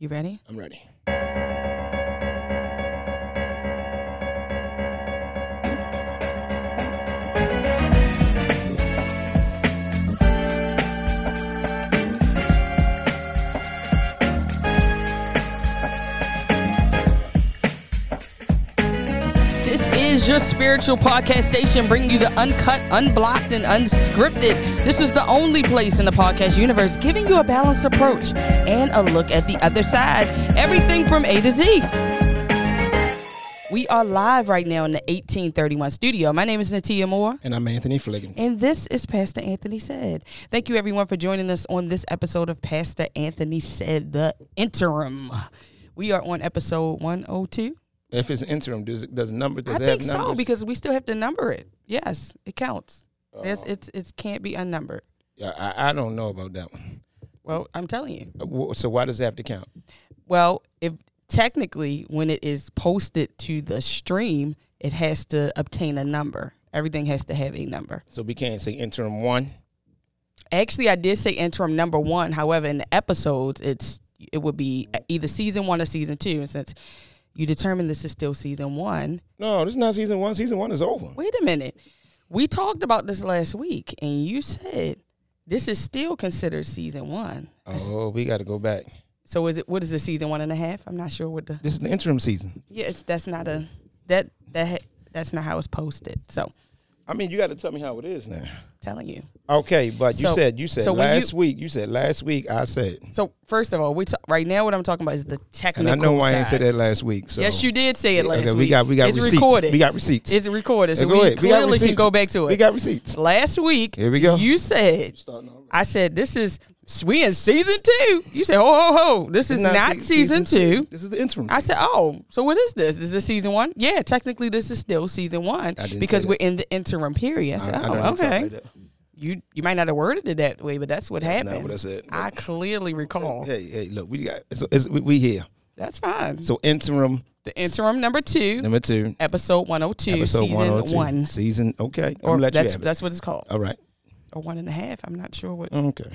You ready? I'm ready. Your spiritual podcast station bringing you the uncut, unblocked, and unscripted. This is the only place in the podcast universe giving you a balanced approach and a look at the other side. Everything from A to Z. We are live right now in the 1831 studio. My name is Natia Moore. And I'm Anthony Fliggins. And this is Pastor Anthony Said. Thank you, everyone, for joining us on this episode of Pastor Anthony Said, the interim. We are on episode 102. If it's interim, does it, does number does I it think have so because we still have to number it. Yes, it counts. There's, Oh. it's it can't be unnumbered. yeah, I, I don't know about that one. Well, I'm telling you. Uh, So why does it have to count? Well, if technically when it is posted to the stream, it has to obtain a number. Everything has to have a number. So we can't say interim one. Actually, I did say interim number one. However, in the episodes, it's it would be either season one or season two. And since you determine this is still season one, No, this is not season one. Season one is over. wait a minute. We talked about this last week, and you said this is still considered season one. Oh, we got to go back. So is it what is the season one and a half? I'm not sure what the This is the interim season. yeah. It's that's not a that that that's not how it's posted. So I mean, you got to tell me how it is now. Telling you. Okay, but you So- said you said so when you- last week. You said last week. I said, So first of all, we talk, right now what I'm talking about is the and technical. I know why I ain't side. said that last week. So Yes, you did say it last okay, week. we got we got it's receipts. recorded. We got receipts. It's recorded, so Yeah, go we ahead. We got clearly can go back to it. we got receipts. Last week, Here we go. You said, I said this is we in season two. You said, ho ho ho, this is not, se- season, two. This is the interim. I said, oh, so what is this? Is this season one? Yeah, technically this is still season one I because we're in the interim period. I said, I- I oh, don't okay. like. You you might not have worded it that way, but that's what That's happened. not what I said. I clearly recall. Hey, hey, look, we got it's, it's, we, we here. That's fine. So interim the interim number two, number two, episode one hundred two, episode season one hundred two, one, season. Okay, or gonna let you that's that's what it's called, All right. or one and a half. I'm not sure what Okay.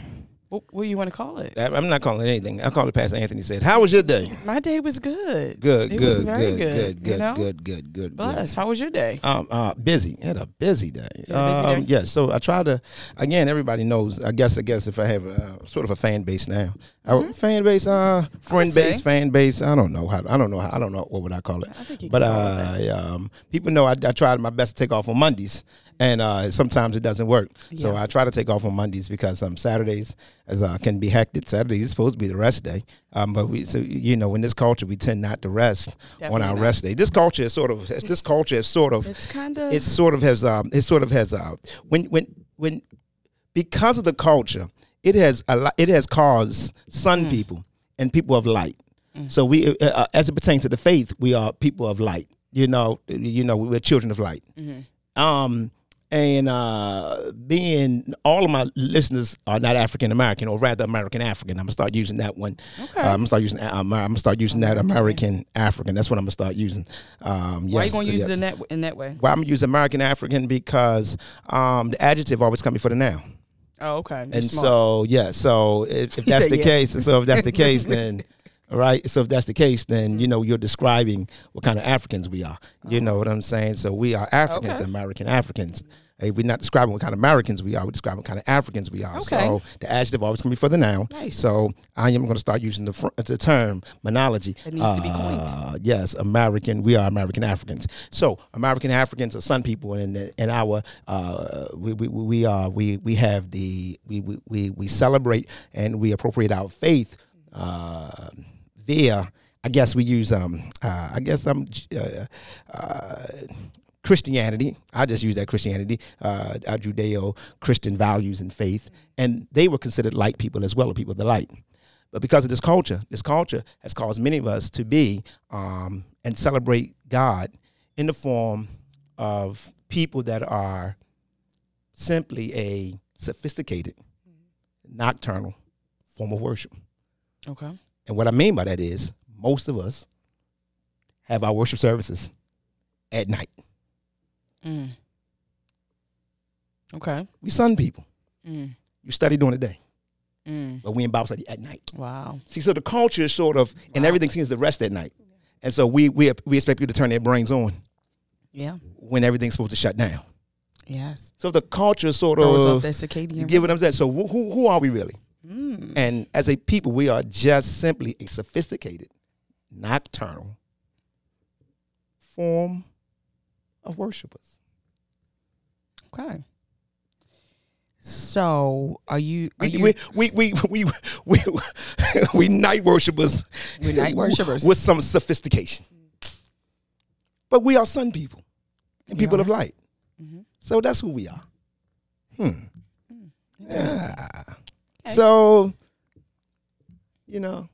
What, what you want to call it. I- I'm not calling it anything. I call it Pastor Anthony said. How was your day? My day was good. Good, It good, very good, good, good, you good, know? good, good, good, good. How was your day? Um, uh, busy. Had a busy day. You busy um, day? Yes. So I try to. Again, everybody knows. I guess. I guess if I have a, sort of a fan base now, uh, fan base, uh, friend Mm-hmm. say. base, fan base. I don't know how. I don't know. How, I don't know what would I call it. I think you But can call it uh, um, people know I, I tried my best to take off on Mondays, and uh, sometimes it doesn't work. So I try to take off on Mondays because um, Saturdays as uh, can be hectic. Saturdays is supposed to be the rest day, um, but we so you know in this culture we tend not to rest on our not. rest day. This culture is sort of this culture is sort of It's kind of it sort of has um, it sort of has uh, when when when because of the culture it has a lot, it has caused sun people and people of light so we uh, uh, as it pertains to the faith we are people of light you know you know we're children of light um and uh, being all of my listeners are not African American, or rather American African. I'm gonna start using that one. Uh, I'm gonna start using. uh, I'm gonna start using that American African. That's what I'm gonna start using. Um, Why are you gonna use yes. it in that in that way? Well, I'm gonna use American African because um, the adjective always comes before the noun, Oh, okay. You're and smart. so yeah. So if, if that's the yeah. case, so if that's the case, then right? So if that's the case, then you know you're describing what kind of Africans we are. You know what I'm saying? So we are Africans, Okay. American Africans. Hey, we're not describing what kind of Americans we are. We're describing what kind of Africans we are. Okay. So the adjective always comes before the noun. Nice. So I am going to start using the fr- the term monology. It needs to be coined. Uh, yes, American. We are American Africans. So American Africans are Sun people, and and our uh, we, we we are we we have the we we we, we celebrate and we appropriate our faith uh, via. I guess we use um uh, I guess um uh, uh, Christianity. I just use that Christianity, uh, our Judeo Christian values and faith, and they were considered light people as well, or people of the light. But because of this culture, this culture has caused many of us to be um, and celebrate God in the form of people that are simply a sophisticated, nocturnal form of worship. okay. And what I mean by that is most of us have our worship services at night. Mm. Okay. We sun people. Mm. You study during the day. Mm. but we in Bible study at night. Wow. See, so the culture is sort of, and everything seems to rest at night, and so we we we expect people to turn their brains on Yeah. when everything's supposed to shut down. Yes. So the culture sort Throws off of, that circadian. you get what I'm saying. So who who, who are we really? Mm. And as a people, we are just simply a sophisticated, nocturnal form of worshipers. Okay. So, are you? Are We, you? we, we, we, we, we, we night worshipers. We're night worshipers. With some sophistication. But we are sun people and people of light. Mhm. So that's who we are. Hmm. Yeah. So, you know,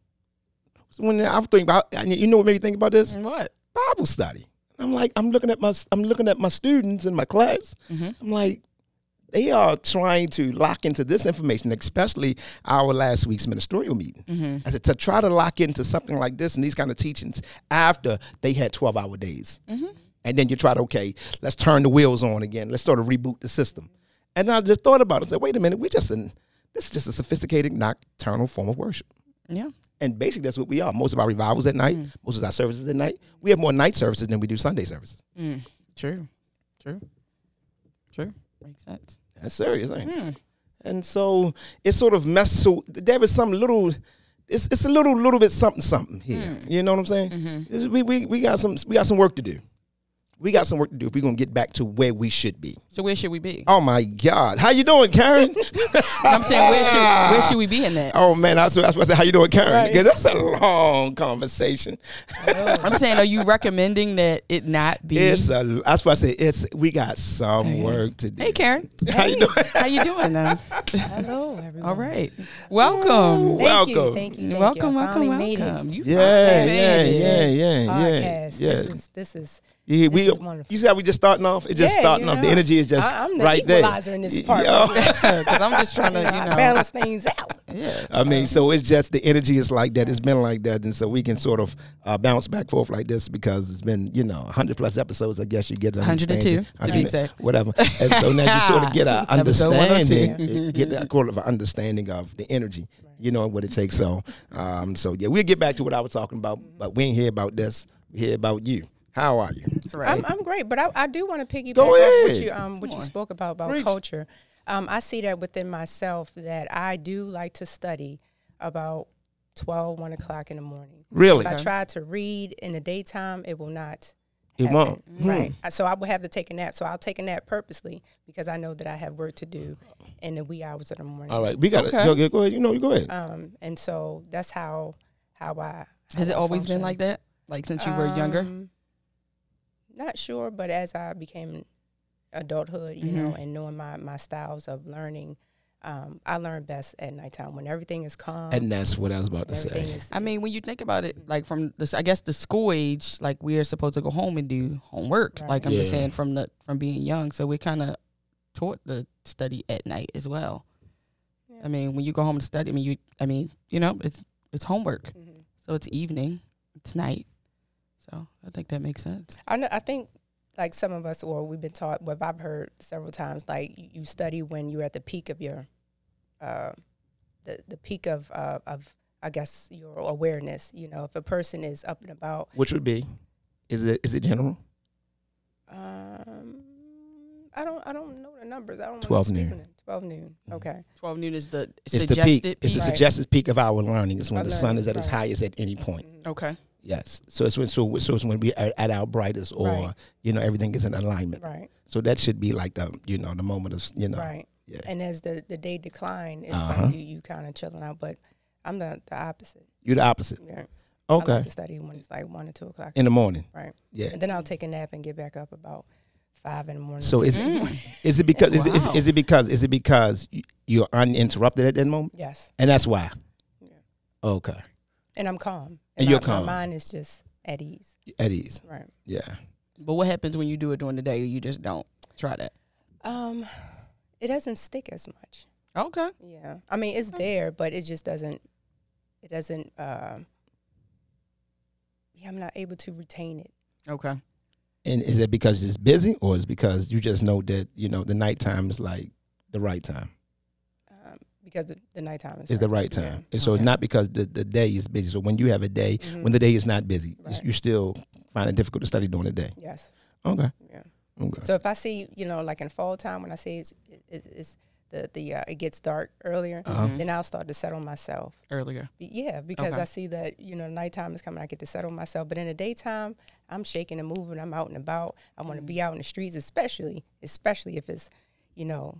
when I thinking about, you know what made me think about this? What? Bible study. I'm like, I'm looking at my, I'm looking at my students in my class. Mhm. I'm like, they are trying to lock into this information, especially our last week's ministerial meeting. Mhm. I said to try to lock into something like this and these kind of teachings after they had 12 hour days. Mhm. And then you try to, okay, let's turn the wheels on again. Let's sort of reboot the system. And I just thought about it. I said, wait a minute, we just in, this is just a sophisticated nocturnal form of worship. Yeah. And basically, that's what we are. Most of our revivals at night, Mm. most of our services at night. We have more night services than we do Sunday services. Mm. True. True. True. Makes sense. That's serious, ain't it? Mm. And so it's sort of messed. So there is some little. It's it's a little little bit something something here. Mm. You know what I'm saying? Mhm. We, we we got some we got some work to do. We got some work to do if we're gonna get back to where we should be. So where should we be? Oh my God, how you doing, Karen? I'm saying where should where should we be in that? oh man, that's what, that's what I said. How you doing, Karen? Right. Because that's a long conversation. Oh. I'm saying, are you recommending that it not be? It's a that's why I say it's we got some Hey. work to do. hey, Karen. how you doing? How you doing now? Hello, everyone. All right. Welcome. Thank Welcome. you. Thank you. Thank welcome, you. Welcome, finally made it. welcome. You Yeah, finally yeah, made it. yeah, yeah, yeah, Podcast. yeah. This is this is Yeah, we, This is wonderful. you see how we just starting off? It's just Yeah, starting you off. The energy is just I, am the right there. equalizer in this part. Yo. Because I'm just trying to, You you know, balance things out. Yeah. I mean, so it's just the energy is like that. It's been like that, and so we can sort of uh, bounce back forth like this because it's been you know 100 plus episodes. I guess you get an 102, understanding. to be 100 exact. whatever. And so now you sort of get an understanding, get that sort of an understanding of the energy, you know, and what it takes. So, um, so yeah, we'll get back to what I was talking about, but we ain't here about this. We here about you. How are you? That's right. I'm, I'm great, but I, I do want to piggyback Go off what you um what Come you on. spoke about about Preach. culture. Um, I see that within myself that I do like to study about 12, 1 o'clock in the morning. Really? If I try to read in the daytime, it will not. It happen. won't. Hmm. Right. Uh, So I will have to take a nap. So I'll take a nap purposely because I know that I have work to do in the wee hours of the morning. All right, we got Okay. to go, go ahead. You know, you go ahead. Um, and so that's how how I Has how it I always been like that? Like since you were younger? Um, Not sure, but as I became adulthood, you Mhm. know, and knowing my my styles of learning, um, I learn best at nighttime when everything is calm. and that's what I was about to say. is. I mean, when you think about it, like from this, I guess the school age, like we are supposed to go home and do homework. Right. Like I'm just saying from the from being young, so we're kind of taught to study at night as well. Yeah. I mean, when you go home and study, I mean, you, I mean, you know, it's it's homework, Mhm. so it's evening, it's night. So I think that makes sense. I know. I think like some of us, or we've been taught. What I've heard several times, like you, you study when you're at the peak of your, uh, the the peak of uh, of I guess your awareness. You know, if a person is up and about, Which would be? Is it is it general? um, I don't I don't know the numbers. I don't. 12 speak noon. Twelve noon. Mhm. Okay. Twelve noon is the It's the suggested peak. It's the Right. suggested peak of our learning. It's when Of the sun is at its highest at any point. Mhm. Okay. Yes. So it's when so, so it's when we are at our brightest, or Right. you know everything is in alignment. Right. So that should be like the you know the moment of you know Right. yeah. And as the the day decline, it's Uh-huh. like you you kind of chilling out. But I'm the the opposite. You're the opposite. Yeah. I Okay. like to study when it's like one or two o'clock. In the morning. Right. Yeah. And then I'll take a nap and get back up about five in the morning. So is six it in the morning. is it because is, it, is, Wow. it- is it because is it because you're uninterrupted at that moment, yes, and that's why? Yeah. Okay. and I'm calm. And my, you're My mind is just at ease. At ease. Right. Yeah. But what happens when you do it during the day? Or you just don't try that. Um, it doesn't stick as much. Okay. Yeah. I mean, it's there, but it just doesn't. It doesn't. Um. yeah, I'm not able to retain it. Okay. And is it because it's busy, or is it because you just know that you know the nighttime is like the right time? Because the, the nighttime is is the right. right Yeah. time. And so it's not because the, the day is busy. So when you have a day, when the day is not busy, Right. you still find it difficult to study during the day. Yes. Okay. Yeah. Okay. So if I see, you know, like in fall time when I see it's, it's, it's the the uh, it gets dark earlier, Uh-huh. then I'll start to settle myself. Earlier. Be- Yeah, because Okay. I see that you know nighttime is coming. I get to settle myself. But in the daytime, I'm shaking and moving. I'm out and about. I want to be out in the streets, especially especially if it's you know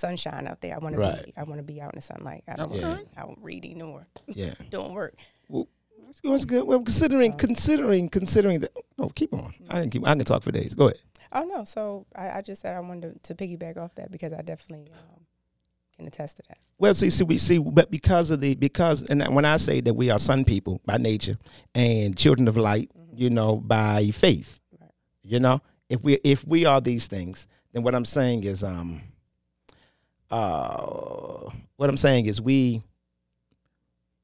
sunshine out there. I want Right. to be I want to be out in the sunlight. I don't Okay. want to be out reading or Yeah. doing work. Good. That's good. Well, considering, considering, considering that. Oh, keep on. I can keep. I can talk for days. Go ahead. Oh no, so I, I just said I wanted to, to piggyback off that because I definitely um, can attest to that. Well, see, see, we see, but because of the because, and when I say that we are sun people by nature and children of light, you know, by faith, Right. you know, if we if we are these things, then what I'm saying is, um, uh, what I'm saying is we,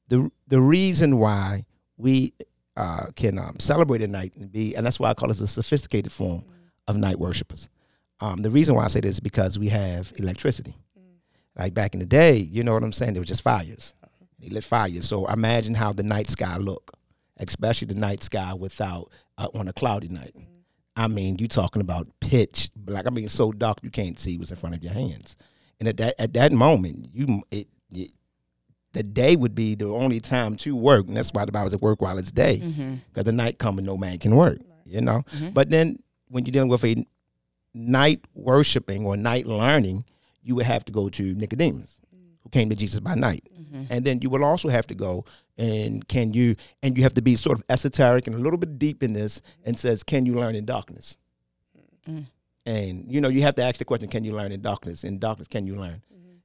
the the reason why we uh can um, celebrate at night and be, and that's why I call it a sophisticated form of night worshipers. Um, the reason why I say this is because we have electricity. Like back in the day, you know what I'm saying? There was just fires. They lit fires. So imagine how the night sky look, especially the night sky without uh, on a cloudy night. I mean, you talking about pitch black. I mean, so dark you can't see what's in front of your hands. And at that at that moment, you it, it the day would be the only time to work, and that's why the Bible says work while it's day, mm-hmm. because the night coming, no man can work. You know. Mm-hmm. But then when you're dealing with a night worshiping or night learning, you would have to go to Nicodemus, mm. who came to Jesus by night. Mm-hmm. And then you will also have to go and can you and you have to be sort of esoteric and a little bit deep in this and says, Can you learn in darkness? Mm. And you know, you have to ask the question, Can you learn in darkness? In darkness, can you learn?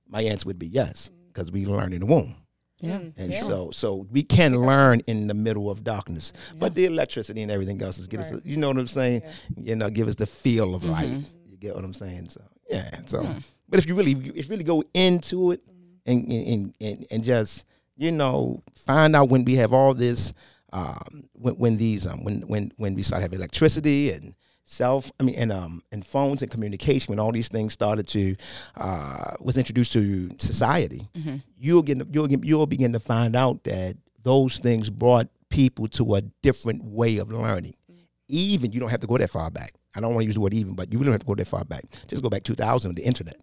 My answer would be yes, because we learn in the womb. Yeah. And Yeah. so so we can learn in the middle of darkness. But the electricity and everything else is get us you know what I'm saying? Yeah. You know, give us the feel of light. Mhm. You get what I'm saying? So yeah. So but if you really if you really go into it and and, and and just, you know, find out when we have all this um when, when these um when when when we start having electricity and self i mean and um and phones and communication when all these things started to uh was introduced to society you'll get you'll get, you'll begin to find out that those things brought people to a different way of learning even you don't have to go that far back i don't want to use the word even but you really don't have to go that far back just go back 2000 with the internet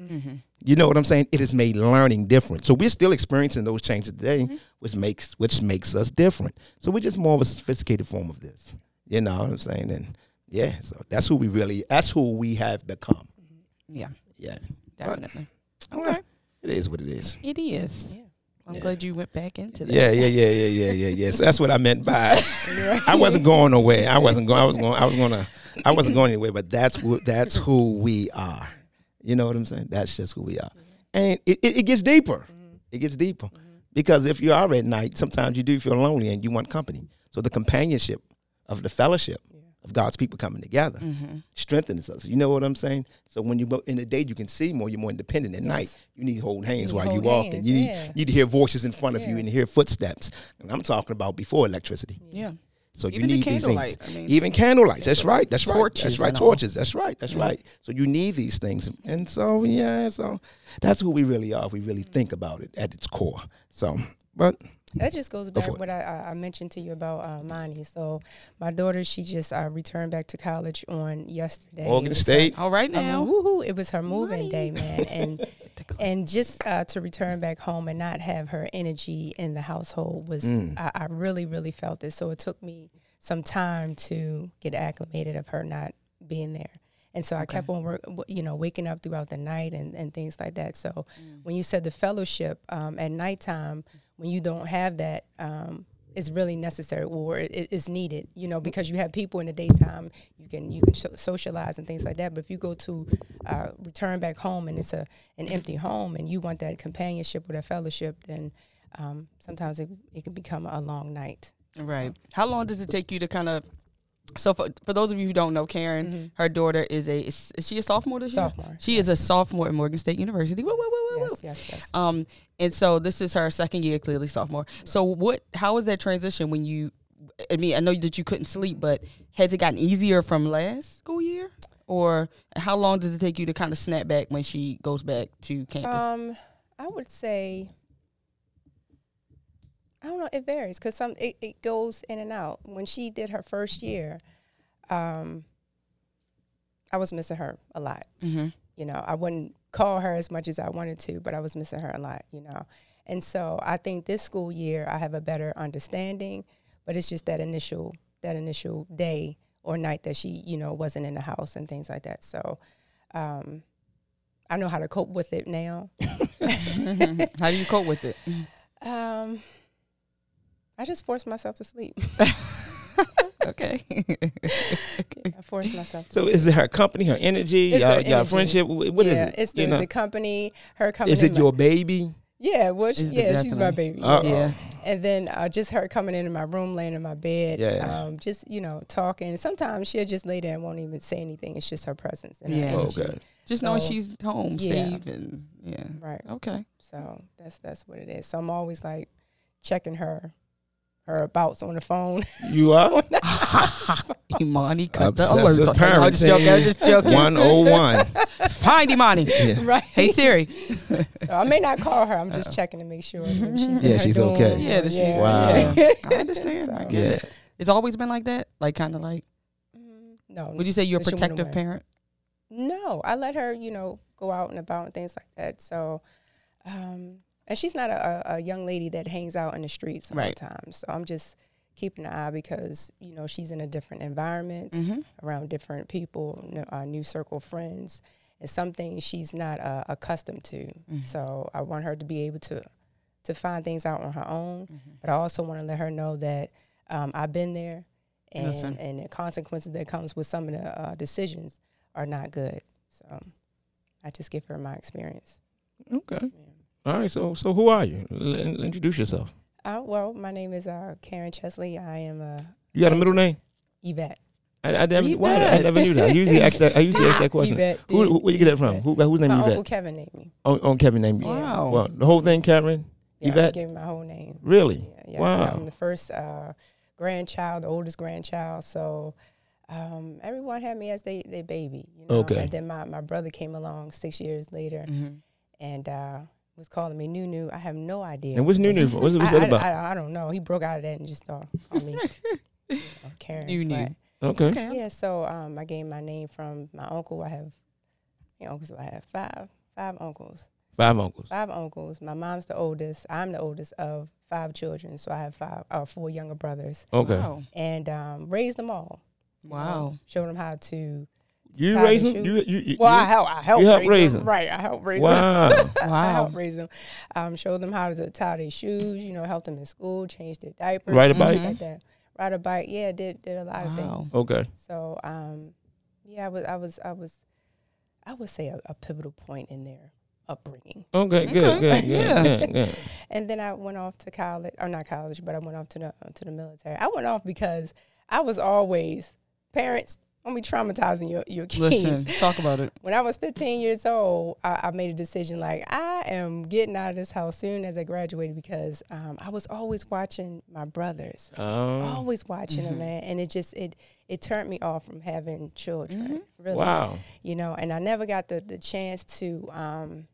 Mm-hmm. you know what I'm saying? It has made learning different. So we're still experiencing those changes today, which makes which makes us different. So we're just more of a sophisticated form of this. You know what I'm saying? And yeah, so that's who we really that's who we have become. Mm-hmm. Yeah. Yeah. Definitely. Okay. It is what it is. It is. Yeah. I'm Yeah. glad you went back into that. Yeah, yeah, yeah, yeah, yeah, yeah, yeah. So that's what I meant by I wasn't going away. I wasn't going I was going I was gonna I wasn't going anywhere, but that's what that's who we are. You know what I'm saying? That's just who we are. And it, it, it gets deeper. Mm-hmm. It gets deeper. Mm-hmm. Because if you are at night, sometimes you do feel lonely and you want company. So the companionship of the fellowship of God's people coming together mm-hmm. strengthens us. You know what I'm saying? So when you go in the day you can see more, you're more independent. At night, you need to hold hands need while you hold walking. hands, You need, yeah. need to hear voices in front of you and hear footsteps. And I'm talking about before electricity. Yeah. So you Even the need these things. candlelight, I mean- Even candlelights. That's right. That's right. Torches That's right. Torches. That's right. That's right. So you need these things. And so yeah, so that's who we really are. if We really mm. think about it at its core. So, but That just goes back for it. what I, I- I mentioned to you about uh, Mani. So my daughter, she just uh, returned back to college on yesterday. Morgan It was State. All right her- now. um, woohoo! It was her moving Money. day, man, and and just uh, to return back home and not have her energy in the household was Mm. I, I really really felt it. So it took me some time to get acclimated of her not being there. And so I kept on work, you know, waking up throughout the night and, and things like that. So Mm. when you said the fellowship um, at nighttime, when you don't have that, um, is really necessary or it it is needed, you know, because you have people in the daytime, you can you can socialize and things like that. But if you go to uh, return back home and it's a an empty home and you want that companionship or that fellowship, then um, sometimes it, it can become a long night. Right. How long does it take you to kind of? So for for those of you who don't know, Karen, her daughter is a is, is she a sophomore this year? Sophomore, She is a sophomore at Morgan State University. Woo, woo, woo, woo, woo. Yes, yes, yes. Um, and so this is her second year, clearly sophomore. So what? How was that transition when you? I mean, I know that you couldn't sleep, but has it gotten easier from last school year, or how long does it take you to kind of snap back when she goes back to campus? Um, I would say I don't know. It varies because some it, it goes in and out. When she did her first year, um, I was missing her a lot. Mm-hmm. You know, I wouldn't call her as much as I wanted to, but I was missing her a lot. You know, and so I think this school year I have a better understanding. But it's just that initial that initial day or night that she you know wasn't in the house and things like that. So. Um, I know how to cope with it now. How do you cope with it? Um, I just force myself to sleep. Okay. I force myself. To So is it her company, her energy, It's y'all, her y'all friendship? Wh- What is yeah, it? it's the, You know? the company, her coming. is it your baby? Yeah, well, she, yeah, she's my baby. Uh-oh. Yeah. And then uh, just her coming into my room, laying in my bed, Yeah. um, just you know talking. Sometimes she'll just lay there and won't even say anything. It's just her presence. And her Yeah. energy. Okay. Just knowing So, she's home, yeah. safe, and yeah. Right. Okay. So that's that's what it is. So I'm always like checking her, her abouts on the phone. You are Imani cut the Obsessive alert. I'm just joking. I'm just joking. 101. Find Imani. Yeah. right. Hey Siri. So I may not call her. I'm just checking to make sure she's in Yeah, she's dorm okay. Yeah, that she's- Wow. yeah. I understand. So- I get Yeah. it. It's always been like that. Like kind of like. Mm, No. Would you say you're a since she went protective parent? No, I let her, you know, go out and about and things like that. So, um, and she's not a, a young lady that hangs out in the streets all Right. the time. So I'm just keeping an eye because you know she's in a different environment Mm-hmm. around different people, n- a new circle of friends, and some things she's not uh, accustomed to. Mm-hmm. So I want her to be able to to find things out on her own, Mm-hmm. but I also want to let her know that um, I've been there, and Listen. and the consequences that comes with some of the uh, decisions are not good. So I just give her my experience. Okay. All right. So so who are you? L- l- introduce yourself. Uh, well, my name is uh, Karen Chesley. I am a You got a middle name? Yvette. I, I never, why, I never knew that. I usually ask that. I usually ask that question. Yvette. Who, did- who, where you get that from? Yvette. Who, whose name My is uncle Yvette? Kevin named me. On, on Kevin named you. Wow. Well, the whole thing, Karen. Yeah, he Yvette. gave me my whole name. Really? Yeah, yeah. Wow. I'm the first uh, grandchild, the oldest grandchild. So um, everyone had me as they, they baby. You know? Okay. And then my, my brother came along six years later Mm-hmm. and uh, was calling me Nunu. I have no idea. And what's new news? What's, what's I, that I- about? I, I don't know. He broke out of that and just started calling me you know, Karen. Nunu. But, okay. Okay. Yeah, so um, I gained my name from my uncle. I have, you know, uncles. I have five, five uncles, Five uncles. five uncles. My mom's the oldest. I'm the oldest of five children, so I have five, uh, four younger brothers, Okay. Wow. and um, raised them all. you know, Wow. showed them how to. You Tie raise them? You, you, you, Well, I help. I help. you help raise, raise them. them. Right, I help raise them. Wow. I help raise them. Um, showed them how to tie their shoes. You know, help them in school, change their diapers, Ride a things bike? like that. Ride a bike. Yeah, did did a lot of things. okay. So um, yeah, I was I was I was I would say a, a pivotal point in their upbringing. Okay. Good. Okay. Good. Good. Yeah. Good. Good. And then I went off to college, or not college, but I went off to the to the military. I went off because I was always parents don't be traumatizing your your kids. Listen, talk about it. When I was 15 years old, I, I made a decision like I am getting out of this house soon as I graduated because um, I was always watching my brothers Um, always watching them, Mhm. man, and it just it it turned me off from having children. Really, wow. you know, and I never got the the chance to um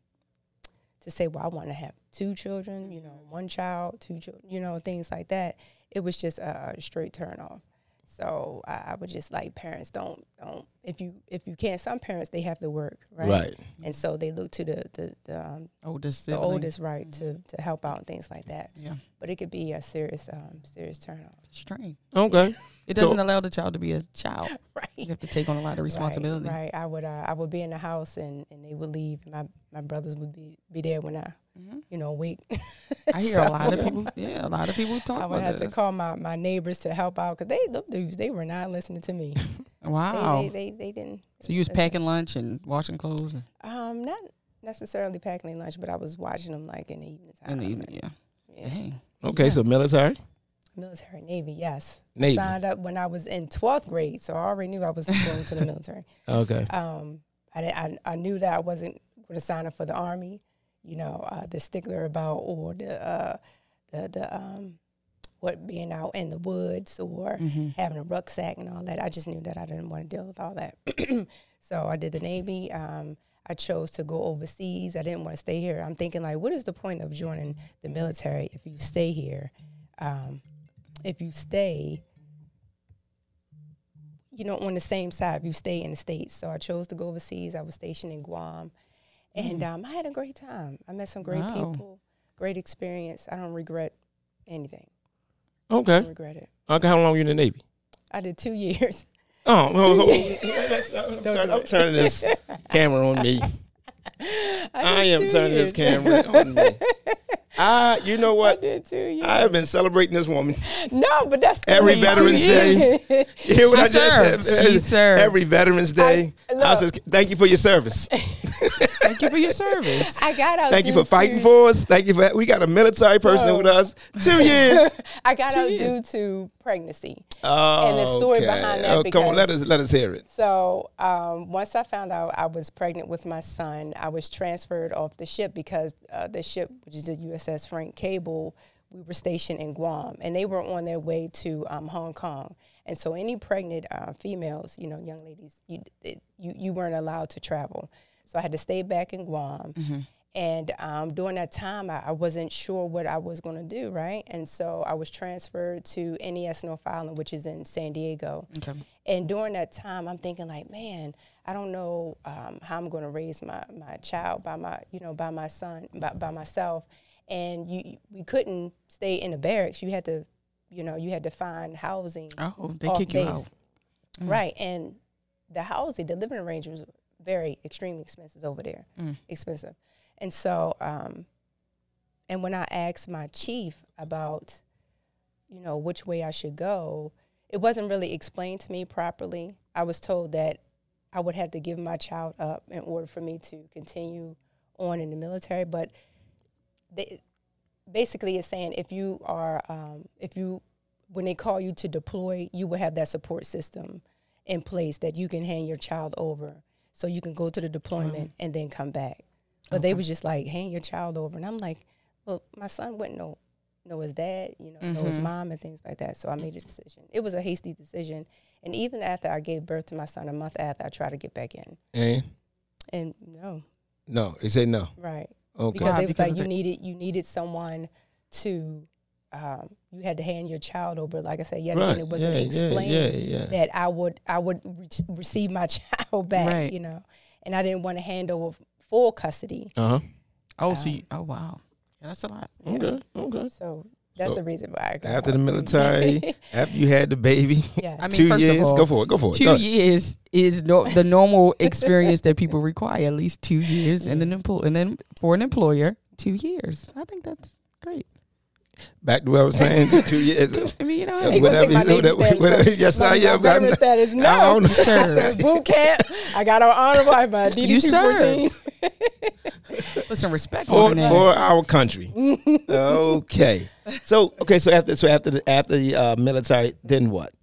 to say, well, I want to have two children, you know, one child, two children, you know, things like that. It was just a, a straight turn off. So I, I would just like parents don't don't if you if you can't some parents they have to work right, Right. and so they look to the the the, um, Oldest. the oldest right to to help out and things like that. Yeah. But it could be a serious um serious turn off. Strange. Okay. It doesn't allow the child to be a child. Right. You have to take on a lot of responsibility. Right, right. I would uh, I would be in the house and, and they would leave. My my brothers would be, be there when I Mhm. you know wake. I hear a lot of people. Yeah, a lot of people talk I would about have to call my, my neighbors to help out because they them dudes they were not listening to me. Wow. They, they, they they didn't. so you was listen. packing lunch and washing clothes and- Um, not necessarily packing lunch, but I was watching them like in the evening time. in the evening. Yeah. Yeah. Dang. Okay. Yeah. So military. Military Navy, yes. Navy. Signed up when I was in twelfth grade, so I already knew I was going to the military. Okay. um, I, I I knew that I wasn't going to sign up for the army. You know, uh, the stickler about or the uh, the the um, what being out in the woods or Mhm. having a rucksack and all that. I just knew that I didn't want to deal with all that. so I did the Navy. Um, I chose to go overseas. I didn't want to stay here. I'm thinking like, what is the point of joining the military if you stay here? Um, if you stay, you know, on the same side, if you stay in the states. So I chose to go overseas. I was stationed in Guam, and um, I had a great time. I met some great Wow. people, great experience. I don't regret anything. I Okay. don't regret it. Okay. How long were you in the Navy? I did two years. Oh, years. I'm, Don't turn- I'm turning this camera on me. I, I am two turning this camera on me. I, you know what? I what? did two years. I have been celebrating this woman no, but that's every way- Veterans Two Day. You hear what She I just said? She served. Every Veterans Day. I- I, look. says, thank you for your service. Thank you for your service. I got out. Thank you due for fighting to- for us. Thank you for. We got a military person No. with us. Two years. I got Two out years. due to pregnancy. Oh, And the story okay. behind that Oh, come on, let us let us hear it. So um, once I found out I was pregnant with my son, I was transferred off the ship because uh, the ship, which is the USS Frank Cable, we were stationed in Guam, and they were on their way to um, Hong Kong. And so, any pregnant uh, females, you know, young ladies, you, it, you you weren't allowed to travel. So I had to stay back in Guam. And um, during that time, I, I wasn't sure what I was going to do, right? And so I was transferred to NAS North Island, which is in San Diego. Okay. And during that time, I'm thinking like, man, I don't know um, how I'm going to raise my, my child by my, you know, by my son, by, by myself. And you, we couldn't stay in the barracks. You had to, you know, you had to find housing. Oh, they kick you base. out. Right. And the housing, the living arrangements very extreme expenses over there. Mm. Expensive. And so, um, and when I asked my chief about, you know, which way I should go, it wasn't really explained to me properly. I was told that I would have to give my child up in order for me to continue on in the military. But they, basically, it's saying if you are, um, if you, when they call you to deploy, you will have that support system in place that you can hand your child over so you can go to the deployment and then come back. But they was just like, hand your child over. And I'm like, well, my son wouldn't know know his dad, you know, know his Mhm. mom and things like that. So I made a decision. It was a hasty decision. And even after I gave birth to my son, a month after, I tried to get back in. And And no, no, they said no. right. Okay. Because Why? they was Because like, you the- needed you needed someone to um, you had to hand your child over. Like I said, yet again, it wasn't yeah, explained Yeah, yeah, yeah. that I would I would re- receive my child back, Right. you know, and I didn't want to hand over full custody. Uh huh. Oh, so Um, you, oh wow, yeah, that's a lot. Yeah. Okay. Okay. So that's So, the reason why. I got After the military, after you had the baby, yes. I mean, two first years. all, go for it. Go for it. Two Go years is no, the normal experience that people require. At least two years, and an employ, and then for an employer, two years. I think that's great. Back to what I was saying. two- two years. I mean, you know, Yeah, Hey, hey, go whatever take my you- Navy whatever- status whatever- yes, My- I my am. veteran I'm- status. No, I don't know. I said boot camp. I got on honor by my DD You two fourteen. put some respect for, for our country. okay. So okay. So after so after the after the uh, military, then what?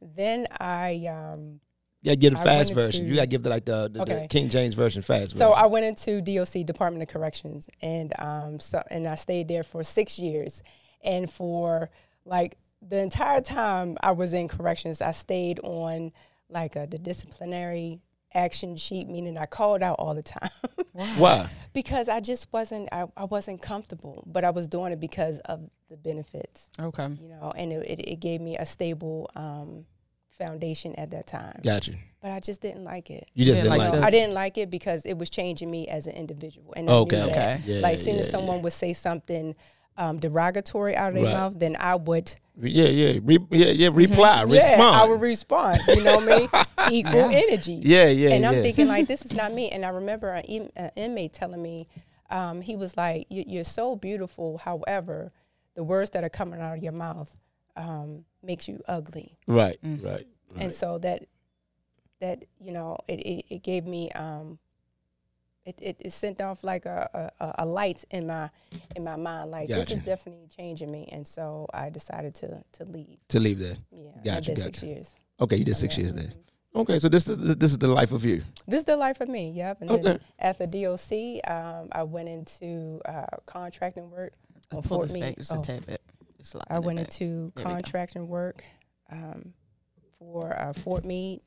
Then I um, You gotta give the I fast version. into- You gotta give the like the, the, the King James version fast. So. I went into DOC Department of Corrections, and um, so and I stayed there for six years, and for like the entire time I was in corrections, I stayed on like a, the disciplinary action sheet, meaning I called out all the time why? because I just wasn't I, I wasn't comfortable, but I was doing it because of the benefits, okay, you know, and it, it, it gave me a stable um, foundation at that time. Got you. But I just didn't like it. You just Yeah, didn't like like, the- that. I didn't like it because it was changing me as an individual. And I Okay. knew that. Okay. Yeah, like, soon yeah, as someone would say something um, derogatory out of their Right. mouth, then I would, Yeah, yeah, Re- yeah, yeah. Reply, respond. Mm-hmm. yeah, I would respond. You know what I mean? Equal Yeah. energy. yeah, yeah, and I'm yeah. thinking like, this is not me. And I remember an, in- an inmate telling me, um, he was like, "You- "You're so beautiful. However, the words that are coming out of your mouth um, makes you ugly." right, Mm. right, right. and so that that you know it, it, it gave me um it, it, it sent off like a, a, a light in my in my mind like this is definitely changing me and so I decided to to leave to leave there. yeah I Gotcha, did six years Okay, you did six years there. Okay, so this is this is the life of you. this is the life of me yep and then Okay. after DOC um, I went into uh, contracting work on pull Fort this Meade. back just a Oh. tad bit. I went back. into There we contracting work um, for uh, Fort Meade,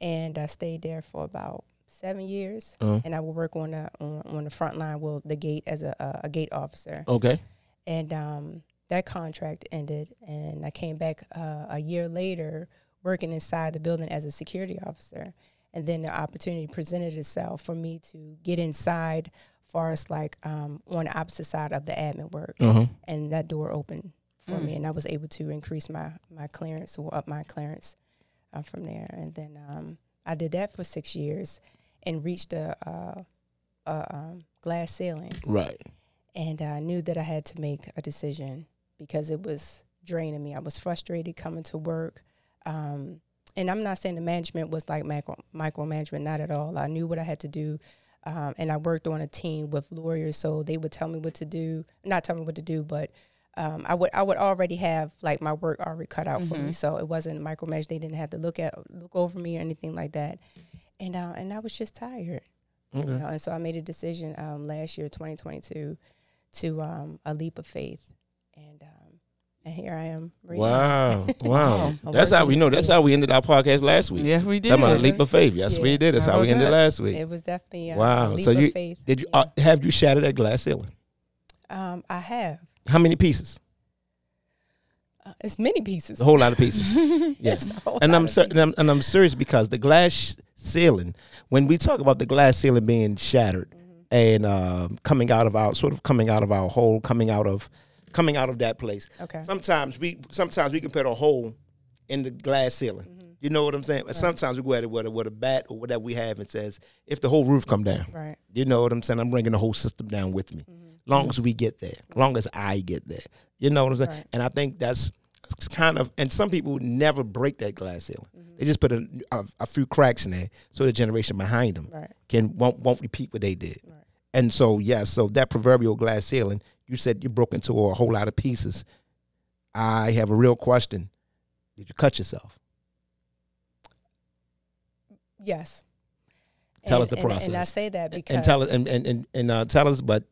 and I stayed there for about seven years, Uh-huh. and I would work on the on, on the front line, well, the gate as a a, a gate officer, Okay. and um, that contract ended, and I came back uh, a year later working inside the building as a security officer, and then the opportunity presented itself for me to get inside, far as like um, on the opposite side of the admin work, Uh-huh. and that door opened for Mm. me, and I was able to increase my my clearance or up my clearance uh, from there, and then um, I did that for six years, and reached a, a, a um, glass ceiling, Right. and I knew that I had to make a decision because it was draining me. I was frustrated coming to work. Um, and I'm not saying the management was like micro micromanagement, not at all. I knew what I had to do. Um, and I worked on a team with lawyers, so they would tell me what to do. Not tell me what to do, but um, I would I would already have like my work already cut out for me. Mhm. So it wasn't micromanaged. They didn't have to look at look over me or anything like that. And uh, and I was just tired. Okay. You know, and so I made a decision um, last year, 2022, to um, a leap of faith, and um, and here I am. right now. Wow. Wow. That's how we know. That's how we ended our podcast last week. Yes, we did. Talking about a leap of faith. That's what Yeah. we did. That's How how we ended that? last week. It was definitely a, Wow. a leap So of you- faith. Did you yeah. uh, have you shattered that glass ceiling? um, I have. How many pieces? Uh, it's many pieces. A whole lot of pieces. Yes, yes. a whole and I'm, ser- and. I'm and I'm serious because the glass ceiling. When we talk about the glass ceiling being shattered Mhm. and um, coming out of our sort of coming out of our hole, coming out of coming out of that place. Okay. Sometimes we sometimes we can put a hole in the glass ceiling. Mhm. You know what I'm saying? Sometimes we go at it with a, with a bat or whatever we have and says, if the whole roof come down, Right. you know what I'm saying? I'm bringing the whole system down with me. Mhm. Long as we get there, long as I get there, you know what I'm saying? Right. And I think that's kind of, and some people never break that glass ceiling. Mhm. They just put a, a, a few cracks in there so the generation behind them Right. can won't, won't repeat what they did. Right. And so, yeah, so that proverbial glass ceiling, you said you broke into a whole lot of pieces. I have a real question. Did you cut yourself? Yes. Tell And- us the and- And I say that because and tell us and and and, and uh, tell us, but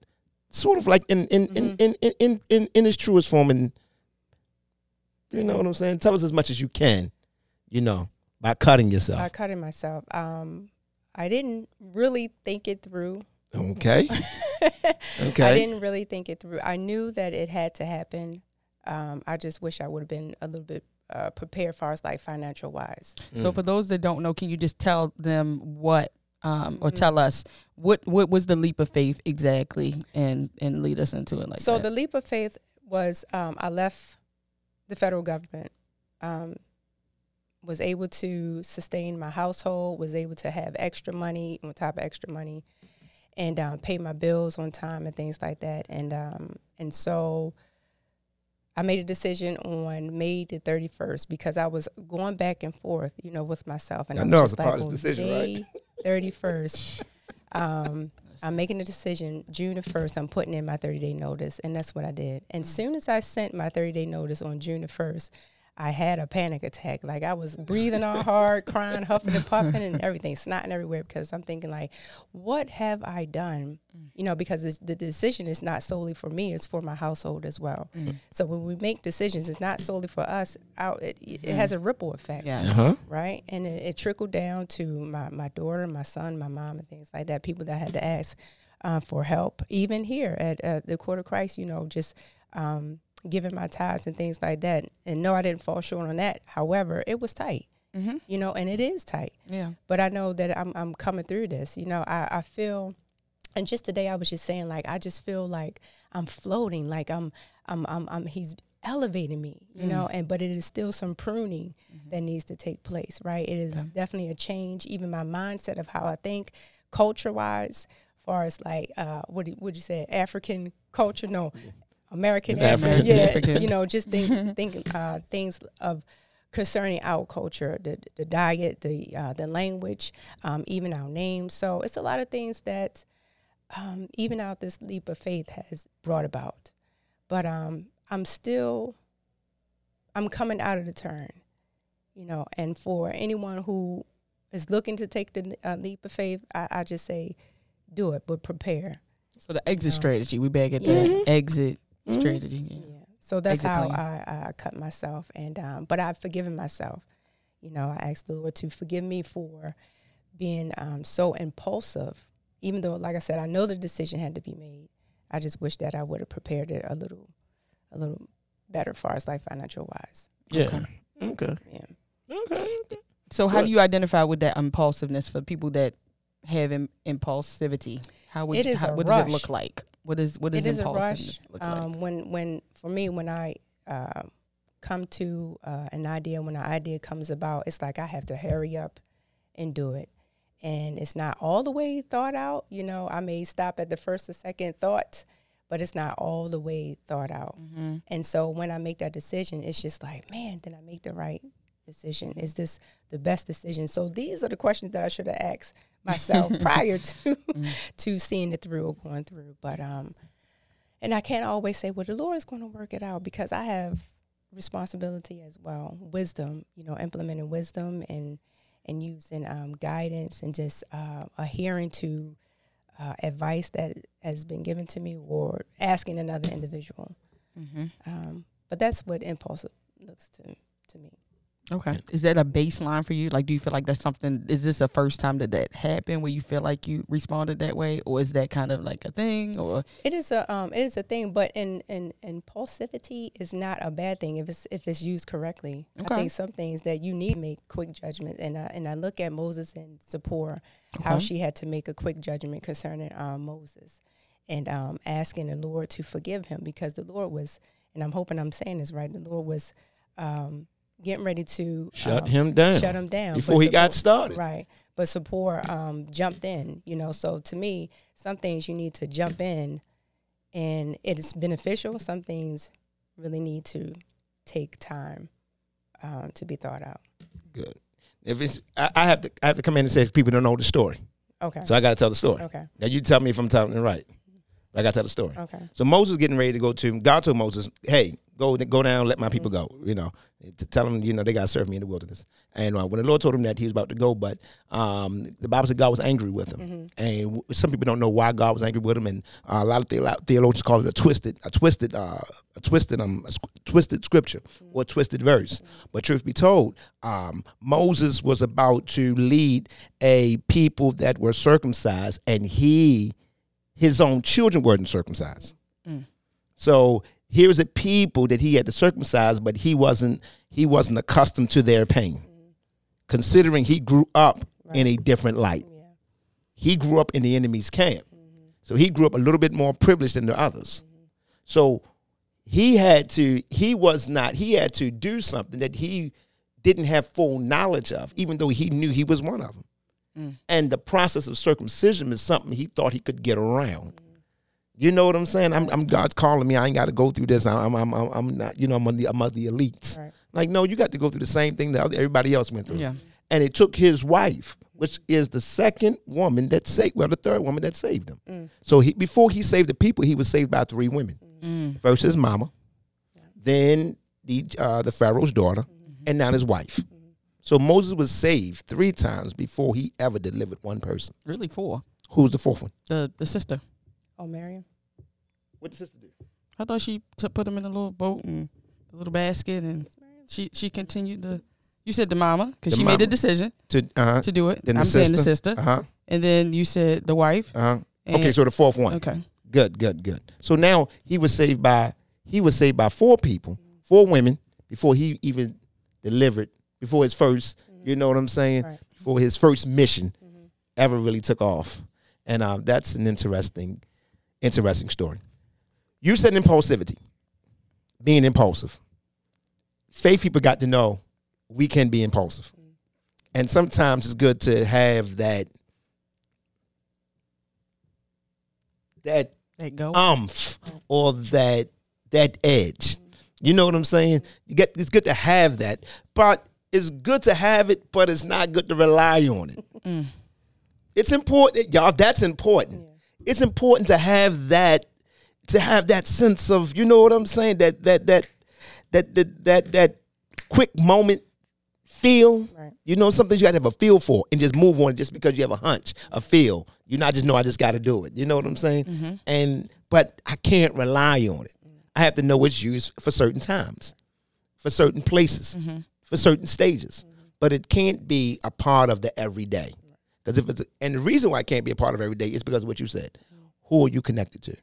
sort of like in in, in, Mhm. in, in in in in its truest form, and you know what I'm saying. Tell us as much as you can, you know, by cutting yourself. by cutting myself, um, I didn't really think it through. okay, okay. I didn't really think it through. I knew that it had to happen. Um, I just wish I would have been a little bit uh, prepared, far as like financial wise. So Mm. for those that don't know, can you just tell them what, um, or tell us what what was the leap of faith exactly, and and lead us into it like so that. the leap of faith was um, I left the federal government, um, was able to sustain my household, was able to have extra money on top of extra money, and um, pay my bills on time and things like that. And um, and so I made a decision on May the thirty first because I was going back and forth, you know, with myself. And I I'm know it's a like, part of on this decision, right? Thirty first. Um, I'm making a decision June the 1st. I'm putting in my 30 day notice. And that's what I did. And mm. soon as I sent my 30 day notice on June the 1st, I had a panic attack. Like I was breathing all hard, crying, huffing and puffing and everything, snotting everywhere because I'm thinking like, what have I done? You know, because it's, the decision is not solely for me, it's for my household as well. Mm. So when we make decisions, it's not solely for us. Out, it, it has a ripple effect yes. uh-huh. right? And it, it trickled down to my, my daughter, my son, my mom, and things like that. People that had to ask uh, for help, even here at uh, the Court of Christ, you know, just um, giving my tithes and things like that. And no, I didn't fall short on that. However, it was tight, Mm-hmm. you know, and it is tight. Yeah. But I know that I'm I'm coming through this. You know, I, I feel and just today I was just saying like I just feel like I'm floating, like I'm I'm I'm, I'm he's elevating me, you know, and but it is still some pruning that needs to take place, right? It is Yeah. definitely a change, even my mindset of how I think, culture wise, far as like uh what do- would you say, African culture? No. American, African. African, yeah, African. you know, just think, think uh, things of concerning our culture, the the diet, the uh, the language, um, even our names. So it's a lot of things that um, even out this leap of faith has brought about. But um, I'm still I'm coming out of the turn, you know. And for anyone who is looking to take the uh, leap of faith, I, I just say, do it, but prepare. So the exit No. strategy, we back at Yeah. that exit Mhm. strategy. Yeah. Yeah. So that's Exit how. I, I cut myself, and um, but I've forgiven myself. You know, I asked the Lord to forgive me for being um, so impulsive, even though, like I said, I know the decision had to be made. I just wish that I would have prepared it a little, a little better, far as like financial wise. Yeah. Okay. Okay. Yeah. Okay. So how Good. do you identify with that impulsiveness for people that have Im- impulsivity? How would It you, is how, a what does it look like? What is what does it is a rush. like? Um, when when for me when I uh, come to uh, an idea, when an idea comes about, it's like I have to hurry up and do it, and it's not all the way thought out. You know, I may stop at the first or second thought, but it's not all the way thought out. Mm-hmm. And so when I make that decision, it's just like, man, did I make the right decision? Is this the best decision? So these are the questions that I should have asked myself prior to to seeing it through or going through. But um, and I can't always say, well, the Lord is going to work it out because I have responsibility as well, wisdom. You know, implementing wisdom and and using um, guidance and just uh, adhering to uh, advice that has been given to me or asking another individual. Mm-hmm. Um, but that's what impulse looks to to me. Okay. Is that a baseline for you? Like, do you feel like that's something? Is this the first time that that happened where you feel like you responded that way, or is that kind of like a thing? Or It is a um, it is a thing, but in, in impulsivity is not a bad thing if it's if it's used correctly. Okay. I think some things that you need to make quick judgment, and I, and I look at Moses and Zipporah, how she had to make a quick judgment concerning um, Moses, and um, asking the Lord to forgive him because the Lord was, and I'm hoping I'm saying this right, the Lord was um, getting ready to Shut um, him down. shut him down before he got started. Right. But Zipporah um, jumped in, you know. So to me, some things you need to jump in and it is beneficial. Some things really need to take time um, to be thought out. Good. If it's, I, I have to, I have to come in and say people don't know the story, Okay. so I got to tell the story. okay. Now you tell me if I'm telling it right. I got to tell the story. Okay. So Moses getting ready to go to God told Moses, "Hey, go go down, let my people go." You know, to tell them, you know, they got to serve me in the wilderness. And uh, when the Lord told him that, he was about to go, but um, the Bible said God was angry with him. And w- some people don't know why God was angry with him, and uh, a lot of theolo- theologians call it a twisted, a twisted, uh, a twisted, um, a squ- twisted scripture or a twisted verse. But truth be told, um, Moses was about to lead a people that were circumcised, and he his own children weren't circumcised. Mm. So here's a people that he had to circumcise, but he wasn't he wasn't accustomed to their pain. Considering he grew up in a different light. Yeah. He grew up in the enemy's camp. So he grew up a little bit more privileged than the others. So he had to he was not he had to do something that he didn't have full knowledge of, even though he knew he was one of them. Mm. And the process of circumcision is something he thought he could get around. You know what I'm saying? I'm, I'm God's calling me. I ain't got to go through this. I'm, I'm, I'm, I'm not. You know, I'm on the, I'm on the elites. Right. Like, no, you got to go through the same thing that everybody else went through. yeah, And it took his wife, which is the second woman that saved, well, the third woman that saved him. Mm. So he, before he saved the people, he was saved by three women. mm. First his mama, then the uh, the Pharaoh's daughter, and now his wife. So Moses was saved three times before he ever delivered one person. really four. Who's the fourth one? The the sister. Oh, Miriam. What did the sister do? I thought she took put him in a little boat and a little basket, and she she continued to. You said the mama because The she made the decision To uh-huh. to do it. Then I'm saying the sister. sister, uh huh and then you said the wife. uh huh. Okay, so the fourth one. okay, Good, good, good. So now he was saved by he was saved by four people, four women before he even delivered before his first. You know what I'm saying? Right. Before his first mission Mhm. ever really took off, and um, that's an interesting, interesting story. You said impulsivity, being impulsive. Faith people got to know we can be impulsive, and sometimes it's good to have that that that go. umph or that that edge. You know what I'm saying? You get it's good to have that, but it's good to have it, but it's not good to rely on it. Mm. It's important, y'all. That's important. It's important to have that, to have that sense of, you know what I'm saying? That that that that that that, that quick moment feel. Right. You know, something you got to have a feel for, and just move on just because you have a hunch, a feel. You not just know I just got to do it. You know what I'm saying? Mm-hmm. And but I can't rely on it. I have to know it's used for certain times, for certain places, Mm-hmm. for certain stages. But it can't be a part of the everyday. Because if it's and the reason why I can't be a part of every day is because of what you said. Who are you connected to?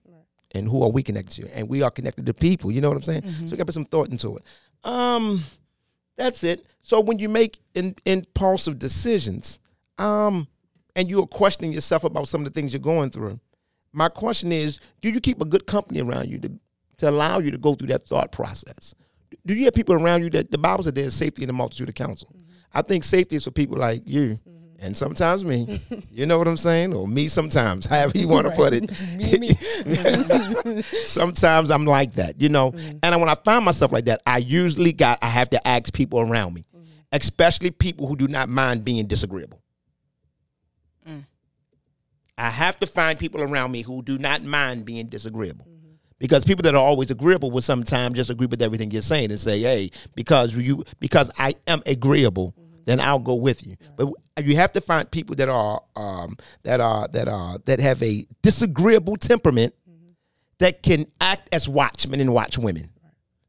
And who are we connected to? And we are connected to people. You know what I'm saying? So we got to put some thought into it. Um, that's it. So when you make in, impulsive decisions, um, and you are questioning yourself about some of the things you're going through, my question is: Do you keep a good company around you to to allow you to go through that thought process? Do you have people around you that the Bible said there's safety in the multitude of counsel? I think safety is for people like you. And sometimes me, you know what I'm saying, or me sometimes, however you want to put it. sometimes I'm like that, you know. Mm-hmm. And when I find myself like that, I usually got I have to ask people around me, mm-hmm. especially people who do not mind being disagreeable. Mm. I have to find people around me who do not mind being disagreeable. Mm-hmm. Because people that are always agreeable will sometimes just agree with everything you're saying and say, "Hey, because you because I am agreeable, then I'll go with you." But you have to find people that are um, that are that are that have a disagreeable temperament that can act as watchmen and watch women.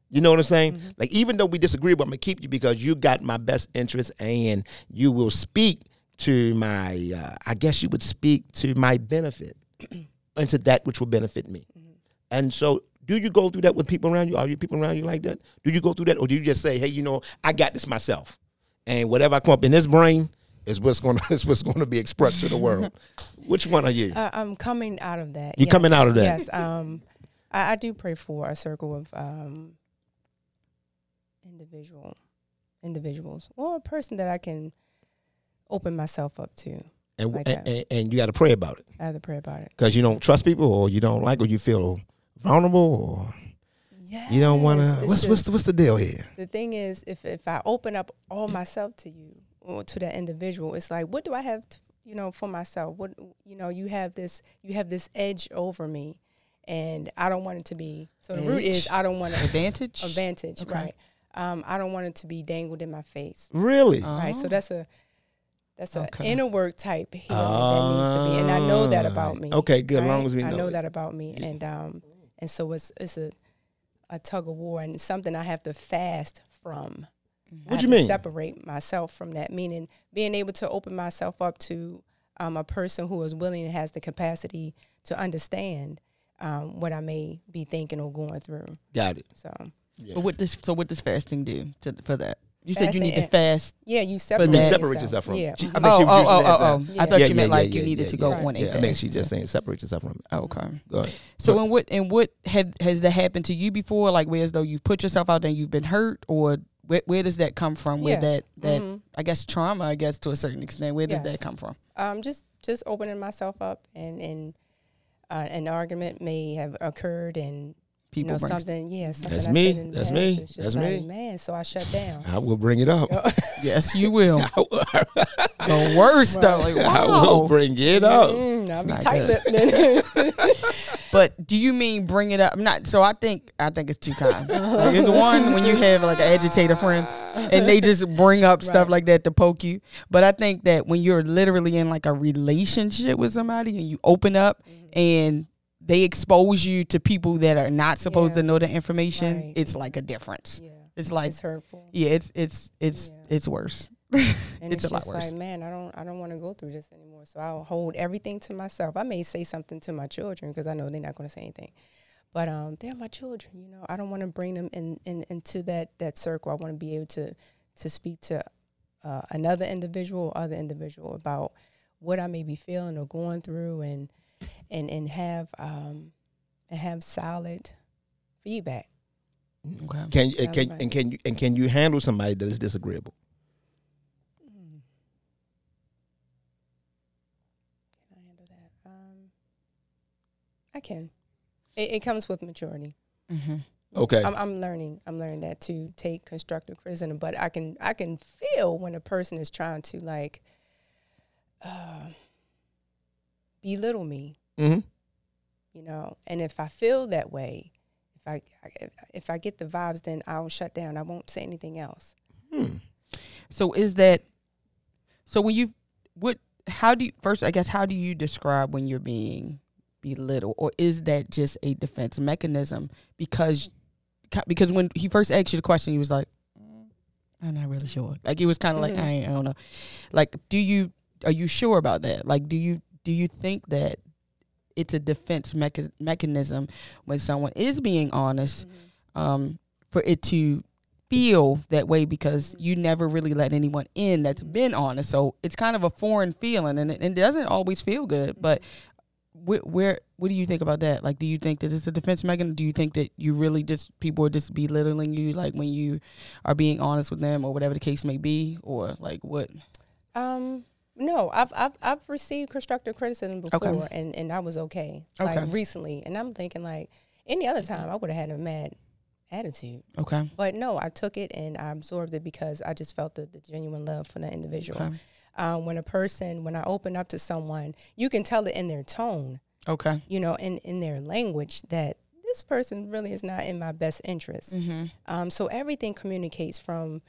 You know what I'm saying? Like even though we disagree, but I'm gonna keep you because you got my best interest and you will speak to my. Uh, I guess you would speak to my benefit and to that which will benefit me. And so, do you go through that with people around you? Are you people around you like that? Do you go through that, or do you just say, "Hey, you know, I got this myself, and whatever I come up in this brain is what's going to is what's going to be expressed to the world"? Which one are you? Uh, I'm coming out of that. You coming out of that? Yes. Um, I, I do pray for a circle of um, individual individuals or a person that I can open myself up to. and, like and, and and you got to pray about it I have to pray about it. because you don't trust people, or you don't like, or you feel vulnerable, or Yes. you don't want to. What's what's the, what's the deal here? the thing is if if I open up all myself to you or to that individual, it's like what do I have to, you know for myself? What you know, you have this you have this edge over me and I don't want it to be so the root is I don't want to Advantage. advantage, Okay. right? Um, I don't want it to be dangled in my face. Really? Right. So that's a that's an Okay. inner work type healing that needs to be, and I know that about me. Ah, Okay, good. As long as we I know know it. that about me, and um, and so it's it's a a tug of war, and something I have to fast from. I What have you mean? Separate myself from that, meaning being able to open myself up to um, a person who is willing and has the capacity to understand um, what I may be thinking or going through. Got it. So Yeah. But what does so what does fasting do to, for that? You said you need to and- fast. yeah, you You separate, You that- separate yourself from. Yeah. She, I think Oh, she oh, was using oh, that oh, a- oh. I thought Yeah, you meant yeah, like you needed yeah, to go yeah. on a Yeah, I think fast. she's just saying separate yourself from. it. Okay. Go ahead. So But- in what and what have has that happened to you before? Like where as though you've put yourself out there and you've been hurt, or where, where does that come from? Where Yes. that that Mhm. I guess trauma, I guess to a certain extent. Where does Yes. that come from? um, just just opening myself up and and uh, an argument may have occurred and People you know bring something yeah something That's me. said in That's me. That's like, me. man so I shut down I will bring it up. Yes, you will. the worst though. Like, I will bring it up. Mm, I'll be not tight lipped. But do you mean bring it up? Not so. I think I think it's two kinds. like it's one when you have like an agitator friend, and they just bring up stuff like that to poke you. But I think that when you're literally in like a relationship with somebody and you open up Mm-hmm. and they expose you to people that are not supposed Yeah. to know the information, Right. it's like a difference. yeah, It's like it's hurtful. yeah, it's it's it's Yeah. it's worse. And it's it's, a lot worse. like, man, I don't, I don't want to go through this anymore. So I'll hold everything to myself. I may say something to my children because I know they're not going to say anything, but um, they're my children. You know, I don't want to bring them in, in into that that circle. I want to be able to to speak to uh, another individual, or other individual about what I may be feeling or going through, and and and have um and have solid feedback. Okay. Can you, Sounds can right. and can you and can you handle somebody that is disagreeable? Mm. Can I handle that? Um, I can. It, it comes with maturity. hmm Okay. I'm, I'm learning. I'm learning that to take constructive criticism, but I can I can feel when a person is trying to like uh, belittle me, hmm you know. And if I feel that way, if I if I get the vibes, then I'll shut down. I won't say anything else. Hmm. So is that so when you what how do you first I guess how do you describe when you're being belittled or is that just a defense mechanism because because when he first asked you the question he was like "Mm, I'm not really sure like he was kind of like Mhm. I, I don't know like do you are you sure about that? Like, do you do you think that it's a defense mecha- mechanism when someone is being honest, um, for it to feel that way because you never really let anyone in that's been honest. So it's kind of a foreign feeling, and it, it doesn't always feel good. But where, where what do you think about that? Like, do you think that it's a defense mechanism? Do you think that you really just people are just belittling you, like when you are being honest with them, or whatever the case may be, or like what? Um, no, I've I've I've received constructive criticism before, Okay. and and I was okay. Okay. Like recently, and I'm thinking like any other time I would have had a mad attitude, Okay. but no, I took it and I absorbed it because I just felt the, the genuine love for that individual. Okay. Um, when a person, when I open up to someone, you can tell it in their tone, Okay. you know, in in their language that this person really is not in my best interest. Mm-hmm. Um, so everything communicates from,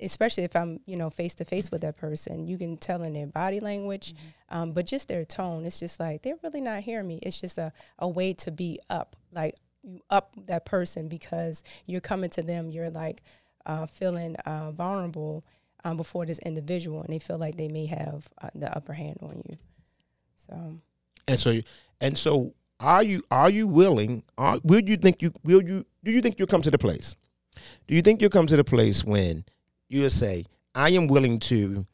especially if I'm, you know, face to face with that person, you can tell in their body language, um, but just their tone. It's just like they're really not hearing me. It's just a, a way to be up, like you up that person because you're coming to them. You're like uh, feeling uh, vulnerable um, before this individual, and they feel like they may have uh, the upper hand on you. So And so, and so, are you are you willing? Are, will you think you will you do you think you'll come to the place? Do you think you'll come to the place when you will say, "I am willing to."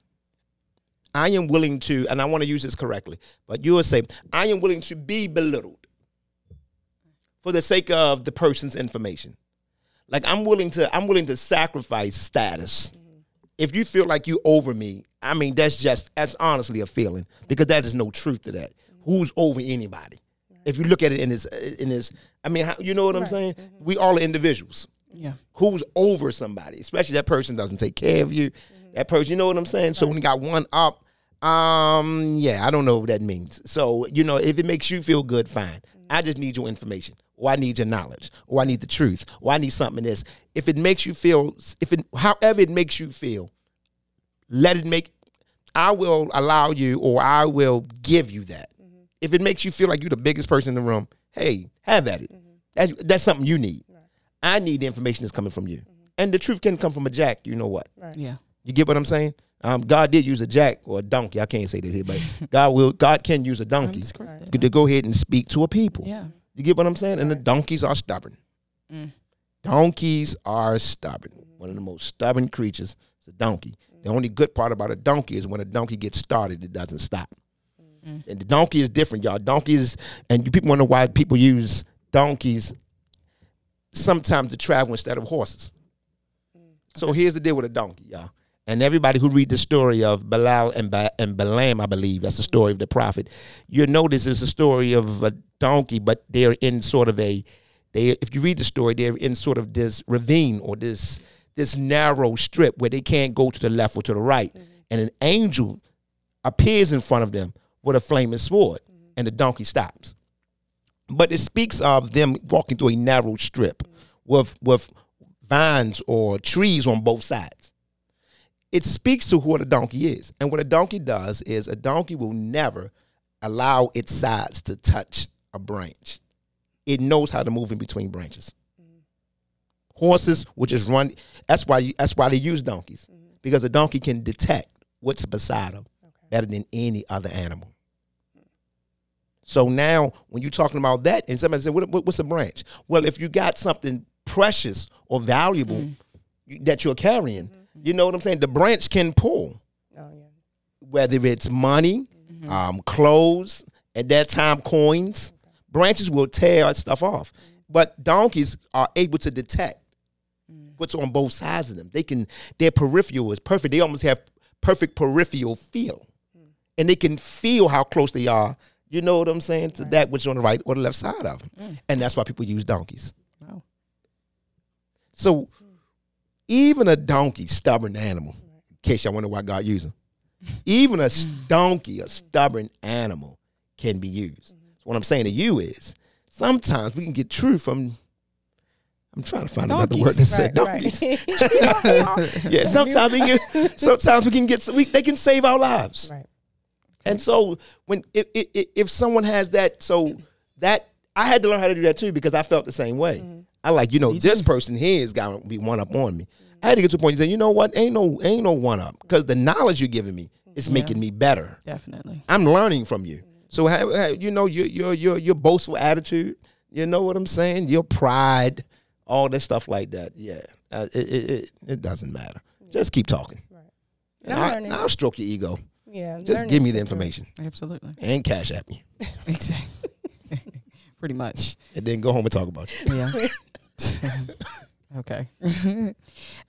I am willing to, and I want to use this correctly, but you will say, "I am willing to be belittled for the sake of the person's information." Like I'm willing to, I'm willing to sacrifice status if you feel like you over me, I mean that's just that's honestly a feeling because that is no truth to that. Who's over anybody? If you look at it in this in this, I mean, how, you know what I'm Right. saying? We all are individuals. Yeah. Who's over somebody, especially that person doesn't take care of you. That person, you know what I'm saying? So when you got one up, um, yeah, I don't know what that means. So you know, if it makes you feel good, fine. I just need your information, or I need your knowledge, or I need the truth, or I need something in this. If it makes you feel, if it, however it makes you feel, let it make. I will allow you, or I will give you that. If it makes you feel like you're the biggest person in the room, hey, have at it. That's, that's something you need. I need the information that's coming from you, and the truth can come from a jack. You know what? right, Yeah. You get what I'm saying? Um, God did use a jack or a donkey. I can't say that here, but God will. God can use a donkey to go ahead and speak to a people. Yeah. You get what I'm saying? And the donkeys are stubborn. Mm. Donkeys are stubborn. One of the most stubborn creatures is a donkey. The only good part about a donkey is when a donkey gets started, it doesn't stop. Mm. And the donkey is different, y'all. Donkeys, and you people wonder why people use donkeys sometimes to travel instead of horses. So here's the deal with a donkey, y'all. And everybody who read the story of Balal and, ba- and Balaam, I believe that's the story of the prophet. You notice it's a story of a donkey, but they're in sort of a they. If you read the story, they're in sort of this ravine or this this narrow strip where they can't go to the left or to the right, and an angel appears in front of them with a flaming sword, mm-hmm. and the donkey stops. But it speaks of them walking through a narrow strip mm-hmm. with with vines or trees on both sides. It speaks to what a donkey is. And what a donkey does is a donkey will never allow its sides to touch a branch. It knows how to move in between branches. Mm-hmm. Horses will just run. That's why you, that's why they use donkeys because a donkey can detect what's beside them better than any other animal. So now, when you're talking about that, and somebody said, what, what- "What's a branch?" Well, if you got something precious or valuable mm-hmm. you- that you're carrying, mm-hmm. you know what I'm saying. The branch can pull, oh yeah, whether it's money, mm-hmm. um, clothes, at that time coins. Branches will tear stuff off, but donkeys are able to detect mm. what's on both sides of them. They can their peripheral is perfect. They almost have perfect peripheral feel, mm. and they can feel how close they are. You know what I'm saying to that which is on the right or the left side of them, and that's why people use donkeys. Wow. So even a donkey, stubborn animal, in case y'all wonder why God used them, even a donkey, a stubborn animal, can be used. So what I'm saying to you is sometimes we can get truth from. I'm trying to find another word that said donkeys. right, Yeah, sometimes we can. Sometimes we can get. We, they can save our lives. right. And so when if, if if someone has that, so that I had to learn how to do that too because I felt the same way. I like you know this person here is gonna be one up on me. I had to get to a point and say, you know what, ain't no ain't no one up because the knowledge you're giving me is Yeah. making me better. Definitely. I'm learning from you. So have, have- you know your your your your boastful attitude. You know what I'm saying? Your pride, all that stuff like that. Yeah, uh, it, it it it doesn't matter. Just keep talking. Right. And I'm I, learning. and I'll stroke your ego. Yeah. Just give me the is different. information Absolutely. and cash at me, Exactly. Pretty much. and then go home and talk about it. Yeah. okay.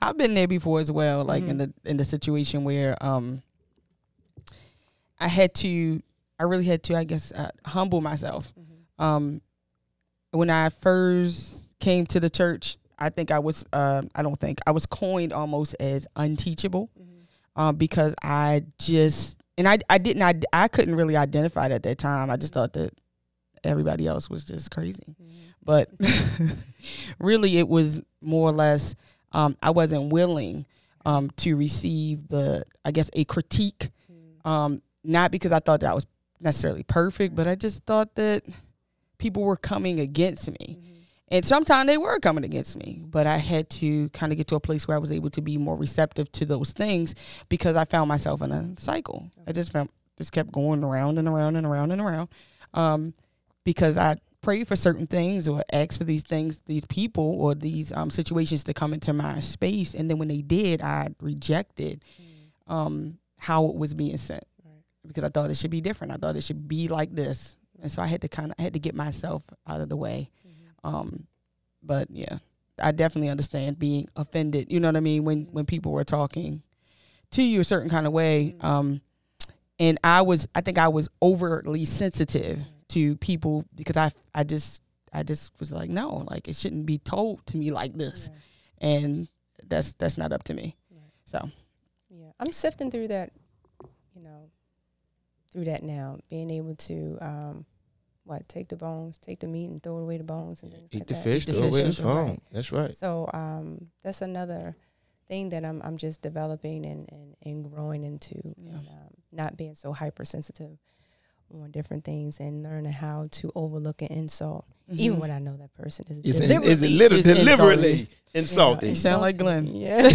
I've been there before as well, like in the in the situation where um I had to I really had to I guess uh, humble myself. Um when I first came to the church, I think I was uh, I don't think I was coined almost as unteachable. Um because I just and I I didn't I, I couldn't really identify it at that time. I just thought that everybody else was just crazy but really it was more or less um, I wasn't willing um, to receive the I guess a critique, um, not because I thought that I was necessarily perfect, but I just thought that people were coming against me. And sometimes they were coming against me, but I had to kind of get to a place where I was able to be more receptive to those things because I found myself in a cycle. I just found just kept going around and around and around and around. Um, because I prayed for certain things or asked for these things, these people or these um, situations to come into my space, and then when they did, I rejected um, how it was being sent because I thought it should be different. I thought it should be like this, and so I had to kind of I had to get myself out of the way. Um, but yeah, I definitely understand being offended. You know what I mean when when people were talking to you a certain kind of way. Um, and I was I think I was overly sensitive to people because I I just I just was like no like it shouldn't be told to me like this. And that's that's not up to me. So. Yeah, I'm sifting through that, you know, through that now, being able to, um, what, take the bones, take the meat, and throw away the bones, and things Eat like the that. fish, the throw away the fish, phone. right. That's right. So um, that's another thing that I'm I'm just developing and and, and growing into, Yeah. and um, not being so hypersensitive on different things, and learning how to overlook an insult, even Mhm. when I know that person is Is it, deliberately, is it liter- Is deliberately you know, insulting? You sound like Glenn. Yeah.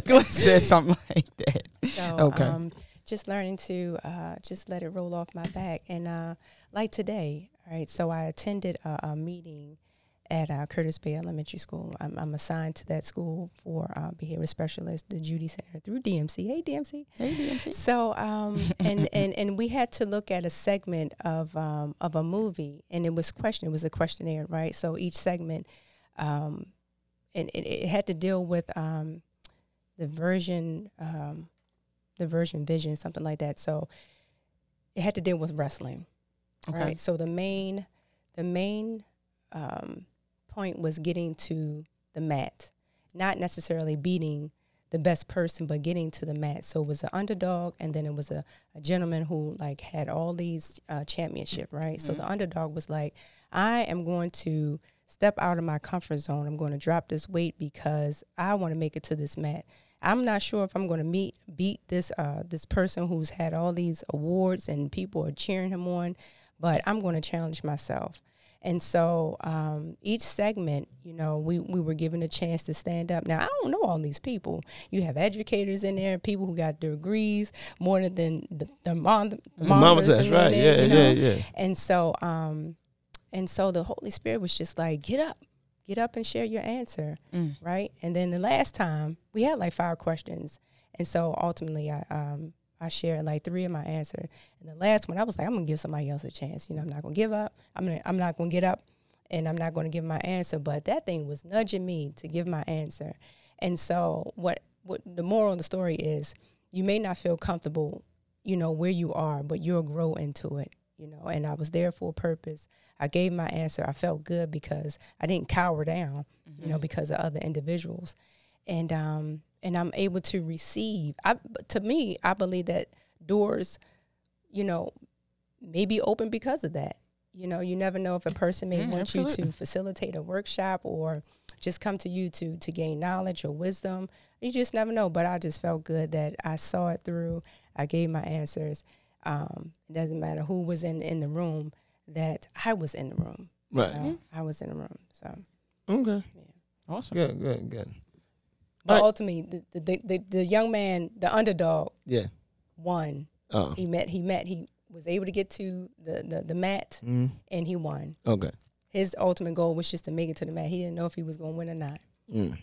Glenn said something like that So, Okay. um, just learning to uh, just let it roll off my back. And uh, like today, all right, so I attended a, a meeting at uh, Curtis Bay Elementary School. I'm, I'm assigned to that school for uh, behavior specialist, the Judy Center through DMC. Hey, DMC. hey DMC. So, um, and, and, and we had to look at a segment of, um, of a movie, and it was question. It was a questionnaire, right? So each segment, um, and it, it had to deal with um, the version, um, the version vision, something like that. So it had to deal with wrestling, okay right? So the main, the main um, point was getting to the mat, not necessarily beating the best person, but getting to the mat. So it was an underdog, and then it was a, a gentleman who like had all these uh, championship, right? So the underdog was like, I am going to step out of my comfort zone. I'm going to drop this weight because I want to make it to this mat. I'm not sure if I'm going to meet beat this uh, this person who's had all these awards and people are cheering him on, but I'm going to challenge myself. And so um, each segment, you know, we, we were given a chance to stand up. Now, I don't know all these people. You have educators in there, people who got degrees more than the, the, mom, the Mama, mamas that's right. there, Yeah, you know? yeah, yeah. And so, um, and so the Holy Spirit was just like, get up, get up and share your answer, Mm. right? And then the last time we had like five questions, and so ultimately I um I shared like three of my answer, and the last one I was like, I'm gonna give somebody else a chance. You know, I'm not gonna give up. I'm gonna I'm not gonna get up, and I'm not gonna give my answer. But that thing was nudging me to give my answer, and so what what the moral of the story is, you may not feel comfortable, you know, where you are, but you'll grow into it you know, and I was there for a purpose. I gave my answer. I felt good because I didn't cower down, you know, because of other individuals. And um and I'm able to receive. I to me, I believe that doors, you know, may be open because of that. You know, you never know if a person may Mm, want you to facilitate a workshop or just come to you to to gain knowledge or wisdom. You just never know. But I just felt good that I saw it through. I gave my answers. Um, it doesn't matter who was in in the room. That I was in the room. you Right. know, I was in the room. So, Okay. awesome Good, good, good. But But- ultimately, the, the the the young man, the underdog, Yeah. won. Oh, He met. He met. He was able to get to the the, the mat, mm, and he won. okay. His ultimate goal was just to make it to the mat. He didn't know if he was going to win or not, Mm,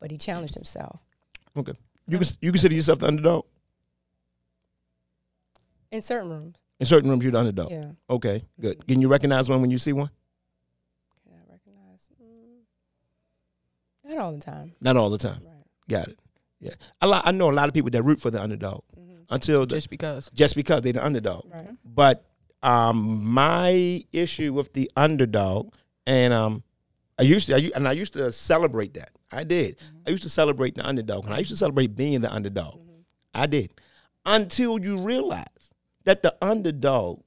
but he challenged himself okay. You can you consider yourself the underdog in certain rooms. in certain rooms. You're the underdog. Yeah. Okay, good. Can you recognize one when you see one? Can I recognize? Mm, not all the time. Not all the time. Right. Got it. Yeah, a lot, I know a lot of people that root for the underdog hmm until the, Just because. just because they're the underdog. Right. But um, my issue with the underdog, and um, I used to, I, u- and I used to celebrate that. I did. I used to celebrate the underdog, and I used to celebrate being the underdog. I did, until you realize that the underdog,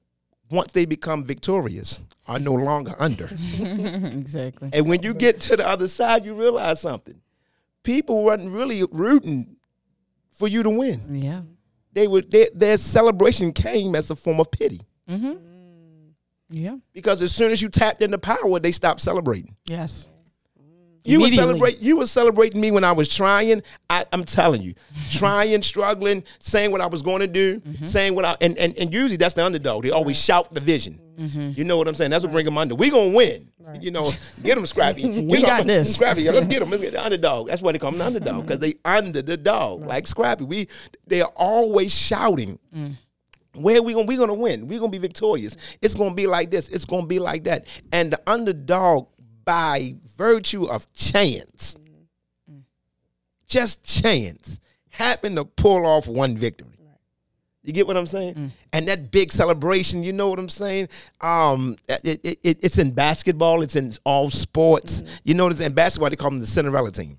once they become victorious, are no longer under. exactly. and when you get to the other side, you realize something. People weren't really rooting for you to win. Yeah. They were their, their celebration came as a form of pity. Mm-hmm. Yeah. Because as soon as you tapped into power, they stopped celebrating. Yes. You were celebrate. You were celebrating me when I was trying. I, I'm telling you, trying, struggling, saying what I was going to do, Mm-hmm. saying what I and, and and usually that's the underdog. They always shout the vision. Mm-hmm. You know what I'm saying? That's what bring them under. We gonna win. Right. You know, get them scrappy. We got this. Scrappy. Let's get them. Let's get the underdog. That's why they call them the underdog because they under the dog like Scrappy. We they are always shouting. Mm. Where we gonna we gonna win? We gonna be victorious. It's gonna be like this. It's gonna be like that. And the underdog, by virtue of chance, just chance, happened to pull off one victory. You get what I'm saying? Mm. And that big celebration, you know what I'm saying? Um, it, it, it, it's in basketball. It's in all sports. Mm. You notice in basketball they call them the Cinderella team.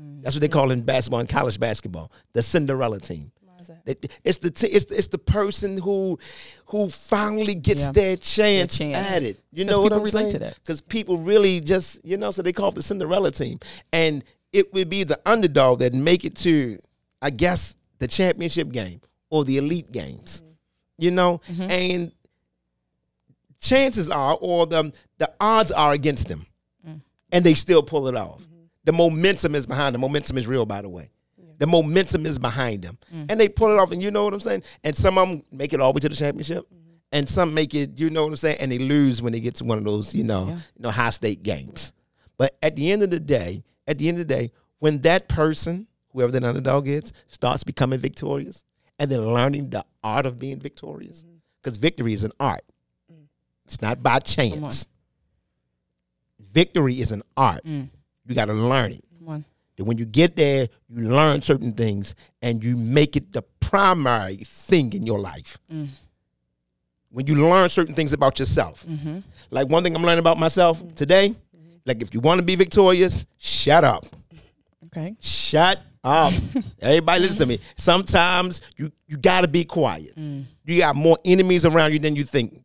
Mm. That's what they call in basketball and college basketball, the Cinderella team. Why is that? It- It's the t- it's, it's the person who who finally gets Yeah. their chance, chance. at it. You know what I'm saying? to that. Because people really just you know, so they call it the Cinderella team, and it would be the underdog that make it to, I guess, the championship game or the elite games. You know, Mm-hmm. and chances are, or the the odds are against them, Mm. and they still pull it off. The momentum is behind them. Momentum is real, by the way. The momentum is behind them, Mm. and they pull it off. And you know what I'm saying. And some of them make it all the way to the championship, and some make it. You know what I'm saying. And they lose when they get to one of those, you know, Yeah. you know, high stake games. But at the end of the day, at the end of the day, when that person, whoever that underdog is, starts becoming victorious, and then learning the art of being victorious, because victory is an art. It's not by chance. Victory is an art. Mm. You got to learn it. That when you get there, you learn certain things and you make it the primary thing in your life. Mm. When you learn certain things about yourself. Mm-hmm. Like one thing I'm learning about myself today, like if you want to be victorious, shut up. Okay. Shut up. Everybody listen to me. Sometimes you you got to be quiet. Mm. You got more enemies around you than you think.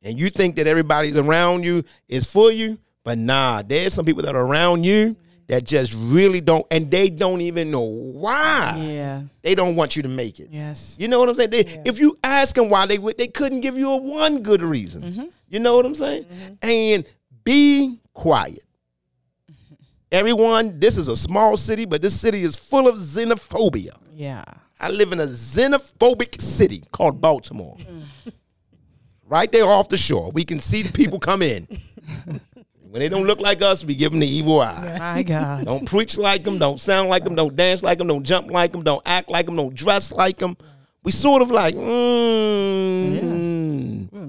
And you think that everybody's around you is for you, but nah, there's some people that are around you that just really don't, and they don't even know why Yeah. they don't want you to make it. Yes. You know what I'm saying? They, Yeah. If you ask them why they would, they couldn't give you a one good reason. Mm-hmm. You know what I'm saying? And be quiet. Everyone, this is a small city, but this city is full of xenophobia. Yeah. I live in a xenophobic city called Baltimore. right there off the shore. We can see the people come in. when they don't look like us, we give them the evil eye. My God. Don't preach like them, don't sound like them, don't dance like them, don't jump like them, don't act like them, don't dress like them. We sort of like, mm,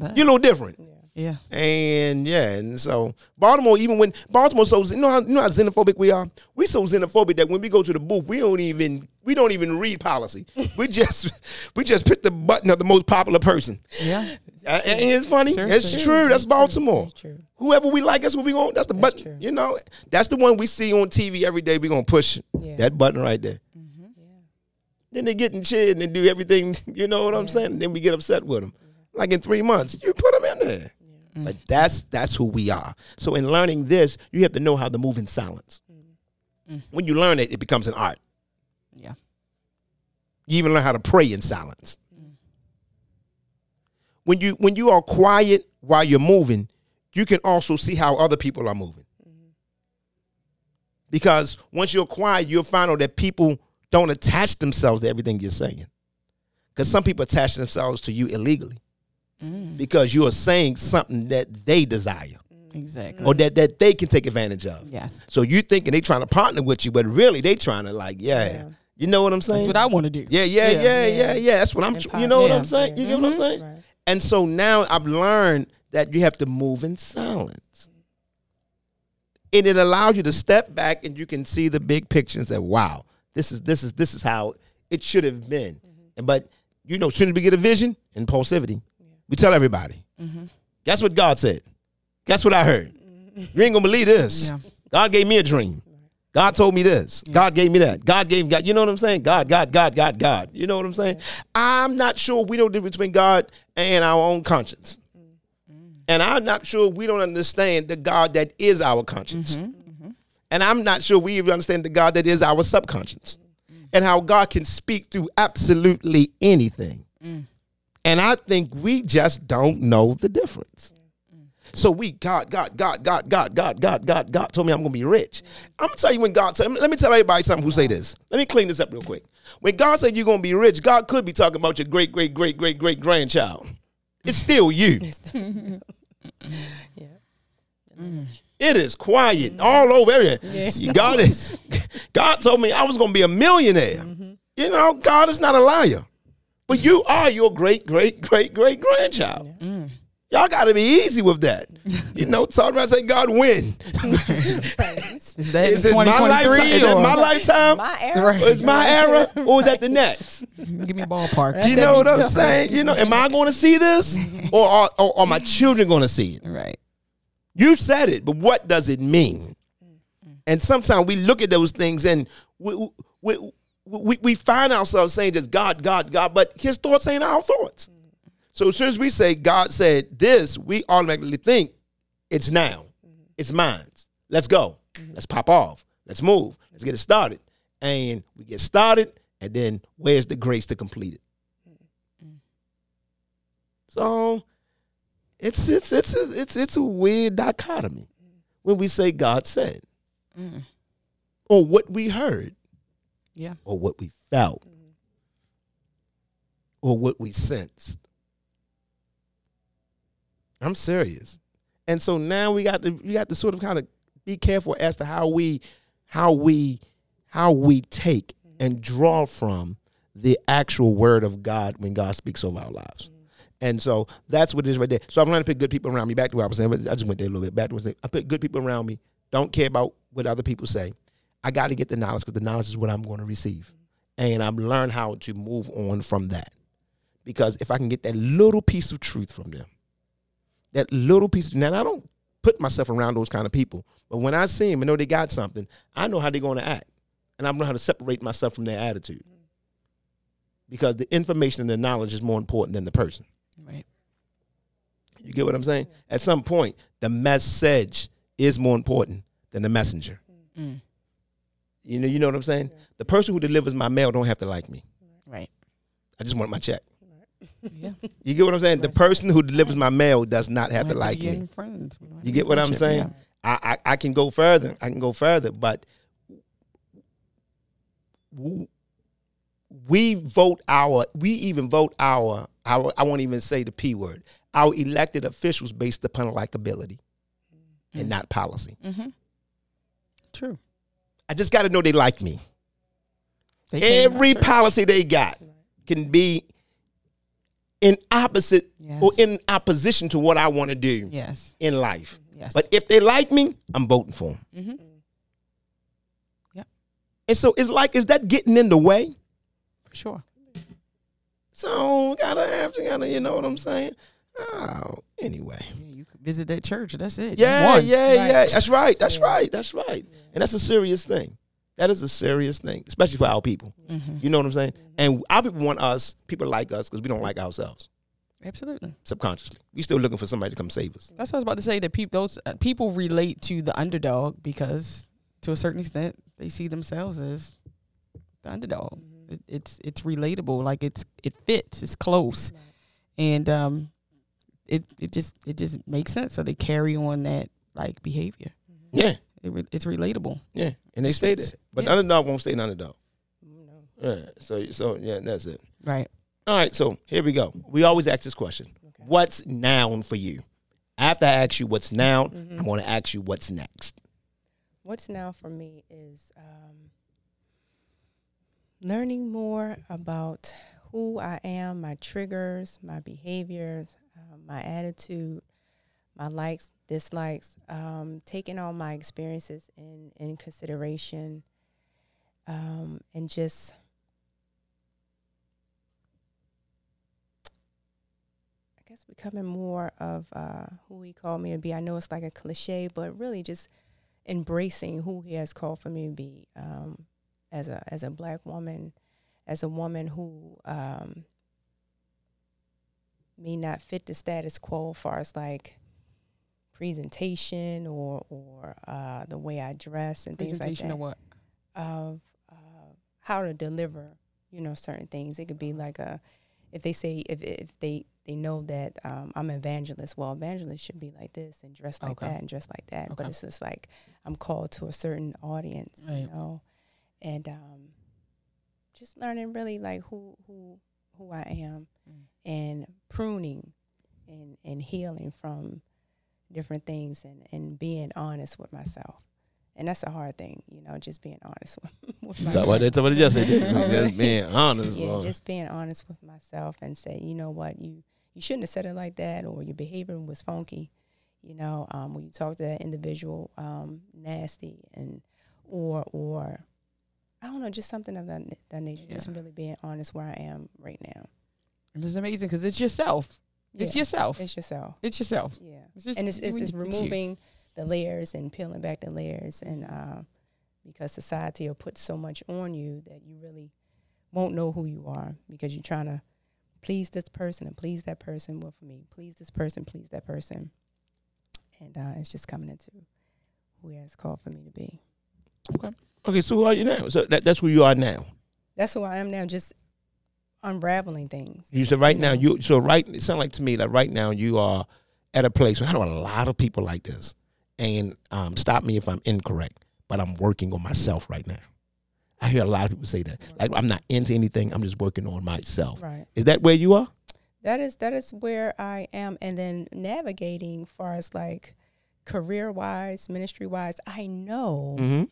that- you're a little different. Yeah. And yeah, and so Baltimore, even when Baltimore, so you know how you know how xenophobic we are. We so xenophobic that when we go to the booth, we don't even we don't even read policy. we just we just pick the button of the most popular person. Yeah. Uh, and it's funny. Seriously. It's true. That's Baltimore. That's true. Whoever we like, that's what we going. That's the button. true. You know, that's the one we see on TV every day. We gonna push Yeah. that button right there. Then they get in cheered and they do everything. You know what I'm saying? then we get upset with them. Like in three months, you put them in there. Mm. But that's that's who we are. So in learning this, you have to know how to move in silence. Mm. Mm. When you learn it, it becomes an art. Yeah. You even learn how to pray in silence. When you when you are quiet while you're moving, you can also see how other people are moving. Mm-hmm. Because once you're quiet, you'll find out that people don't attach themselves to everything you're saying. Because some people attach themselves to you illegally Mm. because you are saying something that they desire Exactly. or that, that they can take advantage of. Yes. So you thinking they trying to partner with you, but really they trying to like, yeah, Yeah. you know what I'm saying? That's what I want to do. yeah, yeah, yeah, Yeah. yeah, yeah, That's what I'm. Tr- You know what I'm saying? You get what I'm saying? Right. And so now I've learned that you have to move in silence. And it allows you to step back and you can see the big picture and say, wow, this is this is this is how it should have been. And but you know, as soon as we get a vision, impulsivity. We tell everybody. Guess what God said? Guess what I heard? You ain't gonna believe this. Yeah. God gave me a dream. God told me this. God gave me that. God gave me God. You know what I'm saying? God, God, God, God, God. You know what I'm saying? I'm not sure we know the difference between God and our own conscience. Mm-hmm. And I'm not sure we don't understand the God that is our conscience. Mm-hmm. Mm-hmm. And I'm not sure we even understand the God that is our subconscious. And how God can speak through absolutely anything. Mm. And I think we just don't know the difference. So we God, God, God, God, God, God, God, God, God told me I'm gonna be rich. I'm gonna tell you when God said, let me tell everybody something who say this. Let me clean this up real quick. When God said you're gonna be rich, God could be talking about your great, great, great, great, great grandchild. It's still you. yeah. It is quiet all over everywhere. God is God told me I was gonna be a millionaire. You know, God is not a liar. But you are your great, great, great, great grandchild. Mm. Y'all gotta be easy with that. You know, talking about say God win. Is that Is in it my lifetime? Is that my lifetime? My era. Right. Is my era or is that the next? give me a ballpark? You know what I'm saying? You know, am I going to see this, or are, or are my children going to see it? Right. You said it, but what does it mean? Mm. And sometimes we look at those things and we we, we, we find ourselves saying just God, God, God, but His thoughts ain't our thoughts. So as soon as we say God said this, we automatically think it's now, it's mine. Let's go. Let's pop off. Let's move. Let's get it started. And we get started, and then where's the grace to complete it? So it's it's it's a, it's it's a weird dichotomy when we say God said, Mm. or what we heard, Yeah. or what we felt, or what we sensed. I'm serious, and so now we got to we got to sort of kind of be careful as to how we how we how we take mm-hmm. and draw from the actual word of God when God speaks over our lives. Mm-hmm. And so that's what it is right there. So I'm trying to pick good people around me. Back to what I was saying, but I just went there a little bit. Back to what I was saying. I put good people around me. Don't care about what other people say. I got to get the knowledge because the knowledge is what I'm going to receive. And I've learned how to move on from that. Because if I can get that little piece of truth from them, that little piece of, now I don't put myself around those kind of people, but when I see them and know they got something, I know how they're going to act. And I know how to separate myself from their attitude. Because the information and the knowledge is more important than the person. Right. You get what I'm saying? At some point, the message is more important than the messenger. Mm. You know, you know what I'm saying? The person who delivers my mail don't have to like me. Right. I just want my check. Yeah. You get what I'm saying? The person who delivers my mail does not have to like me. Friends. We don't have You get what I'm friendship. saying? I, I I can go further. I can go further, but we vote our we even vote our our I won't even say the p word. Our elected officials based upon likability and not policy. Mm-hmm. True. I just got to know they like me. They came to my Every policy they got can be in opposite or in opposition to what I want to do Yes. in life. Yes. But if they like me, I'm voting for them. mm-hmm. Yep. And so it's like, is that getting in the way? For sure. So gotta have to, gotta, you know what I'm saying? Oh, anyway. Yeah, you visit that church. That's it. Yeah, won. yeah, Right. yeah. That's right. That's Yeah. right. That's right. And that's a serious thing. That is a serious thing, especially for our people. Mhm. You know what I'm saying? And our people want us, people like us, because we don't like ourselves Absolutely. subconsciously. We still looking for somebody to come save us. That's what I was about to say. That people, those uh, people relate to the underdog because, to a certain extent, they see themselves as the underdog. Mm-hmm. It, it's it's relatable. Like it's it fits. It's close, and um, it it just it just makes sense. So they carry on that like behavior. Yeah, It, re- it's relatable. yeah. And they stay there. But Yeah. the underdog won't stay an underdog. No. Yeah. So so yeah, that's it. Right. All right, so here we go. We always ask this question: okay. What's noun for you? After I ask you what's noun, Mm-hmm. I want to ask you what's next. What's now for me is um, learning more about who I am, my triggers, my behaviors, um, my attitude, my likes, dislikes, um, taking all my experiences in, in consideration, um, and just I guess becoming more of uh, who he called me to be. I know it's like a cliche, but really just embracing who he has called for me to be um, as a as a black woman, as a woman who um, may not fit the status quo as far as like presentation or or uh, the way I dress and things like Presentation that of what? of uh, how to deliver, you know, certain things. It could be like a, if they say if if they they know that um, I'm an evangelist, well, evangelist should be like this and dress like Okay. that and dress like that. But it's just like I'm called to a certain audience, you know, and um, just learning really like who who who I am Mm. and pruning and and healing from different things and and being honest with myself. And that's a hard thing, you know, just being honest with, with myself. Somebody, somebody just said that. really? Just being honest. yeah, boy. just being honest with myself and say, you know what, you you shouldn't have said it like that, or your behavior was funky. You know, um, when you talk to that individual, um, nasty and or or I don't know, just something of that that nature. Just really being honest where I am right now. And it's amazing because it's yourself. It's yourself. it's yourself. It's yourself. Yeah, It's just and it's it's, it's removing the layers and peeling back the layers, and uh, because society will put so much on you that you really won't know who you are because you're trying to please this person and please that person. Well, for me, please this person, please that person, and uh, it's just coming into who he has called for me to be. Okay, so who are you now? So that, that's who you are now. That's who I am now. Just unraveling things. You said right now you so right it sounds like to me that right now you are at a place where I know a lot of people like this. And um, stop me if I'm incorrect, but I'm working on myself right now. I hear a lot of people say that. Like I'm not into anything, I'm just working on myself. Right. Is that where you are? that is that is where I am, and then navigating far as like career wise, ministry wise. I know Mm-hmm.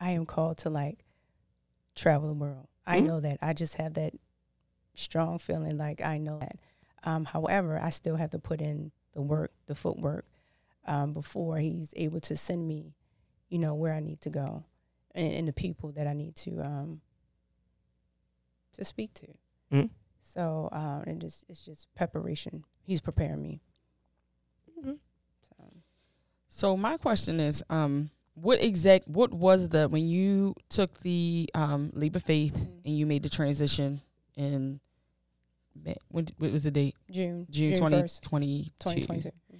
I am called to like travel the world. I Mhm. know that. I just have that strong feeling like I know that. Um, however, I still have to put in the work, the footwork, um, before he's able to send me, you know, where I need to go and, and the people that I need to um, to speak to. Mhm. So um, it just it's just preparation. He's preparing me. Okay. So. So my question is, um, what exact what was the when you took the um leap of faith Mhm. and you made the transition in when what was the date? June June, June 20, 1st, 22. 2022. Mhm.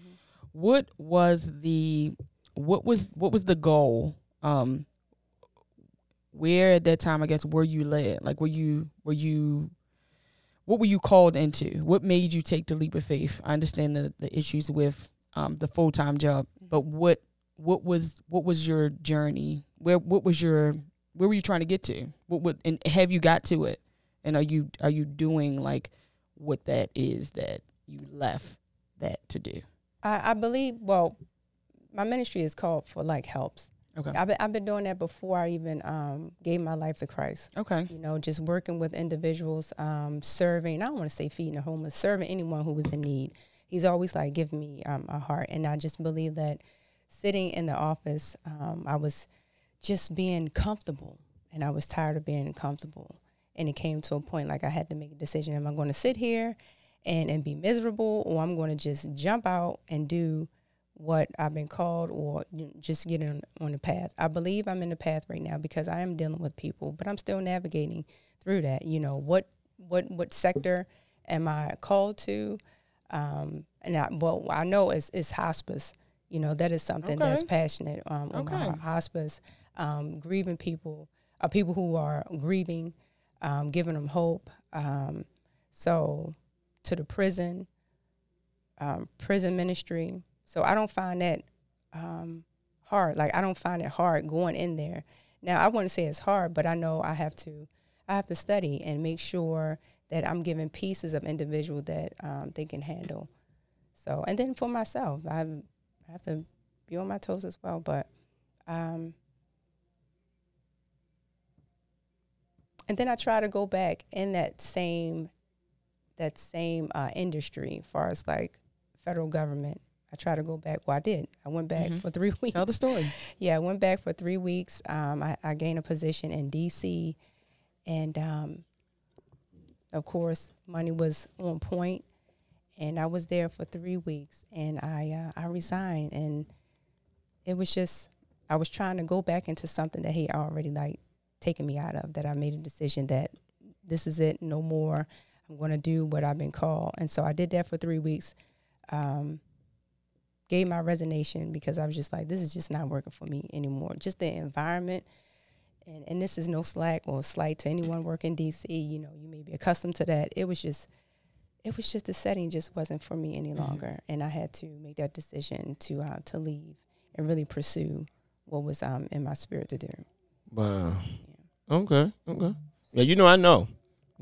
What was the what was what was the goal? Um where at that time I guess were you led? Like were you were you what were you called into? What made you take the leap of faith? I understand the, the issues with um, the full time job, but what what was what was your journey? Where what was your where were you trying to get to? What would and have you got to it? And are you are you doing like what that is that you left that to do? I, I believe. Well, my ministry is called for like helps. Okay. I've been, I've been doing that before I even um, gave my life to Christ. Okay. You know, just working with individuals, um, serving. I don't want to say feeding the homeless, serving anyone who was in need. He's always like giving me um, a heart, and I just believe that sitting in the office, um, I was just being comfortable, and I was tired of being comfortable. And it came to a point like I had to make a decision: Am I going to sit here and and be miserable, or I'm going to just jump out and do what I've been called, or just get on on the path? I believe I'm in the path right now because I am dealing with people, but I'm still navigating through that. You know what what what sector am I called to? Um, and I, well, I know it's, it's hospice. You know that is something that's passionate um, on my hospice, um, grieving people, uh, people who are grieving, um, giving them hope. Um, so to the prison, um, prison ministry. So I don't find that um, hard. Like I don't find it hard going in there. Now I wouldn't say it's hard, but I know I have to. I have to study and make sure that I'm giving pieces of individual that um, they can handle. So, and then for myself, I have to be on my toes as well. But, um, and then I try to go back in that same, that same uh, industry, as far as like federal government. I try to go back. Well, I did. I went back Mhm. for three weeks. Tell the story. Yeah, I went back for three weeks. Um, I, I gained a position in DC, and um, of course, money was on point, and I was there for three weeks, and I uh, I resigned, and it was just I was trying to go back into something that he already like taken me out of. That I made a decision that this is it, no more. I'm going to do what I've been called, and so I did that for three weeks. Um, gave my resignation because I was just like, this is just not working for me anymore. Just the environment, and and this is no slack or slight to anyone working DC. You know, you may be accustomed to that. It was just, it was just the setting just wasn't for me any longer, and I had to make that decision to uh, to leave and really pursue what was um in my spirit to do. Wow. Okay. Okay. Yeah, you know, I know.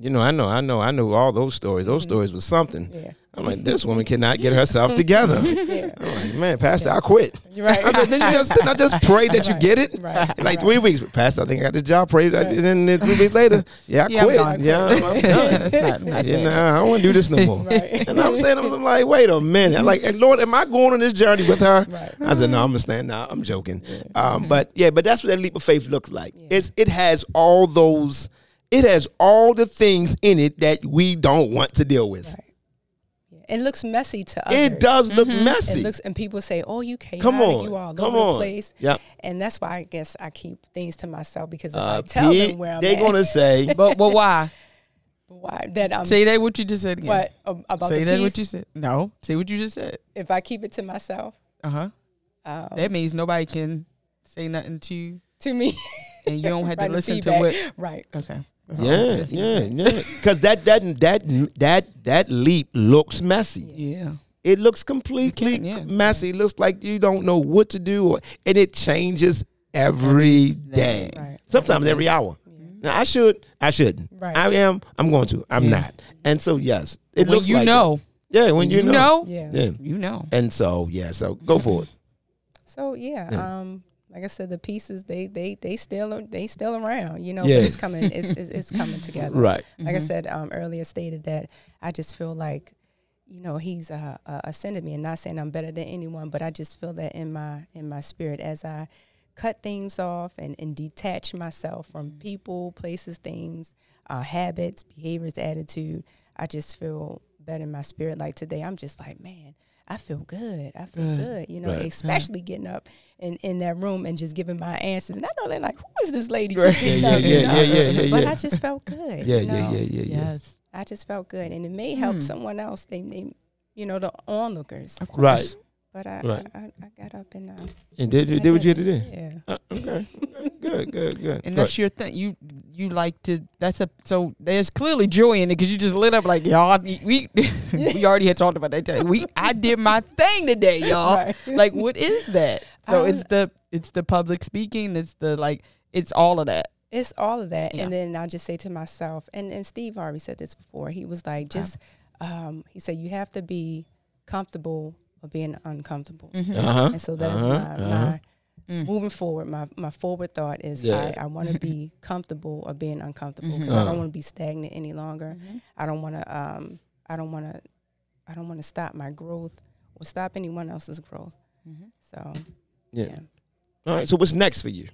You know, I know, I know, I know all those stories. Those Mhm. stories was something. Yeah, I'm like, this woman cannot get herself together. yeah, I'm like, man, Pastor, I quit. right. I then you just I just pray that you Right. get it. right, Like right. three weeks, Pastor, I think I got the job. Prayed, I- Right. and then three weeks later, yeah, I Yeah, I'm quit. Yeah, I'm, I'm done. That's not- Yeah, nah, I don't want to do this no more. Right. And I'm saying, I'm like, wait a minute. I'm like, "Hey, Lord, am I going on this journey with her? Right. I said, no, I'm gonna stand now. I'm joking. Um, but yeah, but that's what that leap of faith looks like. Yeah. It's it has all those, it has all the things in it that we don't want to deal with. Right. Yeah. It looks messy to others. It does look Mhm. messy. It looks, and people say, "Oh, you chaotic, Come on, you all come over on. the place," Yep. and that's why I guess I keep things to myself because if Uh, I tell Pete, them where I'm they're at, gonna say, But but why? why that I'm Say that what you just said again. what um, about Say the that peace, what you said. No. Say what you just said. if I keep it to myself, Uh huh. um, That means nobody can say nothing to you, to me, and you don't have to Writing listen to feedback. what. right? Okay. That's all. yeah, yeah, yeah, because that that that that that leap looks messy. Yeah. It looks completely can, yeah. messy. It looks like you don't know what to do, or, and it changes every day. Right. Sometimes every hour. Now I should, I shouldn't. Right. I am. I'm going to. I'm Yeah. not. And so yes, it when looks you like know, It. Yeah, when you, know. Yeah. Yeah. you know. And so yeah, so go for it. So yeah, Yeah. um, like I said, the pieces they they they still they still around, you know. Yeah. But it's coming. It's, it's it's coming together. Right. Like I Mhm. said um, earlier, stated that I just feel like, you know, he's uh, uh, ascended me, and not saying I'm better than anyone, but I just feel that in my in my spirit as I cut things off and, and detach myself from people, places, things, uh, habits, behaviors, attitude. I just feel better in my spirit. Like today, I'm just like, man, I feel good. I feel Good. good. You know, Right. especially getting up in, in that room and just giving my answers. And I know they're like, who is this lady? Right. keep getting Yeah, up, yeah, you yeah, know? yeah, yeah, But. I just felt good. Yeah, you yeah, know? yeah, yeah, yeah. Yes. I just felt good, and it may help Hmm. someone else. They, they, you know, the onlookers. Of course. Right. But I, Right. I, I, I got up and uh, And did you did what you had to do? Yeah. Uh, okay. good, good, good. And Good. that's your thing. You you like to. That's a. So there's clearly joy in it because you just lit up like y'all. We we already had talked about that. Today. We I did my thing today, y'all. Right. Like what is that? So I it's the it's the public speaking. It's the like it's all of that. It's all of that. Yeah. And then I'll just say to myself, and, and Steve already said this before. He was like, Okay. just, um, he said, you have to be comfortable of being uncomfortable. Uh-huh. And so that is uh-huh, my, uh-huh. my Mm. moving forward. My, my forward thought is Yeah. I, I want to be comfortable or being uncomfortable because Mhm. I Uh-huh. don't want to be stagnant any longer. I don't want to, um, I don't want to, I don't want to stop my growth or stop anyone else's growth. Mhm. So, Yeah. yeah. All right. So what's next for you?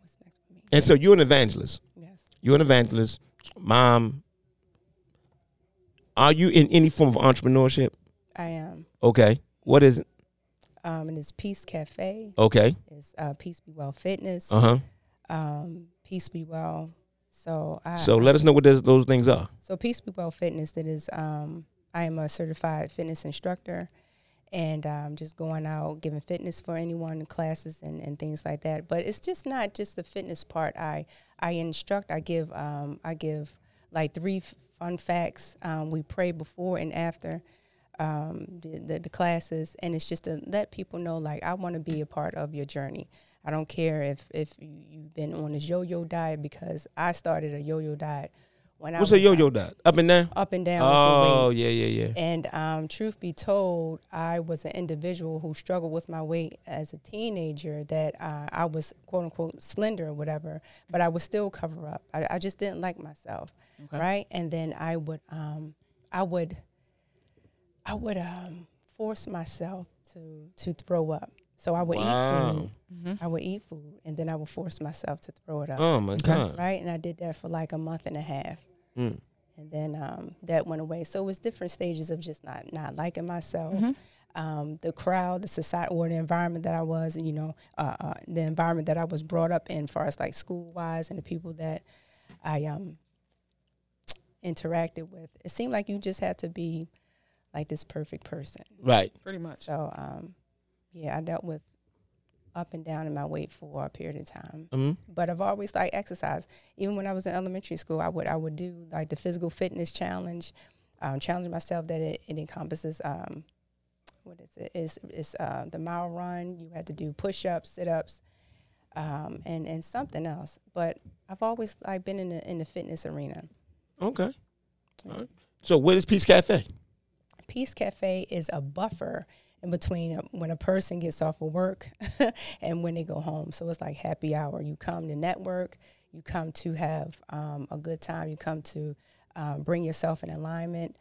What's next for me? And so you're an evangelist. Yes. You're an evangelist, mom. Are you in any form of entrepreneurship? I am. Okay. What is it? Um, and it's Peace Cafe. Okay. It's uh, Peace Be Well Fitness. Uh huh. Um, Peace Be Well. So I. So let us know what those, those things are. So Peace Be Well Fitness. That is. Um, I am a certified fitness instructor, and um, just going out giving fitness for anyone classes and, and things like that. But it's just not just the fitness part. I I instruct. I give. Um, I give like three fun facts. Um, we pray before and after. Um, the, the the classes, and it's just to let people know like I want to be a part of your journey. I don't care if if you, you've been on this yo-yo diet because I started a yo-yo diet when I What's was a yo-yo diet? Up and down. up and down. Oh weight. yeah, yeah, yeah. And um, truth be told, I was an individual who struggled with my weight as a teenager. That uh, I was quote unquote slender or whatever, but I would still cover up. I, I just didn't like myself, Okay. right? And then I would, um, I would, I would um, force myself to to throw up. So I would eat Wow. food. Mhm. I would eat food, and then I would force myself to throw it up, Oh my god. right? And I did that for like a month and a half Mm. and then um, that went away. So it was different stages of just not not liking myself, Mhm. um, the crowd, the society, or the environment that I was. You know, uh, uh, the environment that I was brought up in, far as like school wise, and the people that I um interacted with. It seemed like you just had to be like this perfect person. Right. Pretty much. So um, yeah, I dealt with up and down in my weight for a period of time hmm but I've always liked exercise. Even when I was in elementary school, I would I would do like the physical fitness challenge, um, challenge myself that it, it encompasses um, what is it? Is is uh, the mile run? You had to do push ups, sit ups, um, and and something else. But I've always like been in the in the fitness arena. Okay. All right. So where is Peace Cafe? Peace Cafe is a buffer in between uh, when a person gets off of work and when they go home. So it's like happy hour. You come to network, you come to have um, a good time, you come to um, bring yourself in alignment.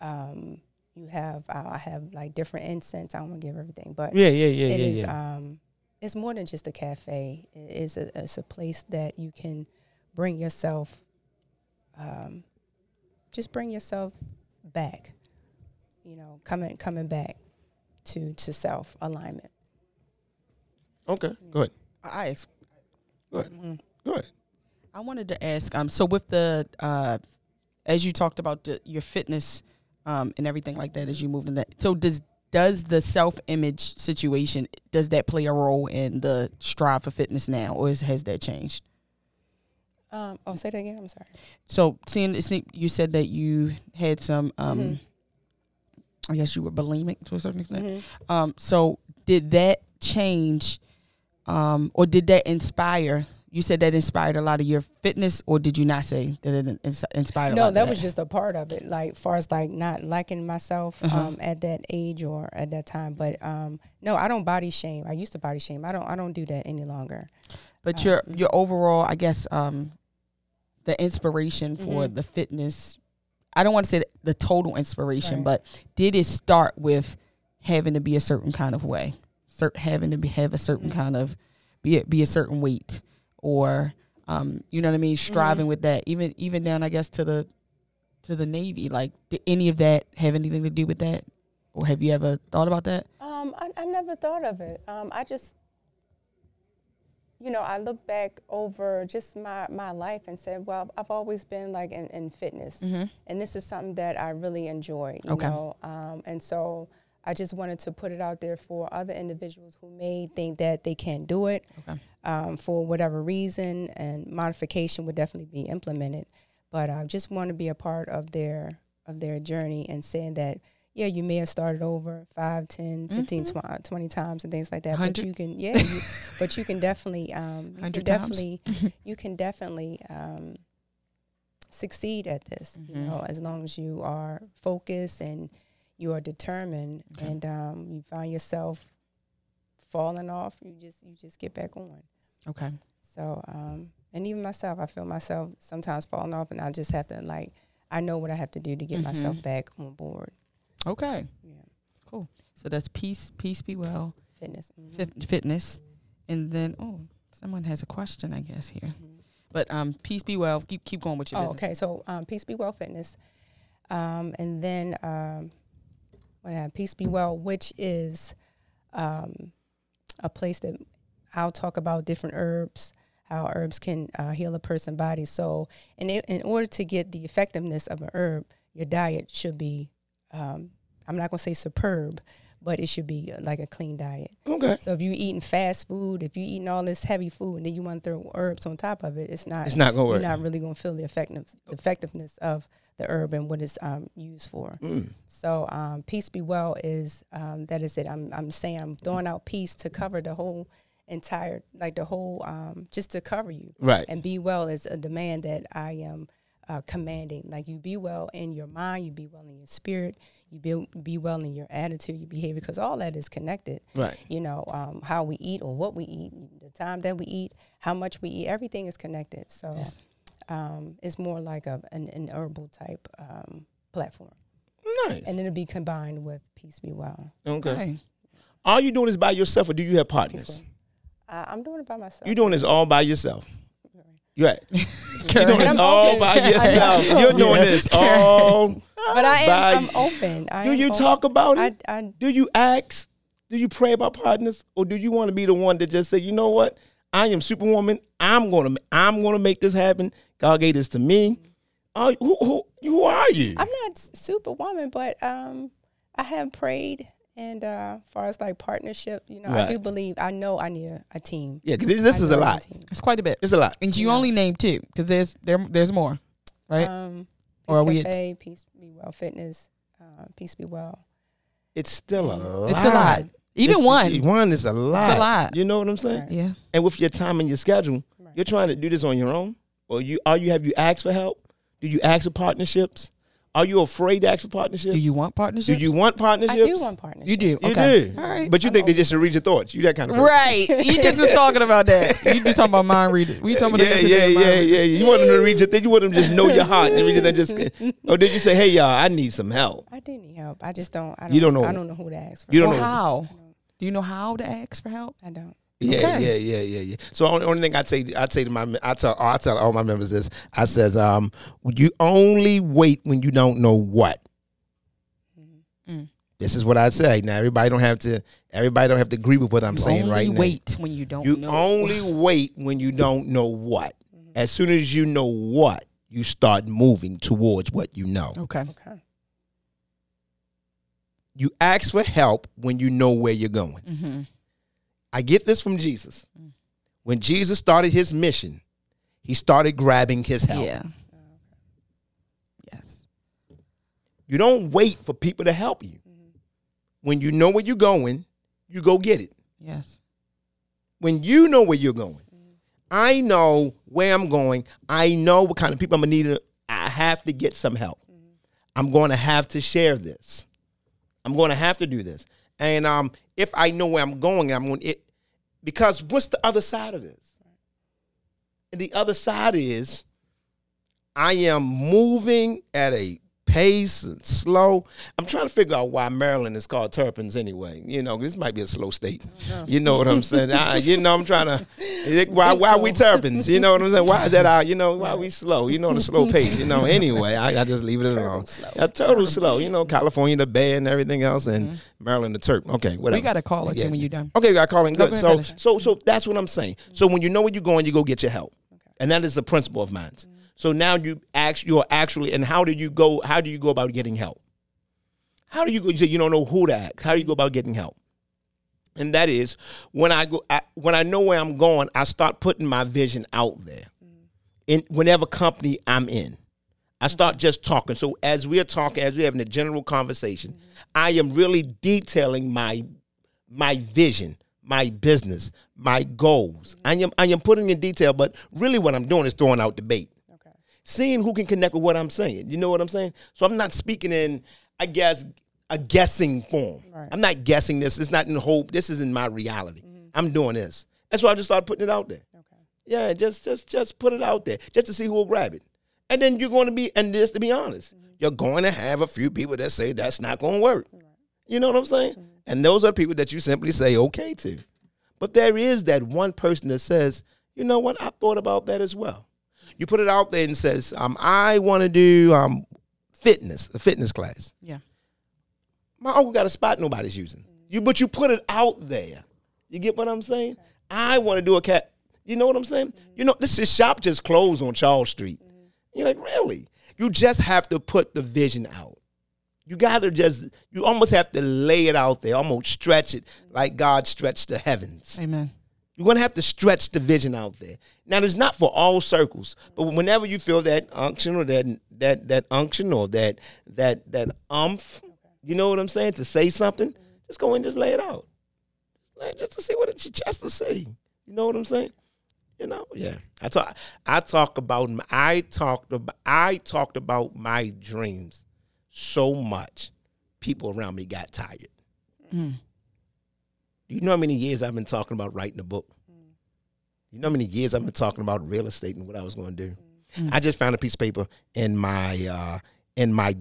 Um, you have I have like different incense. I don't want to give everything, but Yeah, yeah, yeah, it yeah, is yeah. um it's more than just a cafe it is a, it's a place that you can bring yourself um just bring yourself back you know coming coming back to to self alignment okay. Go ahead. I ex- Go ahead. Mhm. Go ahead. I wanted to ask. Um, so with the uh, as you talked about the, your fitness, um, and everything like that as you moved in that. So does does the self image situation does that play a role in the strive for fitness now, or is, has that changed? um oh say that again i'm sorry So seeing it you said that you had some um, Mhm. I guess you were bulimic to a certain extent. Mhm. Um, so did that change, um, or did that inspire? You said that inspired a lot of your fitness, or did you not say that it ins- inspired? a lot no of that was just a part of it like far as like not liking myself Uh-huh. um at that age or at that time but um no i don't body shame i used to body shame i don't i don't do that any longer But Uh, your mhm. your overall, I guess, um, the inspiration for Mhm. the fitness. I don't want to say the total inspiration, Right. but did it start with having to be a certain kind of way, having to be have a certain Mhm. kind of be a, be a certain weight, or um, you know what I mean, striving Mhm. with that, even even down, I guess, to the to the Navy. Like, did any of that have anything to do with that, or have you ever thought about that? Um, I, I never thought of it. Um, I just, you know, I look back over just my, my life and said, well, I've always been like in, in fitness, Mm-hmm. and this is something that I really enjoy. You Okay. know, um, and so I just wanted to put it out there for other individuals who may think that they can't do it Okay. um, for whatever reason, and modification would definitely be implemented. But I just want to be a part of their of their journey and saying that yeah, you may have started over 5, 10, 15, Mhm. tw- 20 times and things like that. But you can, yeah, you, but you can definitely, um, you can definitely, you can definitely um, succeed at this. Mhm. You know, as long as you are focused and you are determined, Okay. and um, you find yourself falling off, you just you just get back on. Okay. So, um, and even myself, I feel myself sometimes falling off, and I just have to like, I know what I have to do to get myself Mhm. back on board. Okay. Yeah, Cool. So that's peace, peace be well, fitness. mhm. fit, fitness, and then oh, someone has a question, I guess here. Mhm. But um, peace be well. Keep keep going with your Oh, business. okay. So, um, Peace Be Well Fitness, um, and then um, what I have Peace Be Well, which is um, a place that I'll talk about different herbs, how herbs can uh, heal a person's body. So, in in order to get the effectiveness of an herb, your diet should be, um, I'm not gonna say superb, but it should be uh, like a clean diet. Okay. So if you're eating fast food, if you're eating all this heavy food, and then you want to throw herbs on top of it, it's not It's not gonna work. you're not really going to feel the effectiveness, the effectiveness of the herb and what it's um, used for. Mm. So um, peace be well is um, that is it. I'm I'm saying I'm throwing out peace to cover the whole entire like the whole um, just to cover you. Right. And be well is a demand that I am uh, commanding. Like you be well in your mind, you be well in your spirit, you be be well in your attitude, your behavior, because all that is connected. Right. You know um, how we eat or what we eat, the time that we eat, how much we eat, everything is connected. So Yes. um, it's more like a an, an herbal type um, platform, Nice. and it'll be combined with peace be well. okay. Okay. Are you doing this by yourself or do you have partners? Uh, I'm doing it by myself. You doing this all by yourself? Right. You're doing this I'm all open. by yourself. You're doing this all. but I am. by- I'm open. I Do am you open. talk about it? I, I do you ask? Do you pray about partners, or do you want to be the one that just say, you know what? I am Superwoman. I'm gonna. I'm gonna make this happen. God gave this to me. Oh, who, who, who are you? I'm not superwoman, but um, I have prayed, and uh, as far as like partnership, you know, Right. I do believe. I know I need a, a team. yeah, 'cause this, this is know a I need lot. team. It's quite a bit. It's a lot. And you Yeah. only named two because there's there there's more, right? Um, Or are Peace we at- Cafe, Peace Be Well Fitness, uh, Peace Be Well. It's still a lot. it's a lot. Even It's- one. One is a lot. A lot. You know what I'm saying? Right. Yeah. And with your time and your schedule, Right. you're trying to do this on your own, or you are you have you asked for help? Do you ask for partnerships? Are you afraid to ask for partnerships? Do you want partnerships? Do you want partnerships? I do want partnership. You do. You okay. do. All right. But you I'm think they just should read your thoughts. You that kind of person. Right. You just was talking about that. You just talking about mind reading. We talking about yeah, that yeah, yesterday, mind yeah, reading. yeah. You want them to read your thing. You want them to just know your heart and read it and just. Or oh, did you say, "Hey, y'all, I need some help"? I do need help. I just don't. I don't You don't know. I don't know who to ask for. You don't Well, know. how? Do you know how to ask for help? I don't. Yeah, Okay. yeah, yeah, yeah, yeah. So only, only thing I'd say, I'd say to my, I tell, I tell all my members this. I says, um, you only wait when you don't know what. Mm. This is what I say. Now everybody don't have to. Everybody don't have to agree with what I'm You saying only right now. wait when you don't You know. only wait when you don't know what. As soon as you know what, you start moving towards what you know. Okay. Okay. You ask for help when you know where you're going. Mm-hmm. I get this from Jesus. When Jesus started his mission, he started grabbing his help. Yeah. Yes. You don't wait for people to help you. When you know where you're going, you go get it. Yes. When you know where you're going, I know where I'm going. I know what kind of people I'm gonna need. I have to get some help. I'm going to have to share this. I'm going to have to do this. And um, if I know where I'm going, I'm going it because what's the other side of this? And the other side is I am moving at a pace and slow. I'm trying to figure out why Maryland is called Terrapins anyway. You know, this might be a slow state. You know what I'm saying? I, you know, I'm trying to. Why? Why so. we Terrapins? You know what I'm saying? Why is that? Our, you know, why we slow? You know, the slow pace. You know. Anyway, I, I just leave it alone. slow. Yeah, total slow. You know, California the bay and everything else, and mm-hmm. Maryland the turp. Okay, whatever. We got to call it Yeah. when you're done. Okay, I call it good. ahead, So, finish. so, so that's what I'm saying. So when you know where you're going, you go get your help, okay. and that is the principle of mine. So now you act, you're actually, and how do you go? How do you go about getting help? How do you go? You say you don't know who to ask. How do you go about getting help? And that is when I go, I, when I know where I'm going, I start putting my vision out there. Mm. In whenever company I'm in, I start mm-hmm. just talking. So as we're talking, as we're having a general conversation, mm-hmm. I am really detailing my my vision, my business, my goals. Mm-hmm. I am I am putting in detail, but really what I'm doing is throwing out debate. Okay. Seeing who can connect with what I'm saying. You know what I'm saying? So I'm not speaking in, I guess, a guessing form. Right. I'm not guessing this. It's not in hope. This is in my reality. Mm-hmm. I'm doing this. That's why I just started putting it out there. Okay. Yeah, just just just put it out there, just to see who will grab it. And then you're going to be, and this to be honest, mm-hmm. you're going to have a few people that say that's not going to work. You know what I'm saying? Mm-hmm. And those are people that you simply say okay to. But there is that one person that says, you know what, I thought about that as well. You put it out there and says, um, I want to do um, fitness, a fitness class. Yeah. My uncle got a spot nobody's using. You, but you put it out there. You get what I'm saying? I want to do a cat. You know what I'm saying? You know, this is shop just closed on Charles Street. You're like, really? You just have to put the vision out. You gotta just, you almost have to lay it out there, almost stretch it like God stretched the heavens. Amen. You're gonna have to stretch the vision out there. Now, it's not for all circles, but whenever you feel that unction or that that that unction or that that that umph. You know what I'm saying? To say something, just go and just lay it out, just to see what it's chest to see. You know what I'm saying? You know, yeah. I talk. I talk about. I talked about. I talked about my dreams so much. People around me got tired. Mm. You know how many years I've been talking about writing a book? You know how many years I've been talking about real estate and what I was going to do? I just found a piece of paper in my uh, in my.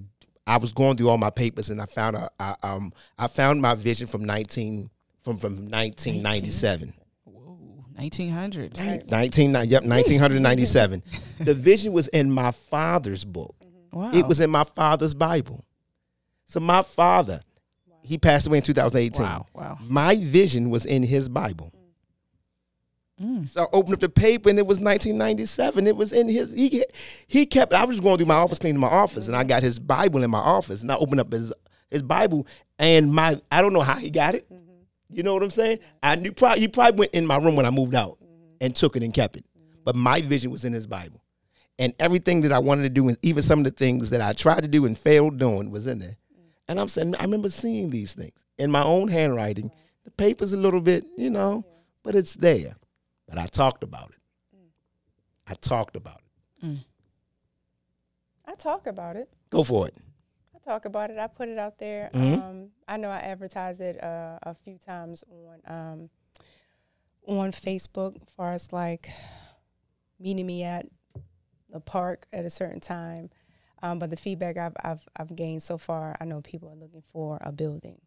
I was going through all my papers and I found a I, um I found my vision from nineteen from from nineteen ninety seven. Whoa, 1900s. 19, yep, 1997. the vision was in my father's book. Wow. It was in my father's Bible. So my father, he passed away in 2018. Wow, wow. My vision was in his Bible. Mm. So I opened up the paper and it was 1997. It was in his. He he kept. I was going through my office, cleaning my office, and I got his Bible in my office, and I opened up his his Bible, and my I don't know how he got it. Mm-hmm. You know what I'm saying? I knew probably he probably went in my room when I moved out mm-hmm. and took it and kept it. Mm-hmm. But my vision was in his Bible, and everything that I wanted to do, and even some of the things that I tried to do and failed doing, was in there. And I'm saying I remember seeing these things in my own handwriting. The paper's a little bit, you know, but it's there. But I talked about it. I talked about it. I talk about it. Go for it. I talk about it. I put it out there. Mhm. Um, I know I advertised it uh, a few times on um, on Facebook, as far as like meeting me at the park at a certain time. Um, but the feedback I've, I've I've gained so far, I know people are looking for a building,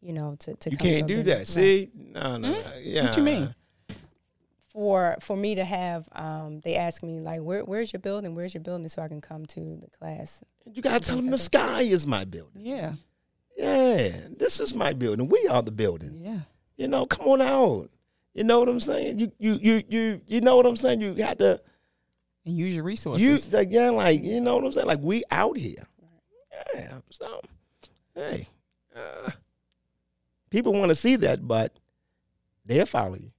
you know, to to You come You can't a do that. Right. See? No, no, no. Yeah. What you mean? for for me to have um, they ask me like where where's your building where's your building so i can come to the class You gotta tell them the sky is my building. Yeah. Yeah, this is my building. We are the building. Yeah. You know, come on out. You know what I'm saying? You you you you you know what I'm saying? You got to And use your resources. you like yeah, like you know what I'm saying? Like we out here. Yeah. So hey. Uh, people want to see that, but they'll follow you.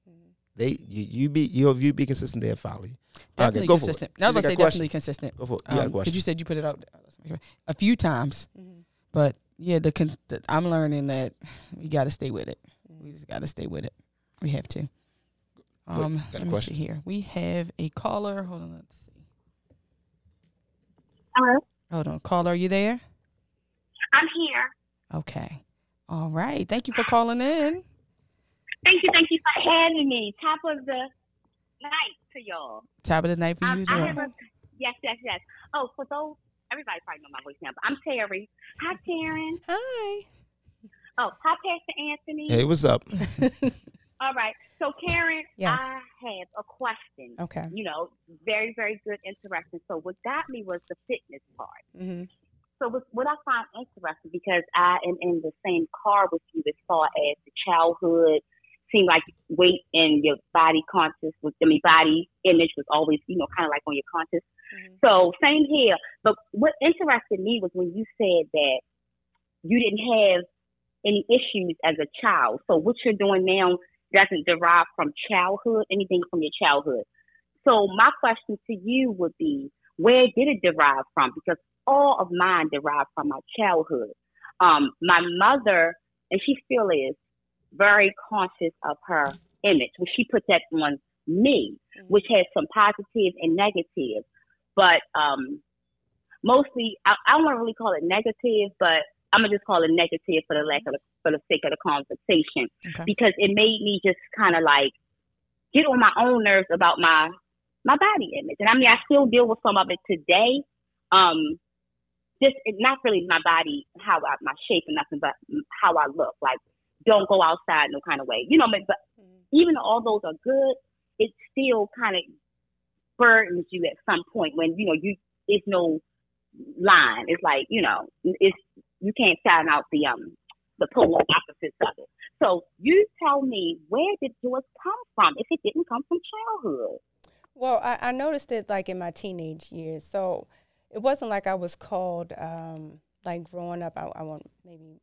They you, you be you if you be consistent, they'll follow you. definitely Okay, go for it. consistent. I was gonna say a question? definitely consistent. Go for it. You got a Um. Cause you said you put it out a few times, Mm-hmm. but yeah, the, con- the I'm learning that we got to stay with it. We just got to stay with it. We have to. Um, let me question? see here. We have a caller. Hold on. Let's see. Hello, Hold on, caller. Are you there? I'm here. Okay. All right. Thank you for calling in. Thank you, thank you for having me. Top of the night to y'all. Top of the night for Um, you as well. a, yes, yes, yes. Oh, for those, everybody probably know my voice now, but I'm Terry. Hi, Karen. hi Oh, hi, Pastor Anthony. Hey, what's up? All right. So, Karen, Yes. I have a question. okay You know, very, very good, interesting. So, what got me was the fitness part. hmm So, what, what I find interesting because I am in the same car with you as far as the childhood, seemed like weight and your body conscious was, I mean, body image was always, you know, kind of like on your conscious. Mhm. So, same here. But what interested me was when you said that you didn't have any issues as a child. So, what you're doing now doesn't derive from childhood, anything from your childhood. So, my question to you would be, where did it derive from? Because all of mine derived from my childhood. Um, my mother, and she still is, very conscious of her image. which she put that on me, which has some positive and negative. But um, mostly, I, I don't want to really call it negative, but I'm gonna just call it negative for the lack of the, for the sake of the conversation Okay. because it made me just kind of like get on my own nerves about my my body image. And I mean, I still deal with some of it today. Um, just not really my body, how I, my shape and nothing, but how I look. Like, don't go outside no kind of way, you know. But, but even though all those are good, it still kind of burdens you at some point when you know you it's no line. It's like you know, it's you can't find out the um the polar opposites of it. So you tell me where did yours come from if it didn't come from childhood? Well, I, I noticed it like in my teenage years. So it wasn't like I was called um, like growing up. I, I want maybe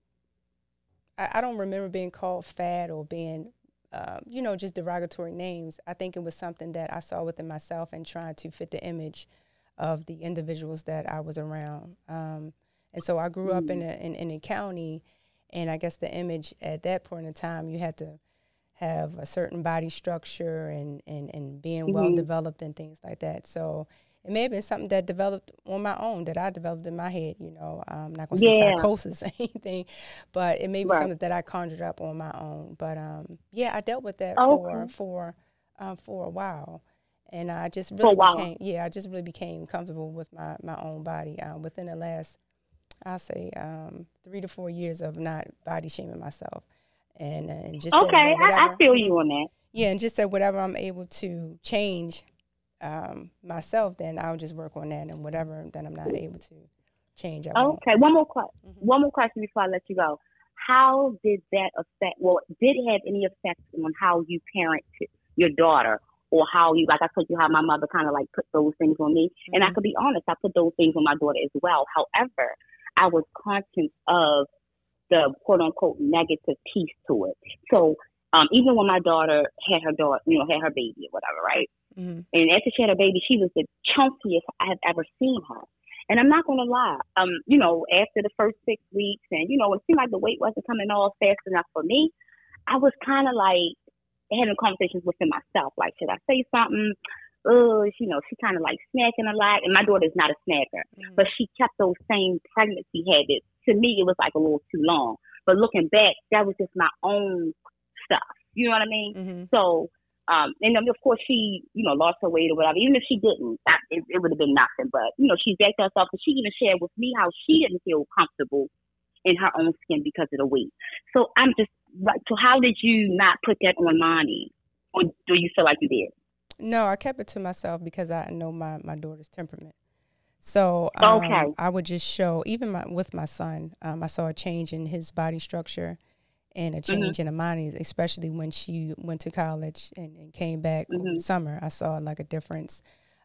I, I don't remember being called fat or being um, you know just derogatory names. I think it was something that I saw within myself and trying to fit the image of the individuals that I was around. Um, and so I grew up in a in, in a county, and I guess the image at that point in time, you had to have a certain body structure and and and being well developed and things like that. So it may have been something that developed on my own that I developed in my head. You know, I'm not gonna say Yeah. psychosis or anything, but it may be Right. something that I conjured up on my own. But um, yeah, I dealt with that Oh, for okay. for um, for a while, and I just really became yeah, I just really became comfortable with my my own body um, within the last I'll say um, three to four years of not body shaming myself, and uh, and just Okay, that I, I feel you on that. yeah, and just said whatever I'm able to change um, myself, then I'll just work on that, and whatever that I'm not able to change, I won't. Okay, one more question. Mhm. One more question before I let you go. How did that affect? Well, did it have any effect on how you parent your daughter, or how you, like I told you, how my mother kind of like put those things on me? And I Mhm. could be honest, I put those things on my daughter as well. However, I was conscious of the quote unquote negative piece to it. So um, even when my daughter had her daughter, you know, had her baby or whatever, right? Mhm. And after she had her baby, she was the chunkiest I have ever seen her. And I'm not gonna lie, um, you know, after the first six weeks, and you know, it seemed like the weight wasn't coming off fast enough for me. I was kind of like having conversations within myself, like, should I say something? Oh, you know, she kind of like snacking a lot, and my daughter's not a snacker, Mhm. but she kept those same pregnancy habits. To me, it was like a little too long. But looking back, that was just my own stuff. You know what I mean? Mhm. So, um, and then of course she, you know, lost her weight or whatever. Even if she didn't, I, it, it would have been nothing. But you know, she's back to herself, and she even shared with me how she didn't feel comfortable in her own skin because of the weight. So I'm just like, so how did you not put that on Monty, or do you feel like you did? No, I kept it to myself because I know my, my daughter's temperament. So um, Okay. I would just show, even my, with my son, um, I saw a change in his body structure and a change in Amani's, especially when she went to college and, and came back the summer. I saw like a difference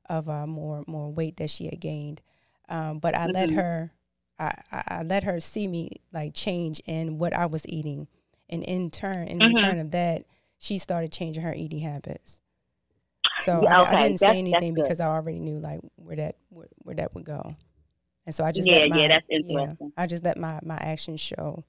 of uh, more more weight that she had gained. Um, but I let her, I, I, I let her see me like change in what I was eating, and in turn, in return of that, she started changing her eating habits. So Yeah, I, I didn't say anything because I already knew like where that where, where that would go, and so I just Yeah, let my, yeah, that's yeah. I just let my my actions show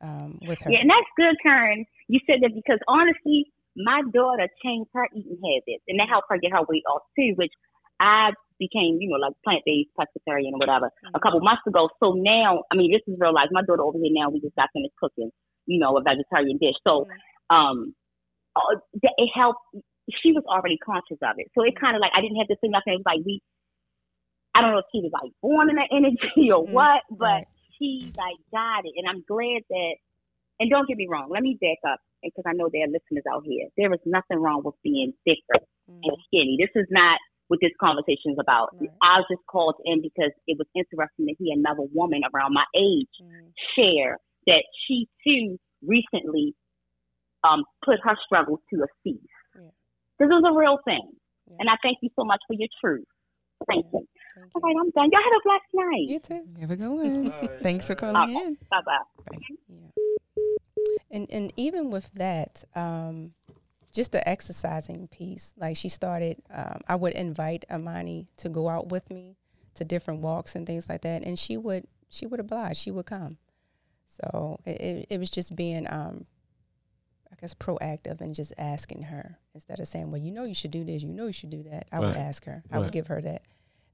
um, with her. Yeah, and that's good, Karen. You said that because honestly, my daughter changed her eating habits, and that helped her get her weight off too. Which I became, you know, like plant based, pescatarian, or whatever, a couple months ago. So now, I mean, this is real life. My daughter over here now, we just got finished cooking, you know, a vegetarian dish. So, um, uh, it helped. She was already conscious of it, so it kind of like I didn't have to say nothing. It was like we. I don't know if she was like born in that energy or Mhm, what, but right. she like got it, and I'm glad that. And don't get me wrong, let me back up because I know there are listeners out here. There is nothing wrong with being thicker Mhm. and skinny. This is not what this conversation is about. Right. I was just called in because it was interesting to hear another woman around my age Mhm. share that she too recently um, put her struggles to a cease. Yeah. This is a real thing. Yeah. And I thank you so much for your truth. Thank Yeah. you. Thank All you. right, I'm done. Y'all have a blessed night. You too. Have a good one. Thanks for calling Okay. in. Bye bye. And and even with that, um, just the exercising piece, like she started, um, I would invite Amani to go out with me to different walks and things like that, and she would she would oblige, she would come. So it, it, it was just being, um, I guess, proactive and just asking her instead of saying, "Well, you know, you should do this, you know, you should do that." I would ask her. I Right. would give her that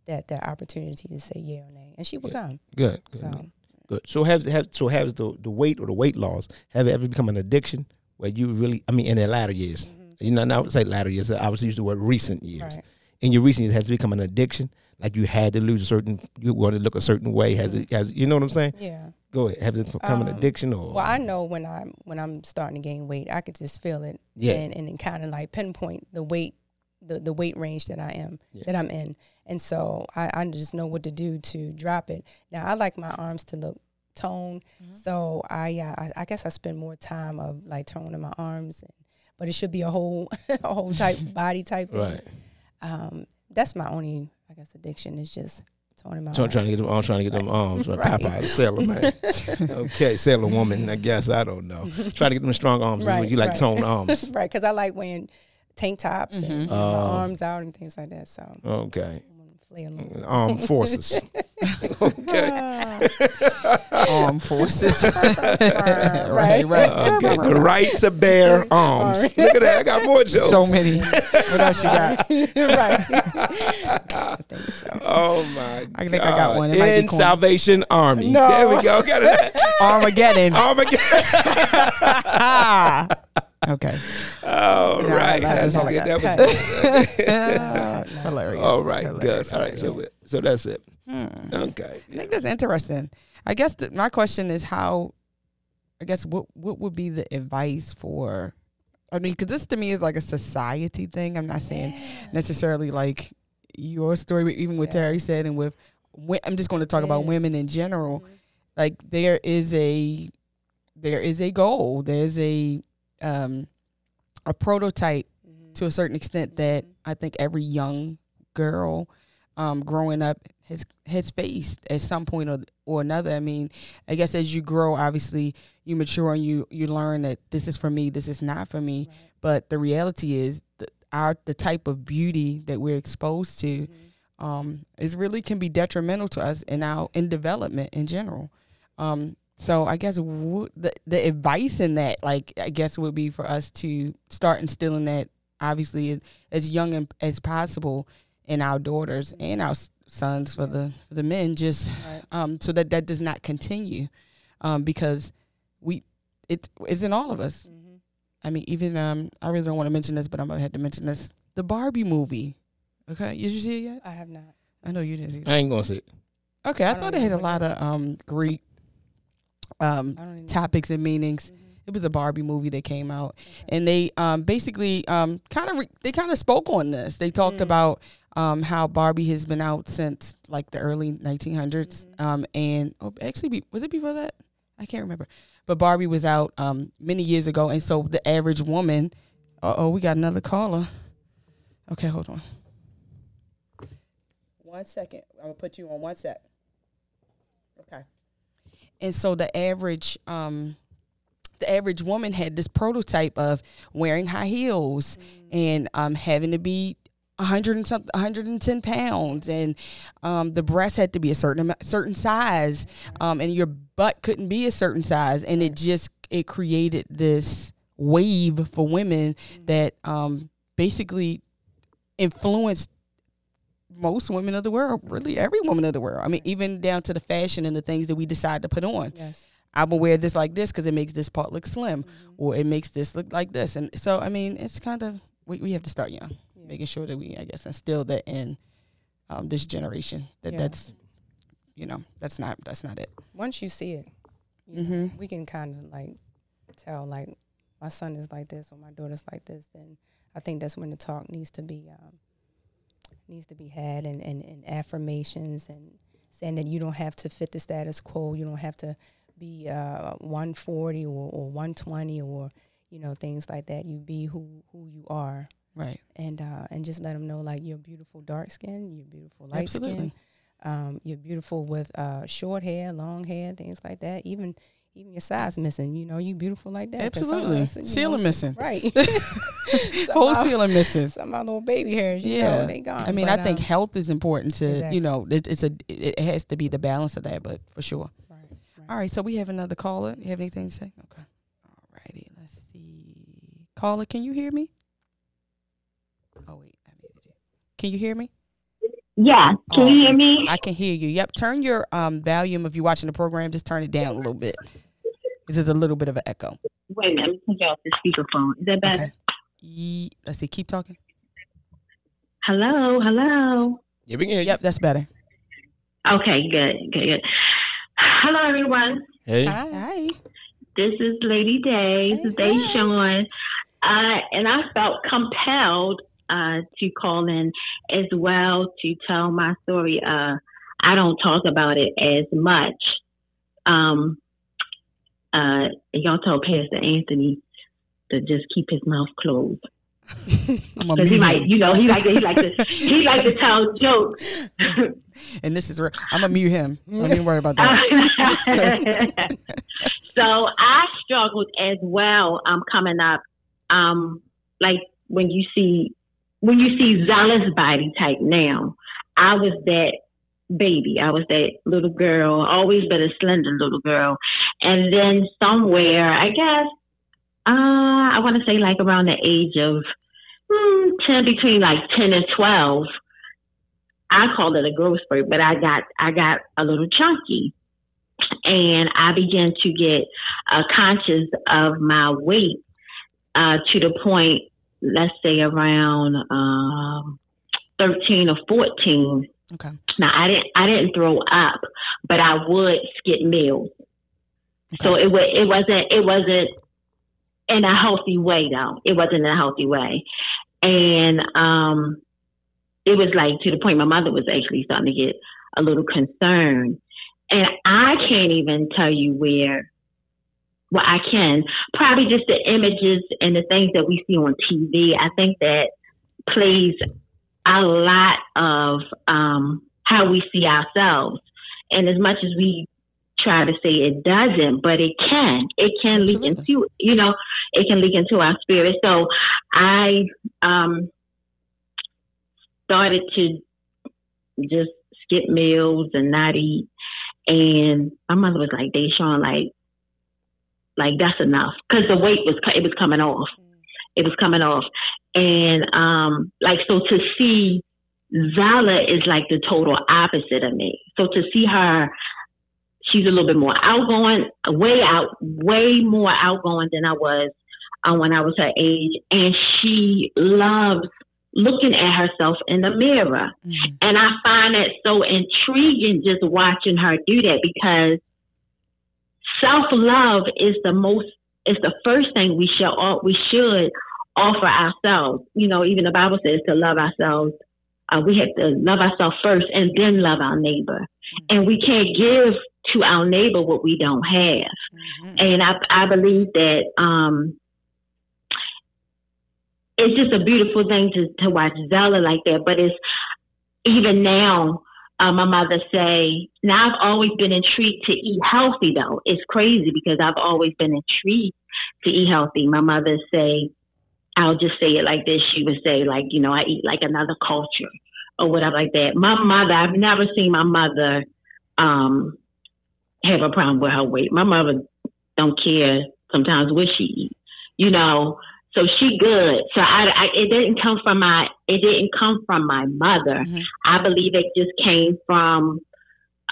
that that opportunity to say yeah or nay, and she would come. Good. good. So. Good. So has have so has the the weight or the weight loss have it ever become an addiction where you really I mean in the latter years you know now I would say latter years I was use the word recent years Mm-hmm. Right. in your recent years has it become an addiction like you had to lose a certain you want to look a certain way has it has you know what I'm saying Yeah. Go ahead Have it become an Um, addiction or Well, I know when I'm when I'm starting to gain weight, I could just feel it, Yeah. and and kind of like pinpoint the weight, the the weight range that I am Yeah. that I'm in, and so I, I just know what to do to drop it. Now I like my arms to look toned, so I, uh, I I guess I spend more time of like toning my arms, and, but it should be a whole a whole type body type thing. Right. Um, that's my only I guess addiction is just my I'm trying to get them I'm trying to get them arms right. Right. Popeye the sailor man okay sailor woman I guess I don't know trying to get them strong arms Right, you like right. toned arms right, because I like wearing tank tops and mm-hmm. Oh. my arms out and things like that. So okay Definitely alone. Uh, armed forces. okay. Armed forces. right, right, right. Okay. The right to bear arms. Look at that. I got more jokes. So many. What else you got? right. I think so. Oh my! I think I got one. It might be In corny. Salvation Army. No. There we go. Got it. Armageddon. Armageddon. Okay. All Yeah, right. that- That's that's all I good. got. That was good. Hilarious. All right. Good. All right. So, so that's it. Hmm. Okay. I think that's interesting. I guess the, my question is how. I guess what what would be the advice for? I mean, because this to me is like a society thing. I'm not saying necessarily like your story, even what Yeah. Terry said, and with I'm just going to talk about women in general. Like there is a there is a goal. There's a um a prototype to a certain extent that I think every young girl um, growing up has has faced at some point or, or another. I mean, I guess as you grow, obviously you mature and you you learn that this is for me, this is not for me. But the reality is, the, our the type of beauty that we're exposed to um, is really can be detrimental to us in our in development in general. Um, so I guess w- the the advice in that, like I guess, would be for us to start instilling that obviously as- as young and- as possible in our daughters and our sons for the for the men, just Right. um, so that that does not continue, um, because we it it's in all of us. Mm-hmm. I mean, even um, I really don't want to mention this, but I'm gonna have to mention this: the Barbie movie. Okay, did you see it yet? I have not. I know you didn't see it. I ain't gonna see it. Okay, I, I thought it had a even lot of um great um I don't even topics and meanings. It was a Barbie movie that came out, and they um basically um kind of re- they kind of spoke on this. They talked Mm. about um how Barbie has been out since like the early 1900s, um and oh, actually be, was it before that? I can't remember, but Barbie was out um many years ago, and so the average woman. Uh oh, we got another caller. Okay, hold on. One second. I'm gonna put you on one sec. And so the average um the average woman had this prototype of wearing high heels and um having to be 100 and something 110 pounds. And um the breast had to be a certain certain size um and your butt couldn't be a certain size. And it just it created this wave for women that um basically influenced most women of the world, really every woman of the world. I mean, even down to the fashion and the things that we decide to put on. Yes. I'm gonna wear this like this because it makes this part look slim, or it makes this look like this. And so, I mean, it's kind of we, we have to start young, making sure that we, I guess, instill that in um, this generation. That Yeah. that's, you know, that's not that's not it. Once you see it, you know, Mhm. we can kind of like tell like my son is like this or my daughter's like this. Then I think that's when the talk needs to be um, needs to be had and, and, and affirmations and saying that you don't have to fit the status quo. You don't have to be uh, 140 or, or 120 or you know things like that. You be who who you are. Right. and uh, and just let them know like you're beautiful dark skin, you're beautiful light Absolutely. skin, um, you're beautiful with uh, short hair, long hair, things like that. Even even your size missing, you know, you beautiful like that. Absolutely. us, you know, Ceiling missing. right? Whole ceiling missing. Some of little baby hairs, you Yeah. know, they gone. I mean, But, I think um, health is important to Exactly. you know it, it's a it, it has to be the balance of that, but for sure. right, right. All right, so we have another caller. You have anything to say? Okay. All righty, let's see. Caller, can you hear me? Oh wait, I muted you. Can you hear me? Yeah. Can you hear me? I can hear you. Yep. Turn your um volume if you're watching the program. Just turn it down a little bit. This is a little bit of an echo. Wait a minute. Let me put you off the speakerphone. Is that better? Okay. Ye- let's see. Keep talking. Hello. Hello. Yeah, we can hear you. Yep, that's better. Okay. Good. Good. Good. Hello, everyone. Hey. Hi. This is Lady Day. This is Day Sean. Uh, and I felt compelled uh, to call in as well to tell my story. Uh, I don't talk about it as much. Um, uh, y'all told Pastor Anthony to just keep his mouth closed I'm because he might, you know, he like he like to he like to tell jokes. And this is real. I'm gonna mute him. Don't even worry about that. so I struggled as well. Um, coming up, um, like when you see when you see zealous body type now, I was that baby. I was that little girl, always been a slender little girl. And then somewhere, I guess, uh, I want to say like around the age of hmm, 10, between like 10 and 12, I called it a growth spurt, but I got, I got a little chunky and I began to get uh, conscious of my weight uh, to the point, let's say around um, 13 or 14. Okay. Now I didn't I didn't throw up, but I would skip meals. So it was it wasn't it wasn't in a healthy way though. It wasn't in a healthy way, and um, it was like to the point my mother was actually starting to get a little concerned, and I can't even tell you where. Well, I can probably just the images and the things that we see on TV. I think that plays a lot of um, how we see ourselves. And as much as we try to say it doesn't, but it can. It can Absolutely. leak into, you know, it can leak into our spirit. So I um, started to just skip meals and not eat. And my mother was like, Deshaun, like, like that's enough. Cause the weight was, it was coming off. It was coming off. And, um, like, so to see Zala is like the total opposite of me. So to see her, she's a little bit more outgoing, way out, way more outgoing than I was uh, when I was her age. And she loves looking at herself in the mirror. Mhm. And I find that so intriguing just watching her do that because self love is the most is the first thing we should we should offer ourselves. You know, even the Bible says to love ourselves. Uh, we have to love ourselves first and then love our neighbor. And we can't give to our neighbor what we don't have. Mhm. And I, I believe that um, it's just a beautiful thing to, to watch Zella like that. But it's even now, uh, my mother say, now I've always been intrigued to eat healthy though. It's crazy because I've always been intrigued to eat healthy. My mother say, I'll just say it like this. She would say like, you know, I eat like another culture or whatever like that. My mother, I've never seen my mother, um, have a problem with her weight. My mother don't care sometimes what she eats, you know. So she good. So I, I, it didn't come from my, it didn't come from my mother. Mhm. I believe it just came from,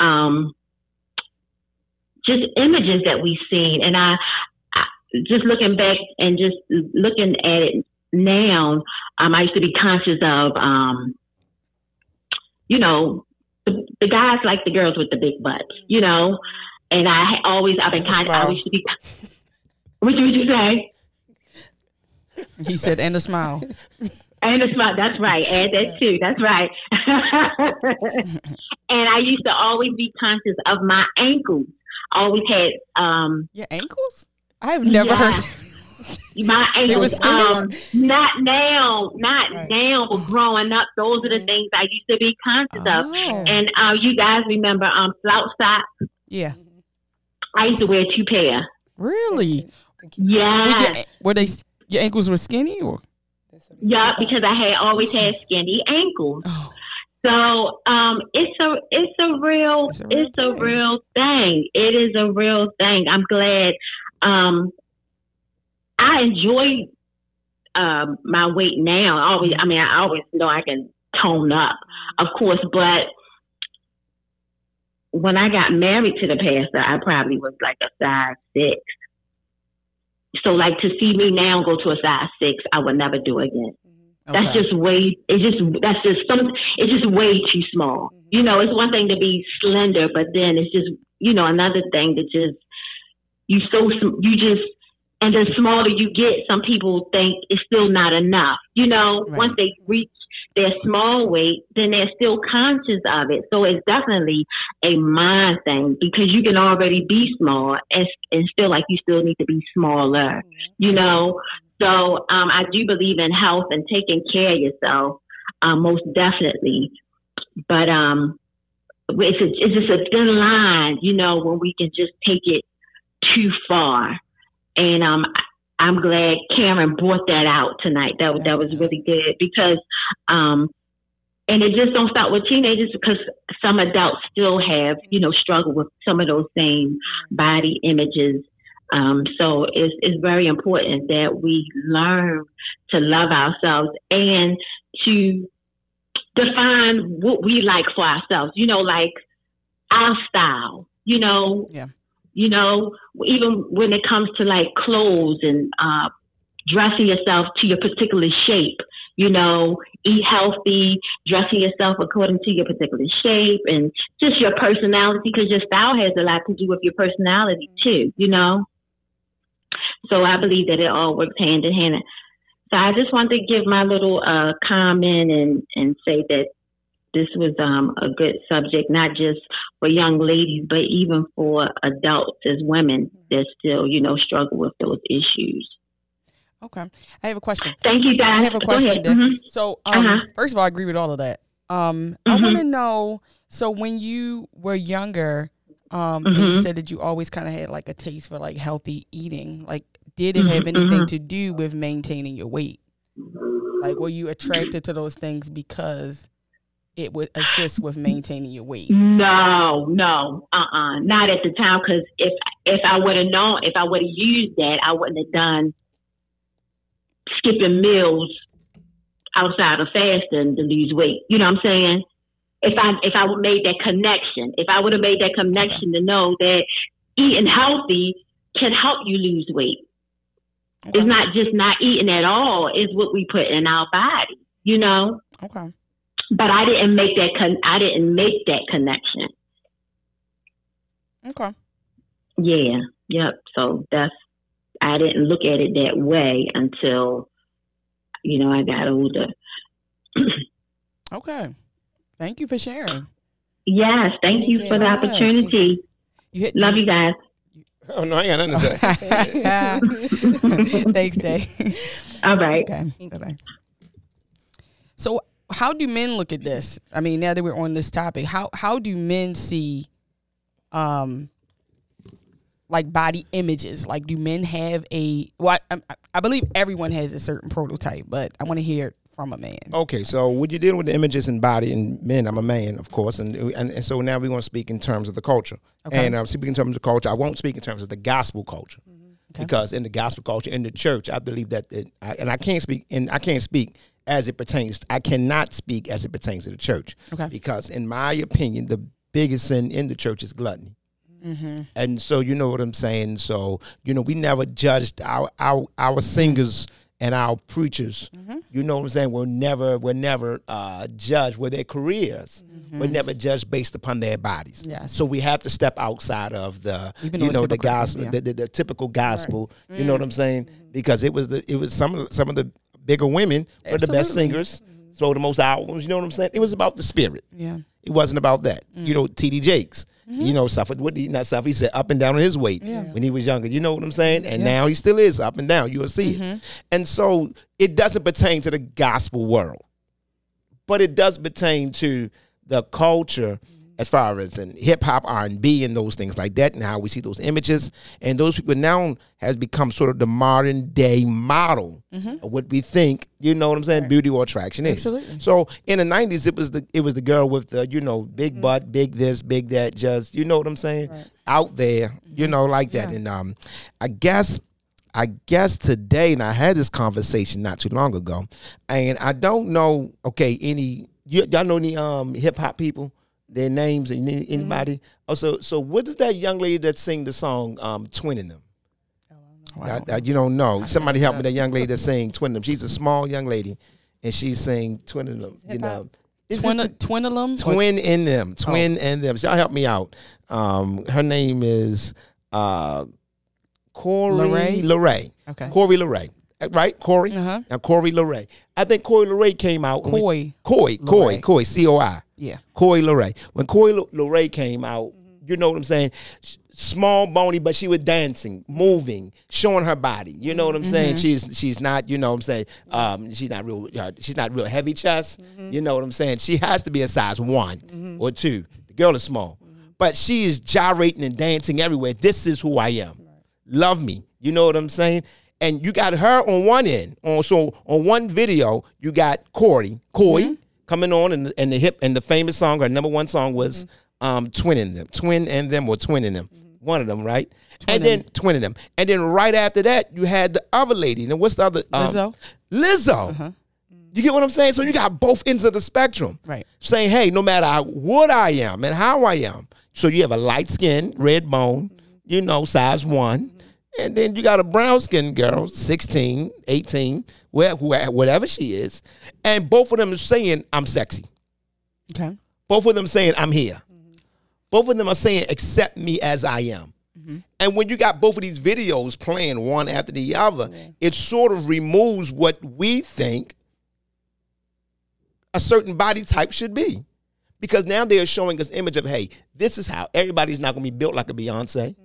um, just images that we've seen. And I, I just looking back and just looking at it now, um, I used to be conscious of, um, you know, the, the guys like the girls with the big butts, you know, and I always, I've been kind I smile. used to be, what did you say? He said, and a smile. And a smile. That's right. Add that too. That's right. and I used to always be conscious of my ankles. Always had um Your ankles? I've never Yeah. heard. my They were ankles. Um, not now, not Right. now, but growing up, those are the things I used to be conscious of. Oh. And uh, you guys remember um slouch socks? Yeah. I used to wear two pair. Really? Were, Yes. were they? Your ankles were skinny, or? Yeah, because I had always had skinny ankles. Oh. So um, it's a it's a real It's it's a a real real, thing. thing. It is a real thing. I'm glad. Um, I enjoy um, my weight now. I always, I mean, I always know I can tone up, of course, but when I got married to the pastor, I probably was like a size six. So, like to see me now go to a size six, I would never do again. Mm-hmm. That's Okay. just way. It's just that's just some. It's just way too small. Mm-hmm. You know, it's one thing to be slender, but then it's just you know another thing to just you so you just and the smaller you get, some people think it's still not enough. You know, Right. once they reach their small weight, then they're still conscious of it. So it's definitely a mind thing because you can already be small and, and still like you still need to be smaller. You know, so um, I do believe in health and taking care of yourself, um, most definitely. But um, it's a, it's just a thin line, you know, when we can just take it too far. And um, I- I'm glad Karen brought that out tonight. That was- that was really good because um, and it just don't stop with teenagers because some adults still have, you know, struggle with some of those same body images. Um, so it's, it's very important that we learn to love ourselves and to define what we like for ourselves, you know, like our style, you know, Yeah. You know, even when it comes to like clothes and, uh, dressing yourself to your particular shape, you know, eat healthy, dressing yourself according to your particular shape and just your personality because your style has a lot to do with your personality too, you know. So I believe that it all works hand in hand. So I just wanted to give my little uh, comment and, and say that this was um, a good subject, not just for young ladies, but even for adults as women that still, you know, struggle with those issues. Okay. I have a question. Thank you, guys. I have a question. Mhm. So, um, Uh-huh. first of all, I agree with all of that. Um, I Mhm. want to know. So, when you were younger, um, and you said that you always kind of had like a taste for like healthy eating. Like, did it have Mhm, anything mhm. to do with maintaining your weight? Like, were you attracted to those things because it would assist with maintaining your weight? No, no, uh, uh not at the time. Because if if I would have known, if I would have used that, I wouldn't have done skipping meals outside of fasting to lose weight. You know what I'm saying? If I if I would made that connection, if I would have made that connection to know that eating healthy can help you lose weight. Okay. It's not just not eating at all; it's what we put in our body. You know. Okay. But I didn't make that. Con- I didn't make that connection. Okay. Yeah, yep. So that's I didn't look at it that way until you know I got older. Okay. Thank you for sharing. Yes, thank, Thank you you for so the much. opportunity. You hit. Love you guys. Oh no, I ain't got nothing to say. Thanks, Day. All right. Okay. Bye-bye. So, how do men look at this? I mean, now that we're on this topic, how how do men see, um, like body images? Like, do men have a? Well, I, I, I believe everyone has a certain prototype, but I want to hear from a man. Okay, so when you're dealing with the images and body and men, I'm a man, of course, and and, and so now we're going to speak in terms of the culture. Okay. And uh, speaking in terms of culture, I won't speak in terms of the gospel culture Okay. because in the gospel culture, in the church, I believe that, it, I, and I can't speak, and I can't speak as it pertains. I cannot speak as it pertains to the church Okay. because, in my opinion, the biggest sin in the church is gluttony. Mm-hmm. And so you know what I'm saying. So you know we never judged our our our singers and our preachers. Mm-hmm. You know what I'm saying. Were never were never uh, judged with their careers. Were never judged based upon their bodies. Mm-hmm. Yes. So we have to step outside of the Even you know the gospel, yeah. the, the, the typical gospel. You know what I'm saying? Mm-hmm. Because it was the it was some of the, some of the bigger women were the best Absolutely. singers. Sold the most albums. You know what I'm saying? It was about the spirit. Yeah. It wasn't about that. You Mm. know, T.D. Jakes, you know, suffered what he not suffered. He said up and down on his weight Yeah. when he was younger. You know what I'm saying? And Yeah. now he still is up and down. You'll see Mm-hmm. it. And so it doesn't pertain to the gospel world, but it does pertain to the culture as far as in hip hop, R and B, and those things like that. Now we see those images, and those people now has become sort of the modern day model of what we think. You know what I'm saying? Beauty or attraction is. Mm-hmm. Absolutely. So in the '90s, it was the it was the girl with the you know big Mm-hmm. butt, big this, big that, just you know what I'm saying, out there, you know like that. Yeah. And um, I guess. I guess today, and I had this conversation not too long ago, and I don't know. Okay, any you, y'all know any um hip hop people? Their names? Any, anybody? Oh, so so what is that young lady that sing the song um "Twinning Them"? Wow. I- I- you don't know. Somebody help me. That young lady that sing "Twinning Them." She's a small young lady, and she sing "Twinning Them." You know, Is it Twin, the- twin in them, twin Oh. in them. So y'all help me out. Um, her name is uh, Corey Lorraine? Leray. Okay. Corey Leray. Uh, Right, Corey. Uh-huh. Now Corey Leray. I think Corey Leray came out. when- Coy. Coy, Coy, Coy, C O I. Yeah. Corey Leray. When Corey Lo- Leray came out, you know what I'm saying? Small, bony, but she was dancing, moving, showing her body. You know what I'm saying? Mm-hmm. She's she's not, you know what I'm saying? Um, she's not real. Uh, she's not real heavy chest. Mm-hmm. You know what I'm saying? She has to be a size one mm-hmm. or two. The girl is small, but she is gyrating and dancing everywhere. This is who I am. Love me. You know what I'm saying? And you got her on one end. On so on one video, you got Corey, Coy, coming on, and and the hip and the famous song, our number one song was um, "Twinning Them," "Twin and Them" or "Twinning Them," one of them, right? and then twinning them, and then right after that, you had the other lady. And what's the other? um, Lizzo? Lizzo. You get what I'm saying? So you got both ends of the spectrum. Right. Saying, hey, no matter how- what I am and how I am. So you have a light skin, red bone, you know, size one. And then you got a brown skinned girl, 16, 18, where, where, whatever she is. And both of them are saying, I'm sexy. Okay. Both of them saying, I'm here. Both of them are saying, accept me as I am. Mm-hmm. And when you got both of these videos playing one after the other, it sort of removes what we think a certain body type should be. Because now they are showing us image of, hey, this is how everybody's not going to be built like a Beyonce.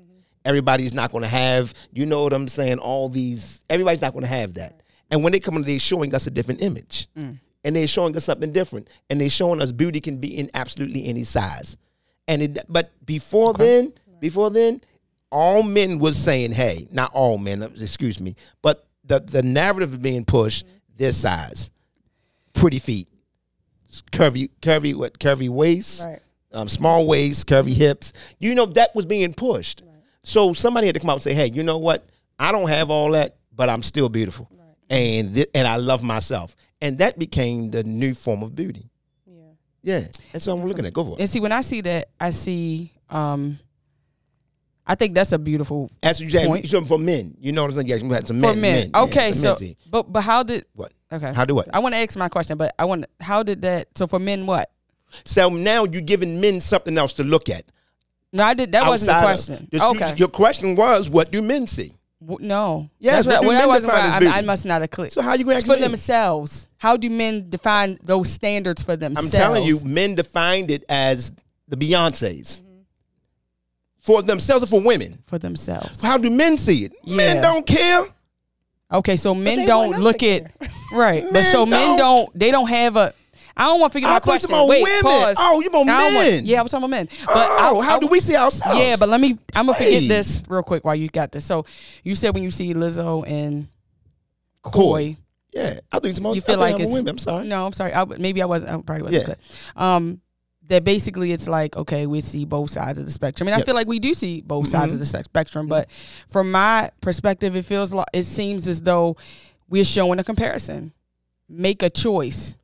Everybody's not going to have, you know what I'm saying, all these, everybody's not going to have that. And when they come in, they're showing us a different image. And they're showing us something different. And they're showing us beauty can be in absolutely any size. And it, but before then, before then, all men was saying, hey, not all men, excuse me, but the, the narrative of being pushed this size, pretty feet, curvy, curvy, what, curvy waist, Right. um, small waist, curvy hips. You know, that was being pushed. So somebody had to come out and say, hey, you know what? I don't have all that, but I'm still beautiful. And, thi- and I love myself. And that became the new form of beauty. Yeah. Yeah. That's what I'm looking at. Go for it. And see, when I see that, I see. um I think that's a beautiful That's what you said. Point. For men. You know what I'm saying? Yes, you had some men. for men. men. okay, some so men, but but how did what? okay? How do what? I want to ask my question, but I want how did that? So for men, what? So now you're giving men something else to look at. No, I did. That wasn't the outside of- question. This- okay. Your question was, what do men see? W- no. Yes, That's what what, do well, that men wasn't define what as I, beauty? I must not have clicked. So how you going to for ask me? themselves. How do men define those standards for themselves? I'm themselves? telling you, men defined it as the Beyonces. For themselves or for women. for themselves. How do men see it? Men don't care. Okay, so they men want don't us look to at right, but Men so men don't. don't. They don't have a. I don't want to forget I my you question. about Wait, women. pause. Oh, you about I don't want- men. yeah, I was talking about men. But oh, I, how I- do we see ourselves? Yeah, but let me. I'm gonna forget this real quick while you got this. So you said when you see Lizzo and Coy. Coy, Yeah, I think it's most. you feel I like I'm it's women. I'm sorry. No, I'm sorry. I, maybe I wasn't. I probably wasn't Yeah. clear. Um, that basically it's like okay, we see both sides of the spectrum, and I Yep. feel like we do see both sides Mhm. of the spectrum. But from my perspective, it feels like it seems as though we're showing a comparison. Make a choice,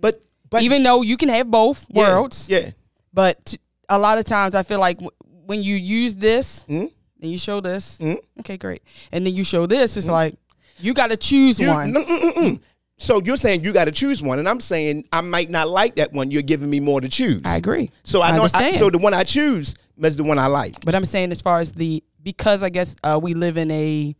But but even though you can have both yeah, worlds. Yeah. But t- a lot of times, I feel like w- when you use this Mhm. and you show this, Mhm. okay, great, and then you show this, it's like you got to choose You- one. no, mm, mm, mm. So you're saying you got to choose one, and I'm saying I might not like that one. You're giving me more to choose. I agree. So I I know. I, so the one I choose is the one I like. But I'm saying as far as the because I guess uh, we live in a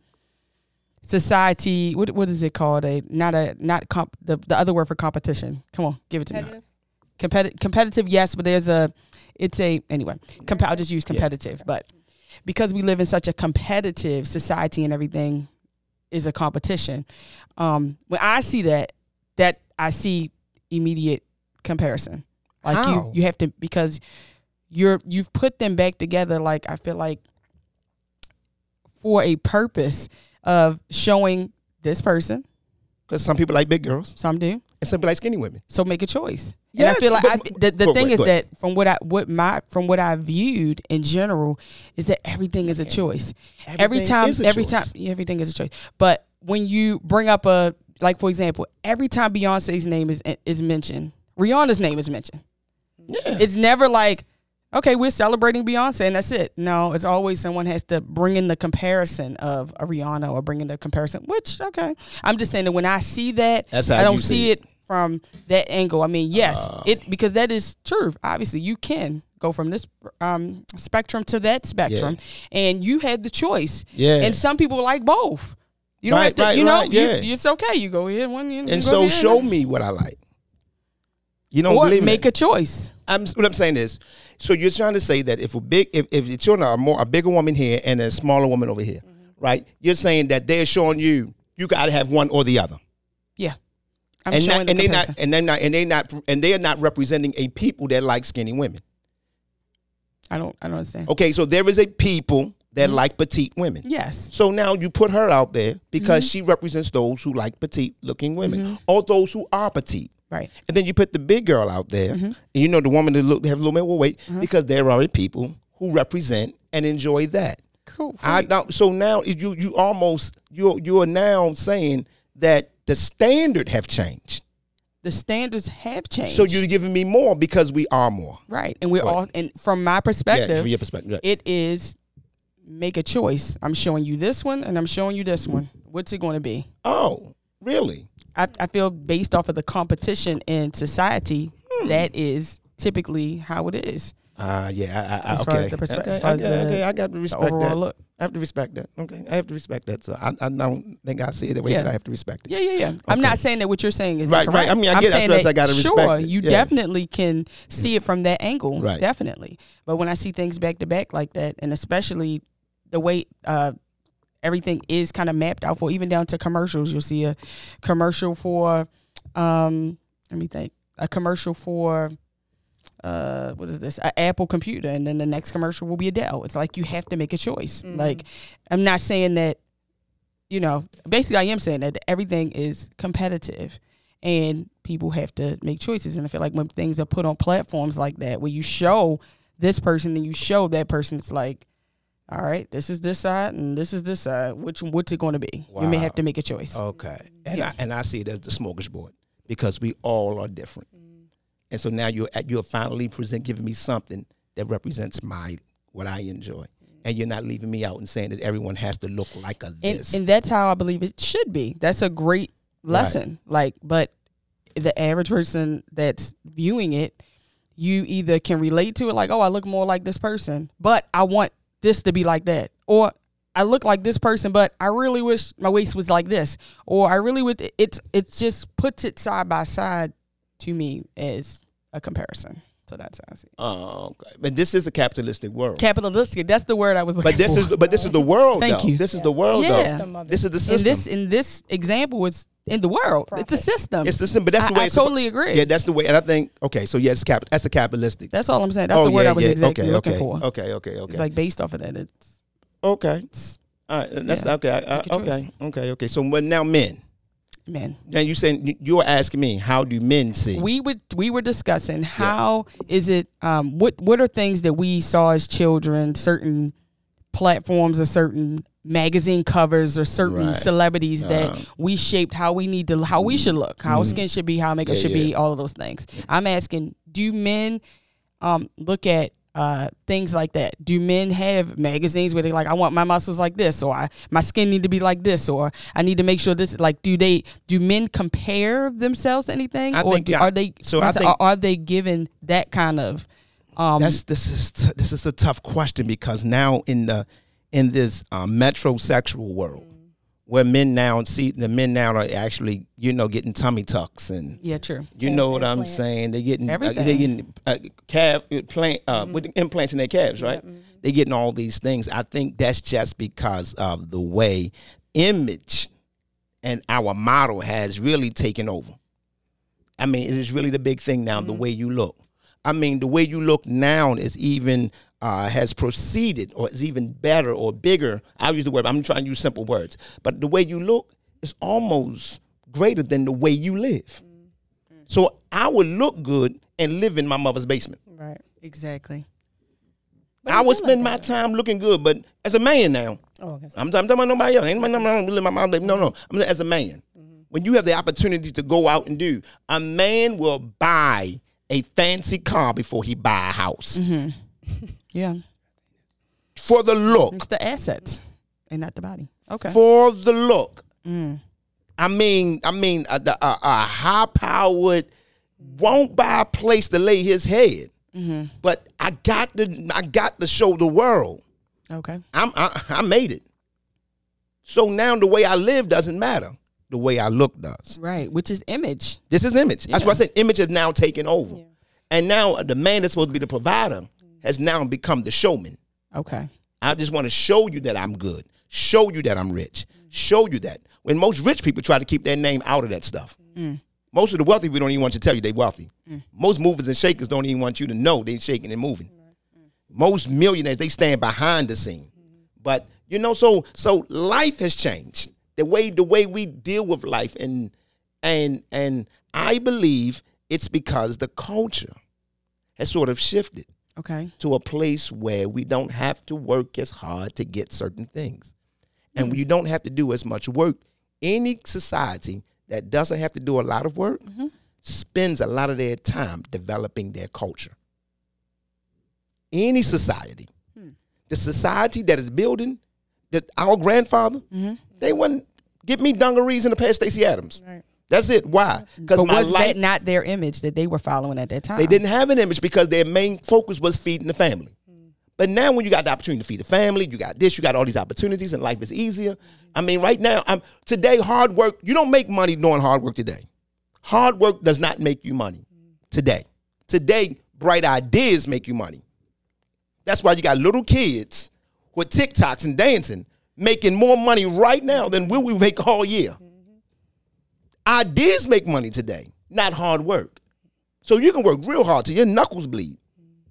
society. What what is it called? A not a not comp the, the other word for competition. Come on, give it to me. Competitive? Competitive, competitive, yes, but there's a it's a anyway. Comp- I'll just use competitive, but because we live in such a competitive society and everything is a competition. Um, when I see that, that I see immediate comparison. Like How? you, you have to because you're you've put them back together. Like I feel like for a purpose of showing this person. Because some people like big girls, Some do. and some people like skinny women. So make a choice. Yes, and I feel like but- I, the, the thing is that from what I what my from what I viewed in general is that everything is a choice. every time, is a every choice. time, yeah, everything is a choice. But when you bring up a like, for example, every time Beyonce's name is is mentioned, Rihanna's name is mentioned. Yeah. It's never like, okay, we're celebrating Beyonce and that's it. No, it's always someone has to bring in the comparison of a Rihanna or bring in the comparison. Which okay, I'm just saying that when I see that, That's how I don't see it from that angle. I mean, yes, Oh. it because that is true. Obviously, you can go from this um, spectrum to that spectrum, and you had the choice. Yeah. And some people like both. You don't Right, have to, right, you know, right, you- yeah. it's okay. You go ahead one, you, you and go so show me what I like. You don't or believe make a choice. I'm what I'm saying is, so you're trying to say that if a big, if if it's showing a more a bigger woman here and a smaller woman over here, mm-hmm. right? You're saying that they're showing you you got to have one or the other, Yeah, I'm and not, the and they're not and they're not and they're not and they are not representing a people that like skinny women. I don't, I don't understand. Okay, so there is a people that mm-hmm. like petite women. Yes. So now you put her out there because mm-hmm. she represents those who like petite looking women or those who are petite. Right. And then you put the big girl out there, mm-hmm. and you know the woman that look have a little bit more weight uh-huh. because there are already people who represent and enjoy that. Cool. I don't. So now you you almost you you are now saying that the standard have changed. the standards have changed. So you're giving me more because we are more. right, and we're Right. all. And from my perspective, Yeah, from your perspective. yeah. it is make a choice. I'm showing you this one, and I'm showing you this one. What's it going to be? Oh, really? I, I feel based off of the competition in society, that is typically how it is. Uh, yeah, I, I, As okay. far as the perspective- okay, as far as okay, the- okay, I got to respect that. look. I have to respect that. Okay, I have to respect that. So I, I don't think I see it that way, Yeah. but I have to respect it. Yeah, yeah, yeah. I'm not saying that what you're saying is Right, right. I mean, I I'm get That's that I gotta respect sure, it. you Yeah. definitely can see it from that angle. Right. Definitely. But when I see things back to back like that, and especially the way uh, everything is kind of mapped out for, even down to commercials, you'll see a commercial for, um, let me think, a commercial for. Uh, what is this? An Apple computer, and then the next commercial will be a Dell. It's like you have to make a choice. Like, I'm not saying that you know, basically, I am saying that everything is competitive and people have to make choices. And I feel like when things are put on platforms like that, where you show this person and you show that person, it's like, all right, this is this side and this is this side. Which what's it going to be? You may have to make a choice. Okay, and Yeah. I and I see it as the smorgasbord because we all are different, mm. and so now you're at- you're finally present giving me something that represents my what I enjoy, mm. and you're not leaving me out and saying that everyone has to look like a this. and that's how I believe it should be. That's a great lesson. Like, but the average person that's viewing it, you either can relate to it, like, oh, I look more like this person, but I want this to be like that, or I look like this person, but I really wish my waist was like this, or I really would. It's it's just puts it side by side to me as a comparison. So that's how I see it. oh, okay. But this is a capitalistic world. Capitalistic. That's the word I was looking but this for. is but this is the world. Thank though. you. This is the world. Yeah. though. System of. This is the in system. this in this example, it's in the world. It's a system. it's the system. But that's the I- way. I it's totally agree. Yeah, that's the way. And I think okay. So yes, cap. That's the capitalistic. That's all I'm saying. That's the word I was exactly Oh, okay, looking okay, for. Okay, okay, okay. It's like based off of that. It's, okay. it's All right, that's Yeah. okay. I, I, Make a choice. okay, okay, okay. So, but now men. Men. Now you saying you were asking me how do men see? We would we were discussing how is it um what what are things that we saw as children, certain platforms or certain magazine covers or certain Right. celebrities that Uh-huh. we shaped how we need to how we should look, how our skin should be, how makeup Mm-hmm. Yeah, should be, all of those things. I'm asking, do men um look at uh, things like that. Do men have magazines where they like, I want my muscles like this, or I, my skin need to be like this, or I need to make sure this. Like, do they? Do men compare themselves to anything, I or think- do, yeah. are they? So I are, think- are they given that kind of? Um, That's this is t- this is a tough question because now in the in this uh, metrosexual world, where men now see the men now are actually you know getting tummy tucks and yeah, true. you know what I'm Implants. saying. They're getting uh, Everything. they're getting uh, calf uh, plant uh, with the implants in their calves, right? They're getting all these things. I think that's just because of the way image and our model has really taken over. I mean, it is really the big thing now. The way you look. I mean, the way you look now is even uh, has proceeded, or is even better or bigger. I'll use the word. I'm trying to use simple words, but the way you look is almost greater than the way you live. So I would look good and live in my mother's basement. Right. Exactly. I would spend my time looking good, but as a man now, Oh, okay. I'm, I'm talking about nobody else. Ain't nobody nobody live my mom. No, no. I'm as a man. When you have the opportunity to go out and do, a man will buy a fancy car before he buy a house mm-hmm. Yeah, for the look. it's the assets and not the body. Okay. For the look. Mm. I mean, I mean, a, a, a high powered won't buy a place to lay his head, mm-hmm. but I got to, I got to show the world. Okay. I'm I, I made it. So now the way I live doesn't matter. The way I look does. Right. Which is image. This is image. That's why I said image has now taken over. And now the man that's supposed to be the provider has now become the showman. Okay. I just want to show you that I'm good. Show you that I'm rich. Show you that. When most rich people try to keep their name out of that stuff. Mm. Most of the wealthy people don't even want you to tell you they're wealthy. Mm. Most movers and shakers don't even want you to know they're shaking and moving. Mm. Most millionaires, they stand behind the scene. Mm-hmm. But you know, so so life has changed. The way the way we deal with life and and and I believe it's because the culture has sort of shifted Okay. to a place where we don't have to work as hard to get certain things. And mm-hmm. you don't have to do as much work. Any society that doesn't have to do a lot of work mm-hmm. spends a lot of their time developing their culture. Any society. Hmm. The society that is building, that our grandfather, mm-hmm. They wouldn't get me dungarees in the past Stacy Adams. That's it. Why? Because But my was life, that not their image that they were following at that time? they didn't have an image because their main focus was feeding the family. Mm-hmm. But now, when you got the opportunity to feed the family, you got this, you got all these opportunities, and life is easier. Mm-hmm. I mean, right now, I'm today hard work. You don't make money doing hard work today. Hard work does not make you money mm-hmm. today. Today, bright ideas make you money. That's why you got little kids with TikToks and dancing making more money right now than will we make all year. Ideas make money today, not hard work. So you can work real hard till your knuckles bleed,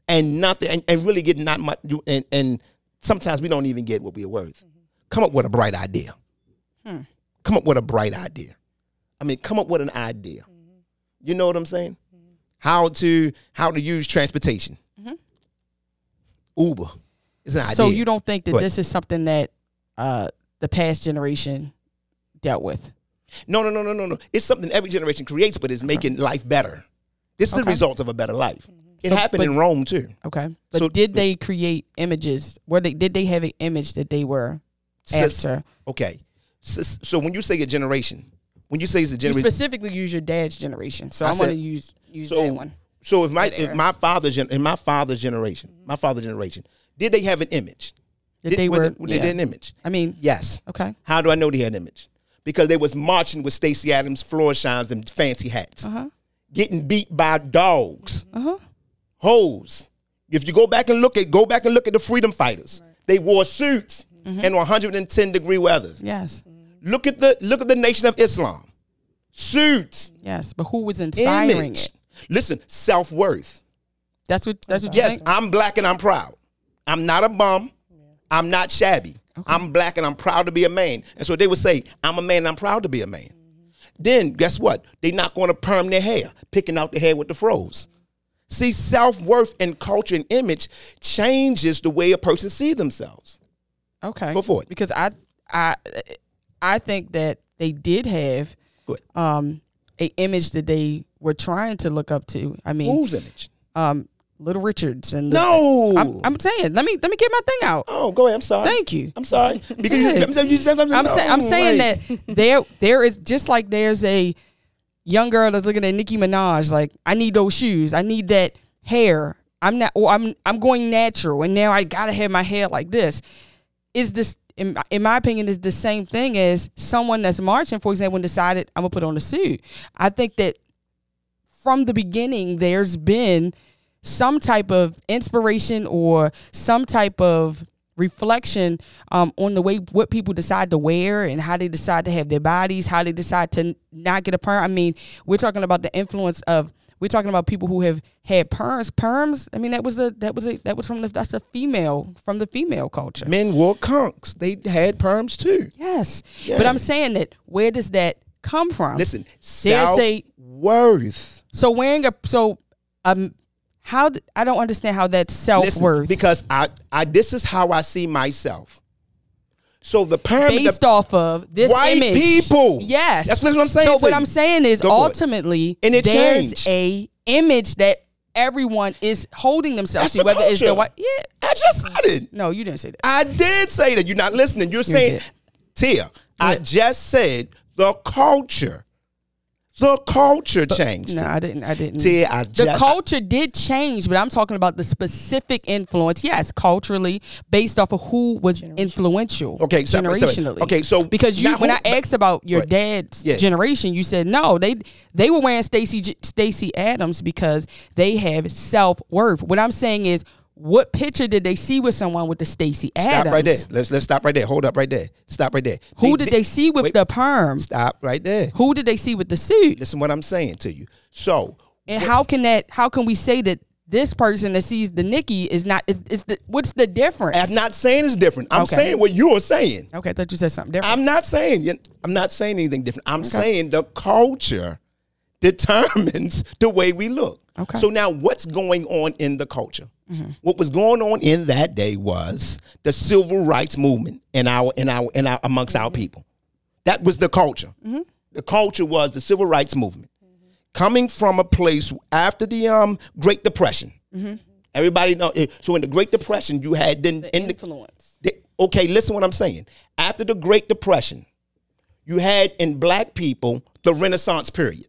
and nothing, and, and really get not much. you- And, and sometimes we don't even get what we're worth. Come up with a bright idea. Come up with a bright idea. I mean, come up with an idea. You know what I'm saying? How to how to use transportation. Mm-hmm. Uber It's an idea. So you don't think that this is something that uh, the past generation dealt with? No, no, no, no, no, no. It's something every generation creates, but it's making life better. This is the result of a better life. It So, happened but- in Rome too. Okay. But So- did they create images? Were they did they have an image that they were Sis- after? Okay. Sis- So when you say a generation, when you say it's a You generation, specifically use your dad's generation, so I I'm going to use use so that one. so if my if my father's in my father's generation, my father's generation, did they have an image? That Did, they were. it- they yeah. had an image. I mean, Yes. okay. How do I know they had an image? Because they was marching with Stacy Adams floor shines and fancy hats, Uh huh. getting beat by dogs. Uh huh. hoes. If you go back and look at go back and look at the freedom fighters, they wore suits Mm-hmm. and 110 degree weather. Yes. Look at the look at the Nation of Islam, suits, Yes. But who was inspiring image. it? Listen, self worth. That's what. That's what you Yes. I'm black and I'm proud. I'm not a bum. I'm not shabby. I'm black and I'm proud to be a man. And so they would say, I'm a man and I'm proud to be a man. Then guess what? They're not going to perm their hair, picking out the hair with the froze. See, self worth and culture and image changes the way a person sees themselves. Okay. Go for it. Because I I I think that they did have um a image that they were trying to look up to. I mean, Whose image? um Little Richards and the- No. I'm, I'm saying, let me let me get my thing out. oh, go ahead. I'm sorry. Thank you. I'm sorry. Because you. I'm, saying- you said. I'm saying I'm saying that there there is just like there's a young girl that's looking at Nicki Minaj like I need those shoes. I need that hair. I'm not or I'm I'm going natural and now I got to have my hair like this. Is this in, in my opinion is the same thing as someone that's marching for example and decided I'm to put on a suit. I think that from the beginning there's been some type of inspiration or some type of reflection um, on the way what people decide to wear and how they decide to have their bodies, how they decide to not get a perm. I mean, we're talking about the influence of we're talking about people who have had perms. Perms. I mean, that was a that was a that was from the that's a female from the female culture. men wore conks. They had perms too. Yes, but I'm saying that where does that come from? Listen, There's a- worth. So wearing a so um how th- I don't understand how that's self worth because I, I this is how I see myself. So the perm, based the, off of this White image. people. Yes, That's what I'm saying So what you. I'm saying is Go ultimately And it there's changed. a image that everyone is holding themselves That's to, the whether it's the culture. white. Yeah, I just said it. no, you didn't say that. I did say that. You're not listening. You're saying, said- Tia, I just said the culture. The culture changed. No, I didn't. I didn't. Tia, I the just, culture did change, but I'm talking about the specific influence. Yes, culturally, based off of who was influential. Okay, stop, stop, stop. generationally. Okay, so because you, when who- I asked about your Right. dad's Yeah. generation, you said no. They they were wearing Stacy Stacy Adams because they have self worth. What I'm saying is, what picture did they see with someone with the Stacy Adams? Stop right there. Let's let's stop right there. Hold up right there. Stop right there. Who did they see with wait. the perm? Stop right there. Who did they see with the suit? Listen what I'm saying to you. So And how can that? How can we say that this person that sees the Nicki is not. It's, it's the what's the difference? I'm not saying it's different. I'm Okay. saying what you're saying. okay, I thought you said something different. I'm not saying I'm not saying anything different. I'm saying the culture determines the way we look. Okay. So now what's going on in the culture? Mm-hmm. What was going on in that day was the civil rights movement in our in our in our amongst our mm-hmm. people. That was the culture. Mm-hmm. The culture was the civil rights movement. Coming from a place after the um Great Depression. Everybody know eh, so in the Great Depression you had then in the influence. the- okay, listen what I'm saying. After the Great Depression, you had in black people the Renaissance period.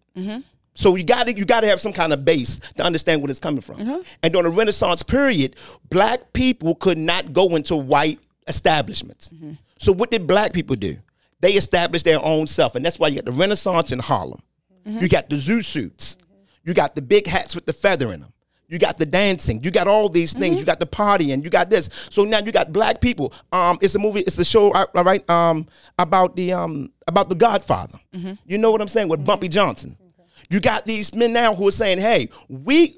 So you got to you got to have some kind of base to understand where it's coming from. And during the Renaissance period, black people could not go into white establishments. So what did black people do? They established their own self, and that's why you got the Renaissance in Harlem. You got the zoot suits. You got the big hats with the feather in them. You got the dancing. You got all these things. You got the partying. You got this. So now you got black people. Um, it's a movie. It's the show. All right. Um, about the um about the Godfather. You know what I'm saying with Bumpy Johnson. You got these men now who are saying, "Hey, we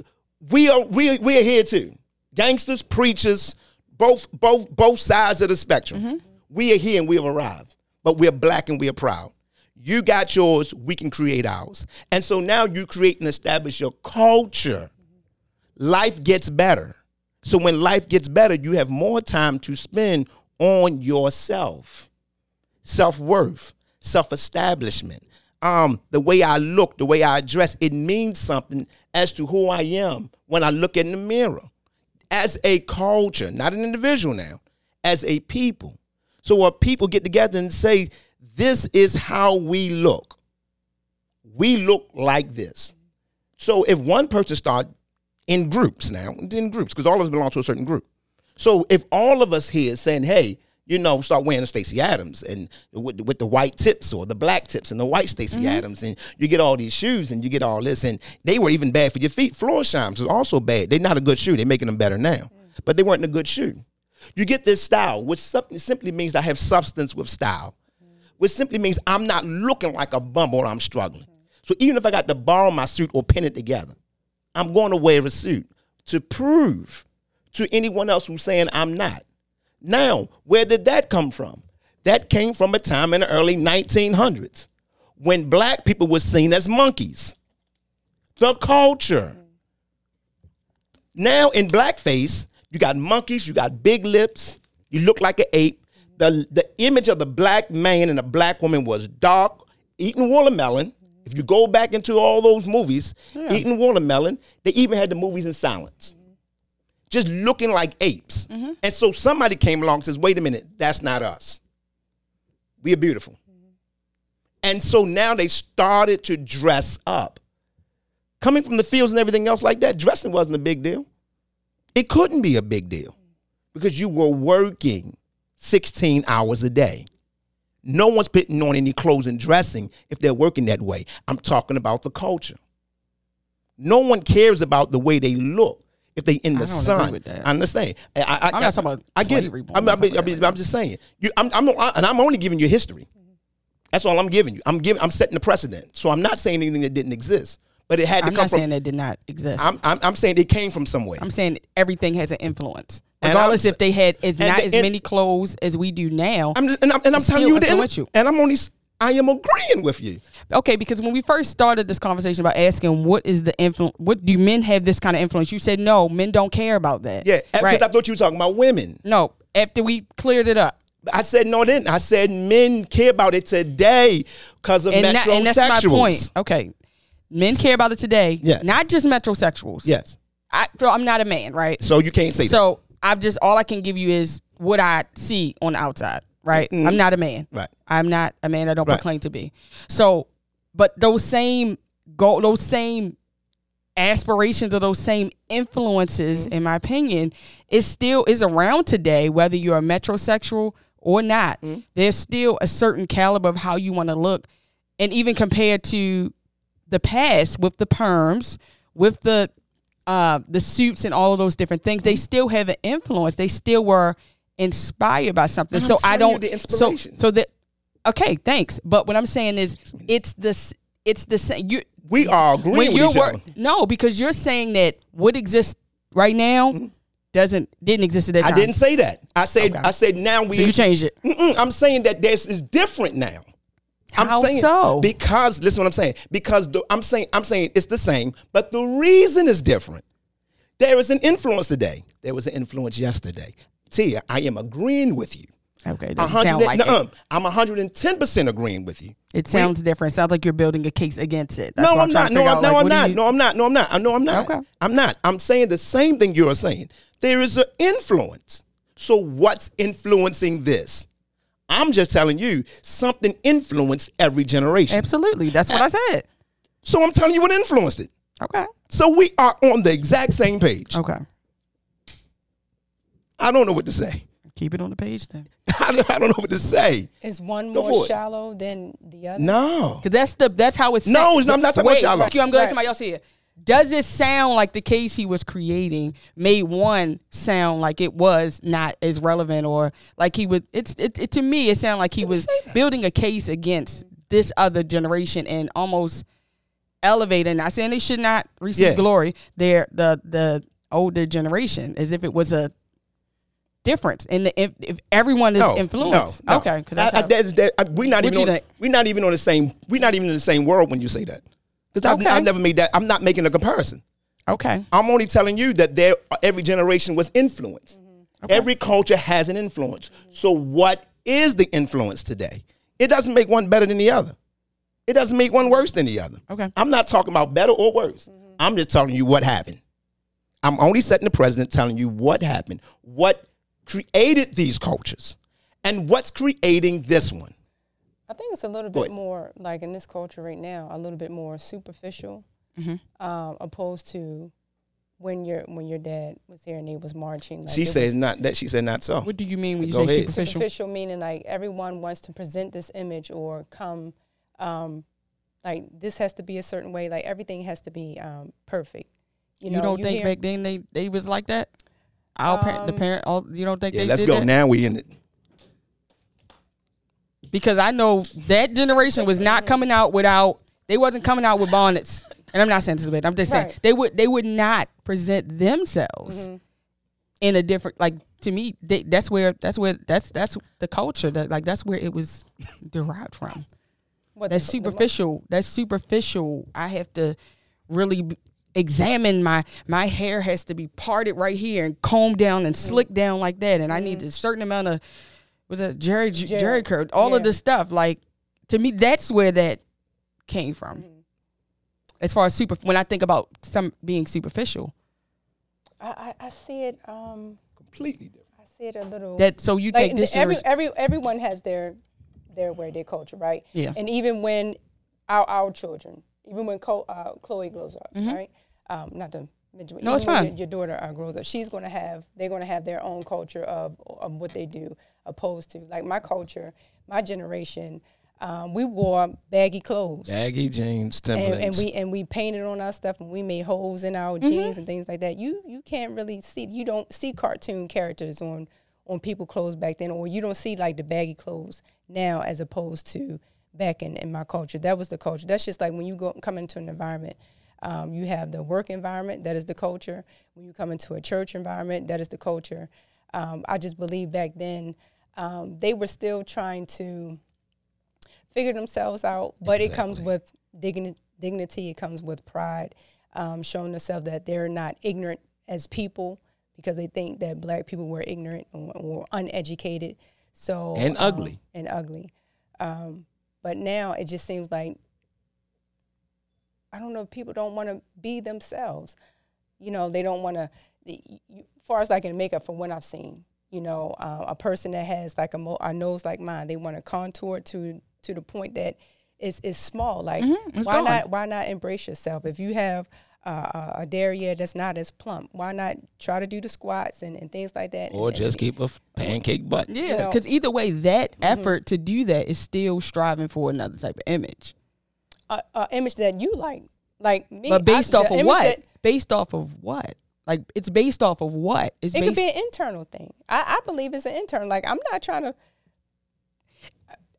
we are we we are here too. Gangsters, preachers, both both both sides of the spectrum. Mm-hmm. We are here and we have arrived, but we're black and we are proud. You got yours, we can create ours. And so now you create and establish your culture. Life gets better. So when life gets better, you have more time to spend on yourself self worth, self establishment. Um, the way I look, the way I dress, it means something as to who I am when I look in the mirror. As a culture, not an individual now, as a people. So when people get together and say, this is how we look, we look like this. So if one person start in groups now, in groups, because all of us belong to a certain group. So if all of us here saying, hey, you know, start wearing the Stacy Adams and with, with the white tips or the black tips and the white Stacy mm-hmm. Adams, and you get all these shoes and you get all this, and they were even bad for your feet. Floor Florsheim's is also bad. They're not a good shoe. They're making them better now, but they weren't a good shoe. You get this style, which simply means I have substance with style, mm-hmm. which simply means I'm not looking like a bum or I'm struggling. So even if I got to borrow my suit or pin it together, I'm going to wear a suit to prove to anyone else who's saying I'm not. Now, where did that come from? That came from a time in the early 1900s when black people were seen as monkeys. The culture. Now in blackface, you got monkeys, you got big lips, you look like an ape. The, the image of the black man and the black woman was dark, eating watermelon. If you go back into all those movies, eating watermelon, they even had the movies in silence just looking like apes. Mm-hmm. And so somebody came along and says, wait a minute, that's not us. We are beautiful. Mm-hmm. And so now they started to dress up. Coming from the fields and everything else like that, dressing wasn't a big deal. It couldn't be a big deal because you were working 16 hours a day. No one's putting on any clothes and dressing if they're working that way. I'm talking about the culture. No one cares about the way they look if they in the don't sun. I understand. I, I, I'm not talking about I get it. I'm, I'm I mean, I mean, I'm just saying. You, I'm, I'm, and I'm only giving you history. That's all I'm giving you. I'm giving. I'm setting the precedent. So I'm not saying anything that didn't exist, but it had to come. I'm not from. saying that did not exist. I'm, I'm, I'm saying it came from somewhere. I'm saying everything has an influence. Regardless I'm- if they had as not the- as many clothes as we do now. I'm just, and I'm, and I'm telling you the you. and I'm only. I am agreeing with you. okay, because when we first started this conversation about asking what is the influence, what do men have this kind of influence? You said no, men don't care about that. Yeah, because right. I thought you were talking about women. no, after we cleared it up, I said no, then. I said men care about it today because of and, that, and that's my metrosexuals. point. Okay, men care about it today. Yeah. not just metrosexuals. Yes. I, so I'm not a man, right? So you can't say that. So I'm just all I can give you is what I see on the outside, right? I'm not a man. Right. I'm not a man. I don't Right. proclaim to be. So, but those same go, those same aspirations or those same influences, Mm-hmm. in my opinion, is still is around today. Whether you're a metrosexual or not, Mm-hmm. there's still a certain caliber of how you want to look, and even compared to the past with the perms, with the uh, the suits and all of those different things, Mm-hmm. they still have an influence. They still were inspired by something. So I don't. the so inspiration. so that okay, thanks. But what I'm saying is, it's this. It's the same. You we are agreeing when with you're wor- no, because you're saying that what exists right now mm-hmm. doesn't didn't exist at that time. I didn't say that. I said Okay. I said now we So you changed it. I'm saying that this is different now. I'm How saying so? because listen, what I'm saying because the, I'm saying I'm saying it's the same, but the reason is different. There is an influence today. There was an influence yesterday. Tia, I am agreeing with you. Okay, doesn't sound like nuh-uh. it. I'm 110 percent agreeing with you. It sounds different. Sounds like you're building a case against it. That's no, I'm not. No, I'm, out, no, like, I'm not. you- No, I'm not. No, I'm not. No, I'm not. Okay. I'm not. I'm saying the same thing you're saying. There is an influence. So what's influencing this? I'm just telling you something influenced every generation. Absolutely. That's what I said. So I'm telling you what influenced it. Okay. So we are on the exact same page. Okay. I don't know what to say. Keep it on the page then. I don't, I don't know what to say. Is one Go more for it. shallow than the other? No. Because that's the that's how it's. No, set. it's not- I'm not talking about Wait, shallow. thank you. I'm glad Right. somebody else here. Does it sound like the case he was creating made one sound like it was not as relevant or like he would? It's it, it to me it sounded like he was building a case against this other generation and almost elevating. Not saying they should not receive Yeah. glory. They're the the older generation as if it was a difference in the if, if everyone is No, influenced. No, no. Okay, because that's I- how- that's- that- I- we're not even on, we're not even on the same we're not even in the same world when you say that. Because Okay. I've, never made that. I'm not making a comparison. okay. I'm only telling you that there every generation was influenced. Mm-hmm. Every culture has an influence. So what is the influence today? It doesn't make one better than the other. It doesn't make one worse than the other. Okay. I'm not talking about better or worse. Mm-hmm. I'm just telling you what happened. I'm only setting the president telling you what happened, what created these cultures, and what's creating this one. I think it's a little bit more like in this culture right now, a little bit more superficial, Mm-hmm. um, opposed to when your when your dad was here and he was marching. Like she says was not that. She said not so. What do you mean when you Go say ahead. superficial? superficial, meaning like everyone wants to present this image or come, um, like this has to be a certain way. Like everything has to be um, perfect. You, You, know, don't think hear- back then they, they was like that? Our parent, the Um, parent, all you don't think Yeah, they let's did go. that? Now we in it. Because I know that generation was not coming out without they wasn't coming out with bonnets. And I'm not saying this is bad. I'm just saying Right. they would they would not present themselves Mm-hmm. in a different like to me they, that's where that's where that's that's the culture that like that's where it was derived from. what that's the- the superficial. that's superficial. I have to really b- examine my my hair has to be parted right here and combed down and Mm-hmm. slicked down like that, and I need a certain amount of with a Jheri Jheri, Jheri, curl, all of yeah. this stuff. Like to me, that's where that came from. Mm-hmm. As far as super, when I think about some being superficial, I, I, I see it. Um, Completely different. I see it a little. that so you like think this every every everyone has their their way, their culture, right? Yeah. And even when our our children, even when Co- uh, Chloe grows up, Mm-hmm. right? Um, not to mention, No, it's fine. Your, your daughter uh, grows up, she's going to have they're going to have their own culture of of what they do, opposed to like my culture, my generation. Um, we wore baggy clothes. Baggy jeans, and, and we and we painted on our stuff and we made holes in our Mm-hmm. jeans and things like that. You you can't really see you don't see cartoon characters on on people clothes back then, or you don't see like the baggy clothes now as opposed to back in, in my culture. That was the culture. That's just like when you go come into an environment. Um, you have the work environment that is the culture. When you come into a church environment, that is the culture. Um, I just believe back then um, they were still trying to figure themselves out, but it comes with dignity. Dignity. It comes with pride, um, showing themselves that they're not ignorant as people because they think that black people were ignorant or, or uneducated. So And um, ugly. and ugly. Um, but now it just seems like I don't know. if People don't want to be themselves. You know, they don't want to. As far as I can make up from what I've seen, you know, uh, a person that has like a, mo- a nose like mine, they want to contour to to the point that it's it's small. Like it's why gone. not why not embrace yourself? If you have uh, a- a derriere that's not as plump, why not try to do the squats and, and things like that? or and- just and- keep a f- pancake butt. yeah, know- Mm-hmm. because either way, that effort to do that is still striving for another type of image. A, a image that you like. Like me, But based I, off of what? that- based off of what? Like it's based off of what? It's it based could be an internal thing. I, I believe it's an internal. Like I'm not trying to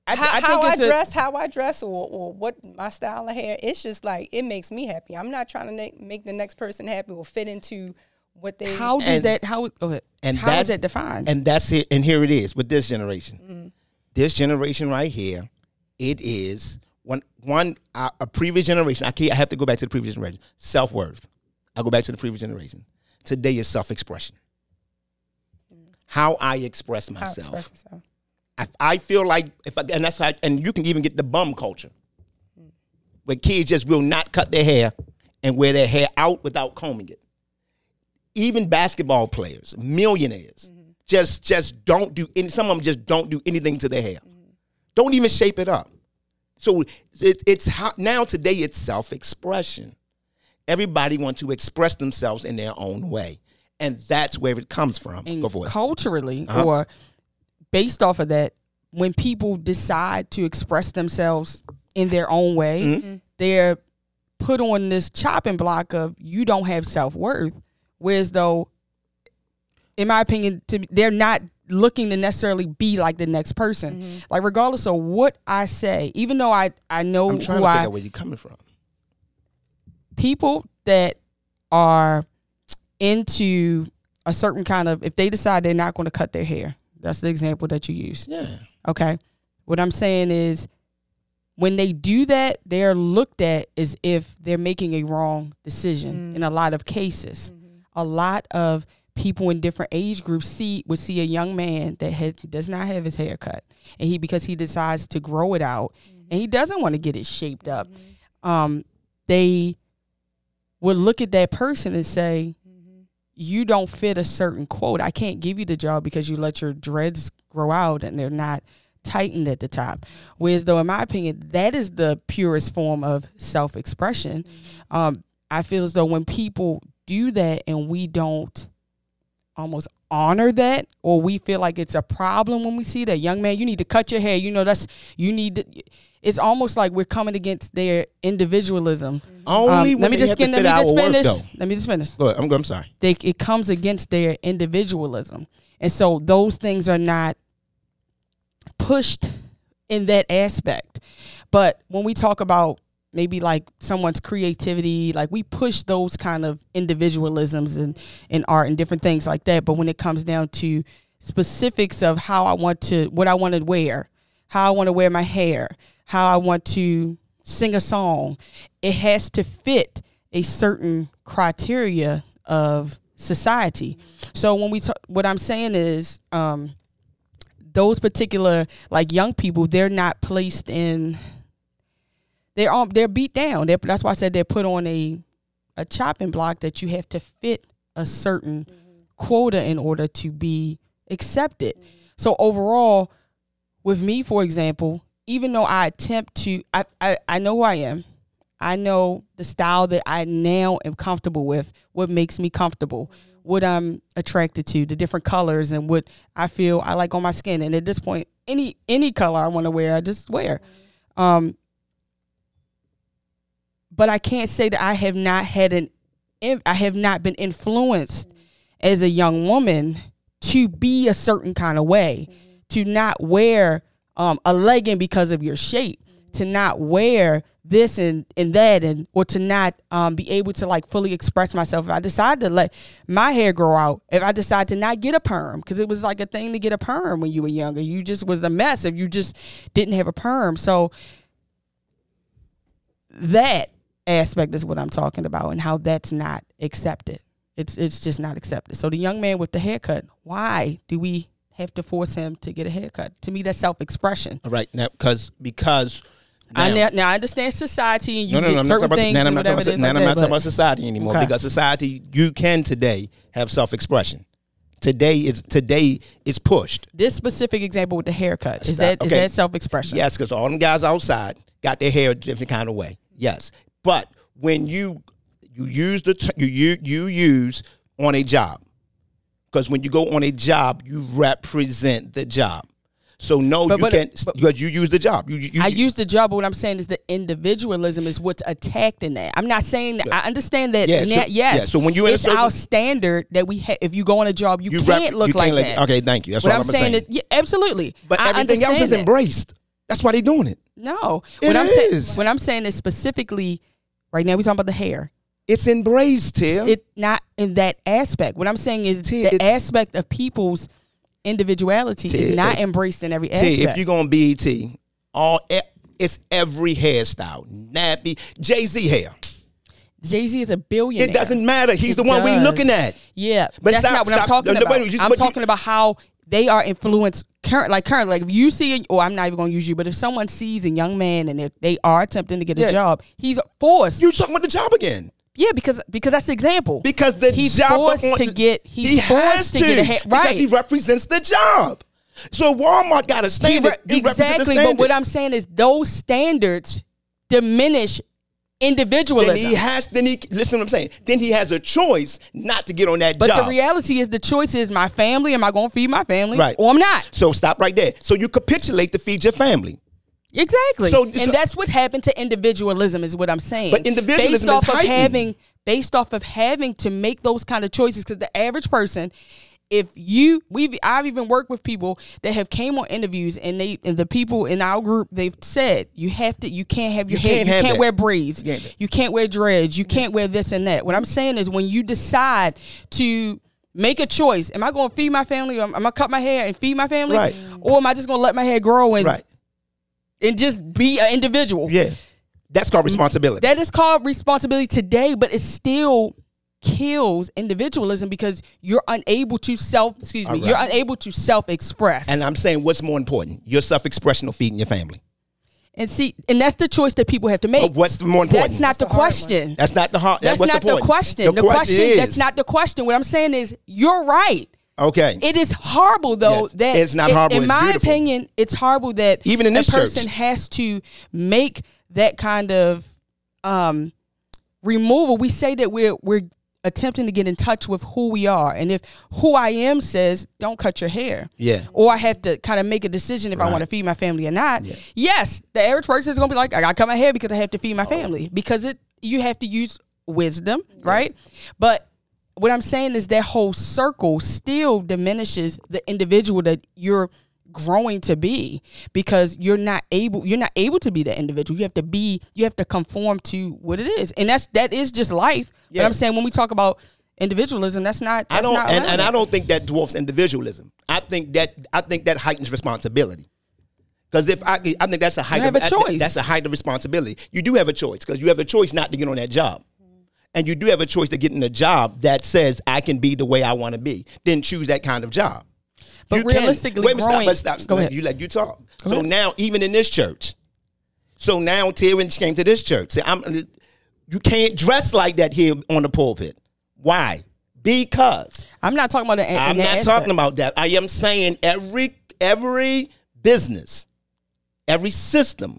I, how, I how think I it's a- dress, how I dress, or, or what my style of hair. It's just like it makes me happy. I'm not trying to na- make the next person happy or fit into what they How does And- that? How? Go ahead. and how that's- is that defined? And that's it. And here it is with this generation. Mm-hmm. This generation right here, it is one one uh, a previous generation. I can't. I have to go back to the previous generation. Self worth. I go back to the previous generation. Today is self expression. How I express myself. express yourself. I, I feel like if I, and that's how and you can even get the bum culture where kids just will not cut their hair and wear their hair out without combing it. Even basketball players, millionaires, just just don't do any. Some of them just don't do anything to their hair. Don't even shape it up. So it, it's how, now today it's self expression. Everybody wants to express themselves in their own way, and that's where it comes from. and Go for it. culturally Uh-huh. or based off of that, when people decide to express themselves in their own way, Mm-hmm. they're put on this chopping block of you don't have self worth. Whereas though, in my opinion, to, they're not looking to necessarily be like the next person. Mm-hmm. Like regardless of what I say, even though I I know I'm trying who to I figure out where you're coming from. people that are into a certain kind of if they decide they're not going to cut their hair that's the example that you use Yeah. okay what i'm saying is when they do that they're looked at as if they're making a wrong decision in a lot of cases a lot of people in different age groups see would see a young man that has, does not have his hair cut. And he because he decides to grow it out and he doesn't want to get it shaped up um they would look at that person and say you don't fit a certain quote. I can't give you the job because you let your dreads grow out and they're not tightened at the top. Whereas though in my opinion that is the purest form of self-expression. Um, i feel as though when people do that and we don't almost honor that or we feel like it's a problem when we see that young man you need to cut your hair. You know that's you need to it's almost like we're coming against their individualism. Only Um, when let me just get, let me just our work, finish. let me just finish. Go ahead. I'm, I'm sorry. they it comes against their individualism. And so those things are not pushed in that aspect. But when we talk about maybe like someone's creativity like we push those kind of individualisms in, in art and different things like that. But when it comes down to specifics of how i want to what i want to wear how i want to wear my hair how i want to sing a song it has to fit a certain criteria of society. So when we talk what i'm saying is um those particular like young people they're not placed in they're on they're beat down. They're, that's why i said they're put on a a chopping block that you have to fit a certain mm-hmm. quota in order to be accepted. So overall with me for example even though i attempt to i i, I know who i am. I know the style that i now am comfortable with what makes me comfortable mm-hmm. what i'm attracted to the different colors and what i feel i like on my skin. And at this point any any color i want to wear i just wear. Mm-hmm. Um but I can't say that I have not had an I have not been influenced as a young woman to be a certain kind of way, to not wear um, a legging because of your shape, to not wear this and, and that, and or to not um, be able to like fully express myself. If I decide to let my hair grow out, if I decide to not get a perm, because it was like a thing to get a perm when you were younger, you just was a mess if you just didn't have a perm. So that aspect is what I'm talking about and how that's not accepted. It's it's just not accepted. So the young man with the haircut, why do we have to force him to get a haircut? To me, that's self expression. All right. Now, because because I now- now, now I understand society and you no, no, no. I'm not certain about, things now I'm and not talking about, is now like I'm that, not talking about society anymore Okay. because society you can today have self expression. Today is today is pushed. this specific example with the haircut is Stop. that is Okay. that self expression? Yes, because all them guys outside got their hair a different kind of way. Yes, but when you you use the t- you you you use on a job, because when you go on a job, you represent the job. So no, But- you but- can't but- because you use the job. You, you I use the job, but what I'm saying is the individualism is what's attacked in that. I'm not saying that. I understand that. Yeah, na- so- yes. yeah, so when a it's certain- our standard that we ha- if you go on a job, you, you can't rep- look you like can't that. Okay, thank you. That's what what I'm I'm saying. saying. Is, yeah, absolutely. but I everything else is that. embraced. That's why they're doing it. No, It what I'm saying, what I'm saying is specifically, right now we're talking about the hair. It's embraced, Tim. it not in that aspect. What I'm saying is T, the aspect of people's individuality T, is not if- embraced in every T, aspect. if you're gonna BET, all it's every hairstyle, nappy, Jay Z hair. Jay Z is a billionaire. It doesn't matter. He's It the one we does. looking at. Yeah, But that's stop- not what I'm talking No, no, about. wait, you- I'm but you- talking about how they are influenced current, like current. Like if you see, or oh, I'm not even going to use you, but if someone sees a young man and if they are attempting to get a Yeah. job, he's forced. You talking about the job again? yeah, because because that's the example. Because the he's job forced on- to get. He's he forced has to, get a head right. because he represents the job. So Walmart got a standard. re- He represents the exactly, but what I'm saying is those standards diminish individualism. then he has. Then he listen. to What I'm saying. Then he has a choice not to get on that but job. But the reality is, the choice is my family. Am I going to feed my family, Right. or I'm not? so stop right there. So you capitulate to feed your family. Exactly. So- and so- that's what happened to individualism is what I'm saying. But individualism based is off of heightened. having based off of having to make those kind of choices because the average person if you we've I've even worked with people that have came on interviews and they and the people in our group they've said you have to you can't have your You hair can't you can't that. wear braids You can't. you can't wear dreads you can't wear this and that what I'm saying is when you decide to make a choice am I going to feed my family or am I going to cut my hair and feed my family Right. or am I just going to let my hair grow and Right. and just be an individual. Yeah. That's called responsibility. That is called responsibility today, but it's still kills individualism because you're unable to self excuse me, All right. you're unable to self express. and I'm saying what's more important, your self-expression or feeding your family. And see, and that's the choice that people have to make. But what's more important? that's not the the hard one. question. That's not the hard. That's what's not the, the, question. The, question, is, that's not the question. What I'm saying is you're right. okay. It is horrible though Yes. that It's not in- horrible, In it's my beautiful. opinion, it's horrible that Even in a this person church. has to make that kind of um, removal. We say that we're we're attempting to get in touch with who we are, and if who I am says don't cut your hair, Yeah. or I have to kind of make a decision if I want to feed my family or not. Yes, the average person is gonna be like, I gotta cut my hair because I have to feed Oh. my family because it you have to use wisdom, right? But what I'm saying is that whole circle still diminishes the individual that you're growing to be because you're not able you're not able to be that individual you have to be you have to conform to what it is and that's that is just life Yeah. but i'm saying when we talk about individualism that's not I don't, not and, and I don't think that dwarfs individualism. I think that I think that heightens responsibility. Because if I, I think that's a height have of a I- choice. That's a height of responsibility. You do have a choice because you have a choice not to get on that job, and you do have a choice to get in a job that says I can be the way I want to be. Then choose that kind of job. But You can- realistically, wait a minute, stop, growing- stop, Go ahead. You let you talk. so now, even in this church, so now Terrence came to this church. Say, I'm, you can't dress like that here on the pulpit. Why? Because i'm not talking about the I'm not talking about that. I am saying every every business, every system,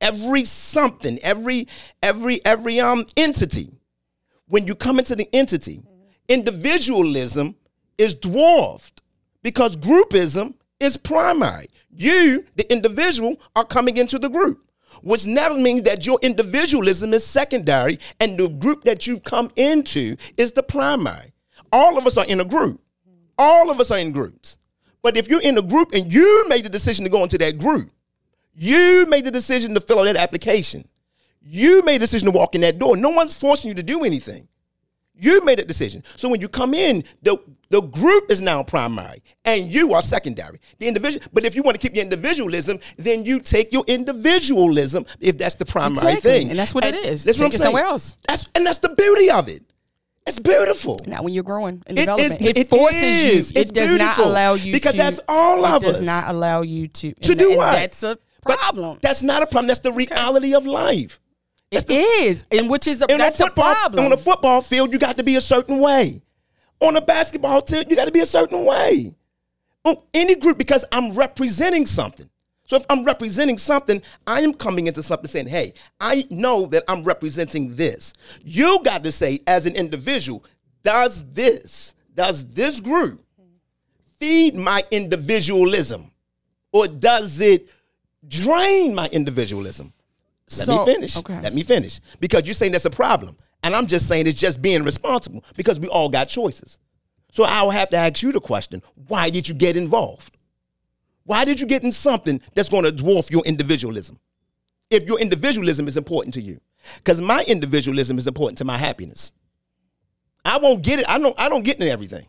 every something, every every every um entity. When you come into the entity, individualism is dwarfed because groupism is primary. You, the individual, are coming into the group, which now means that your individualism is secondary and the group that you come into is the primary. All of us are in a group. All of us are in groups. But if you're in a group and you made the decision to go into that group, you made the decision to fill out that application. You made a decision to walk in that door. No one's forcing you to do anything. You made a decision. So when you come in, the the group is now primary and you are secondary. The individual, but if you want to keep your individualism, then you take your individualism if that's the primary Exactly. thing. And that's what it is. That's what I'm saying. somewhere else. That's and that's the beauty of it. It's beautiful. Now, when you're growing and It development, is- it, it forces is. you. It's It does not allow you Because to. that's all of us. it of does not allow you to. To and do and what? That's a But problem. That's not a problem. That's the reality of life. It is, and which is a, In that's a a football, problem. on a football field, you got to be a certain way. On a basketball field, you got to be a certain way. On any group, because I'm representing something. So if I'm representing something, I am coming into something saying, hey, I know that I'm representing this. You got to say, as an individual, does this, does this group feed my individualism? Or does it drain my individualism? Let So- me finish. okay. Let me finish. Because you're saying that's a problem. And I'm just saying it's just being responsible because we all got choices. So I'll have to ask you the question why did you get involved? Why did you get in something that's going to dwarf your individualism? If your individualism is important to you. Because my individualism is important to my happiness. I won't get it. I don't. I don't get in everything.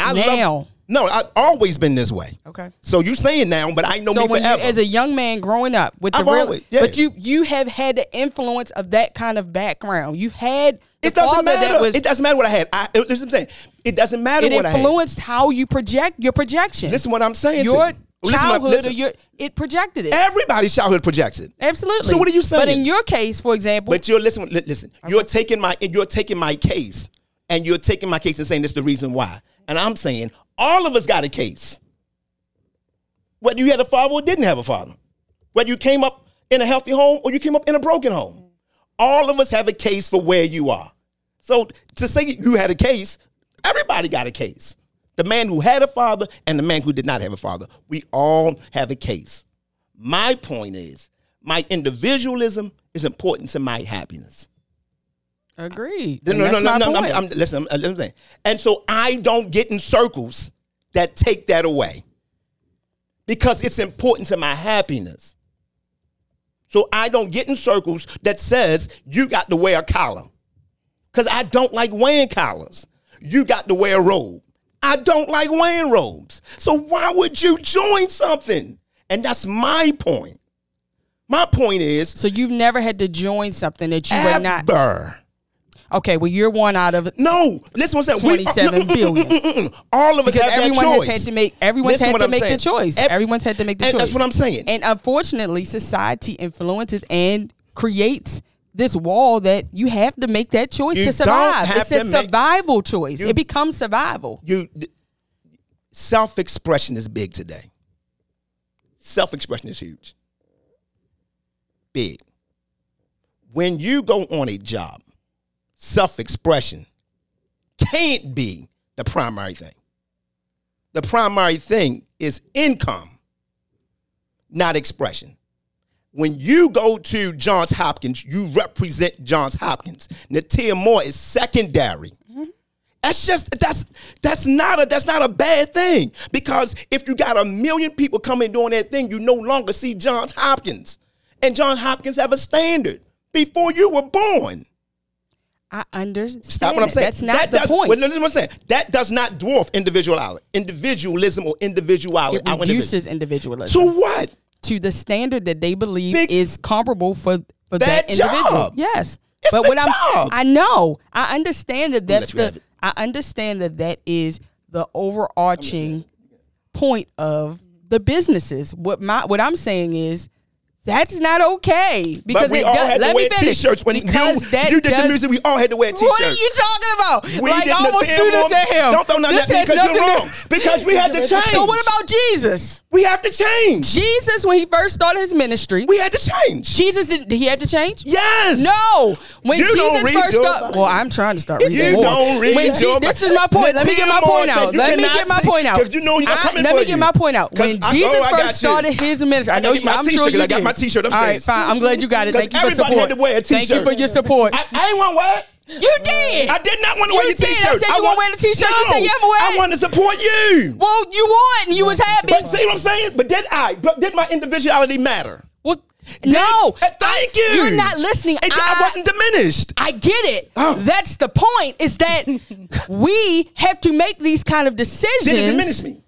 I Now. love. No, I've always been this way. Okay. So you saying now, but I know So me when you, forever. as a young man growing up with the I've real, always- yeah. but you you have had the influence of that kind of background. You've had the it doesn't matter. that was it doesn't matter what I had. I, listen, what I'm saying it doesn't matter it what I had. influenced how you project your projection. Listen, what I'm saying. to your you. Listen childhood listen. or your it projected it. Everybody's childhood projects it. Absolutely. So what are you saying? But in your case, for example, But you're listen. li- Listen. You're taking my. You're taking my case, and you're taking my case and saying this is the reason why. And I'm saying all of us got a case. Whether you had a father or didn't have a father, whether you came up in a healthy home or you came up in a broken home, all of us have a case for where you are. So to say you had a case, everybody got a case. The man who had a father and the man who did not have a father, we all have a case. My point is, my individualism is important to my happiness. Agreed. No, no, no, no, no. I'm, I'm, listen, I'm, uh, saying. And so I don't get in circles that take that away because it's important to my happiness. So I don't get in circles that says you got to wear a collar because I don't like wearing collars. You got to wear a robe. I don't like wearing robes. So why would you join something? And that's my point. My point is so you've never had to join something that you were not. Okay, well you're one out of No, listen what I'm saying. We- 27 mm, mm, mm, billion. Mm-mm. All of us because have that everyone choice. has had to make everyone's Listen had to I'm make saying. the choice. Ev- everyone's had to make the choice. that's what I'm saying. And unfortunately, society influences and creates this wall that you have to make that choice You to survive. It's a to make- survival choice. You- it becomes survival. you self-expression is big today. Self-expression is huge. Big. When you go on a job, self-expression can't be the primary thing. The primary thing is income, not expression. When you go to Johns Hopkins, you represent Johns Hopkins. Natia Moore is secondary. Mm-hmm. That's just that's that's not a that's not a bad thing because if you got a million people coming doing that thing, you no longer see Johns Hopkins, and Johns Hopkins have a standard before you were born. I understand. Stop what I'm saying. That's not That the does- point. Well, listen what I'm saying. That does not dwarf individuality, individualism or individuality. it individual- reduces individualism So what? to the standard that they believe Big- is comparable for for That that, individual. job. Yes. It's but the what job. I'm I know. I understand that that's the. I understand that that is the overarching point of the businesses. What my what I'm saying is that's not okay because but we it all does, had let to wear t-shirts when because you, that you did does, your music. We all had to wear t-shirts. What are you talking about? We like didn't almost do this at him. Don't throw nothing at me because you're wrong. Because we had to change. So what about Jesus? We have to change. Jesus, when he first started his ministry, We had to change. Jesus did, did he have to change? Yes. No, when You Jesus first started, well, I'm trying to start reading You more. don't read when Je- your This is my point. Let me get my point out. Let me get my point out. 'cause you know gonna I- come Let me get my point out. When Jesus I first started his ministry, I, I know you. my I'm t-shirt, you I got did. My t-shirt All right, fine. I'm glad you got it. Thank you for everybody support. had to wear a Thank you for your support. I, I ain't want to wear it. you did. I did not want to You wear your did. I t-shirt. I said you want- gonna wear the t-shirt. You said you I'ma I want to support you. well, you won. You was happy. But see what I'm saying? But did I? But did my individuality matter? Well, no. Uh, thank you. You're not listening. It, I, I- wasn't diminished. I get it. Oh. That's the point. Is that we have to make these kind of decisions. Did it diminish me?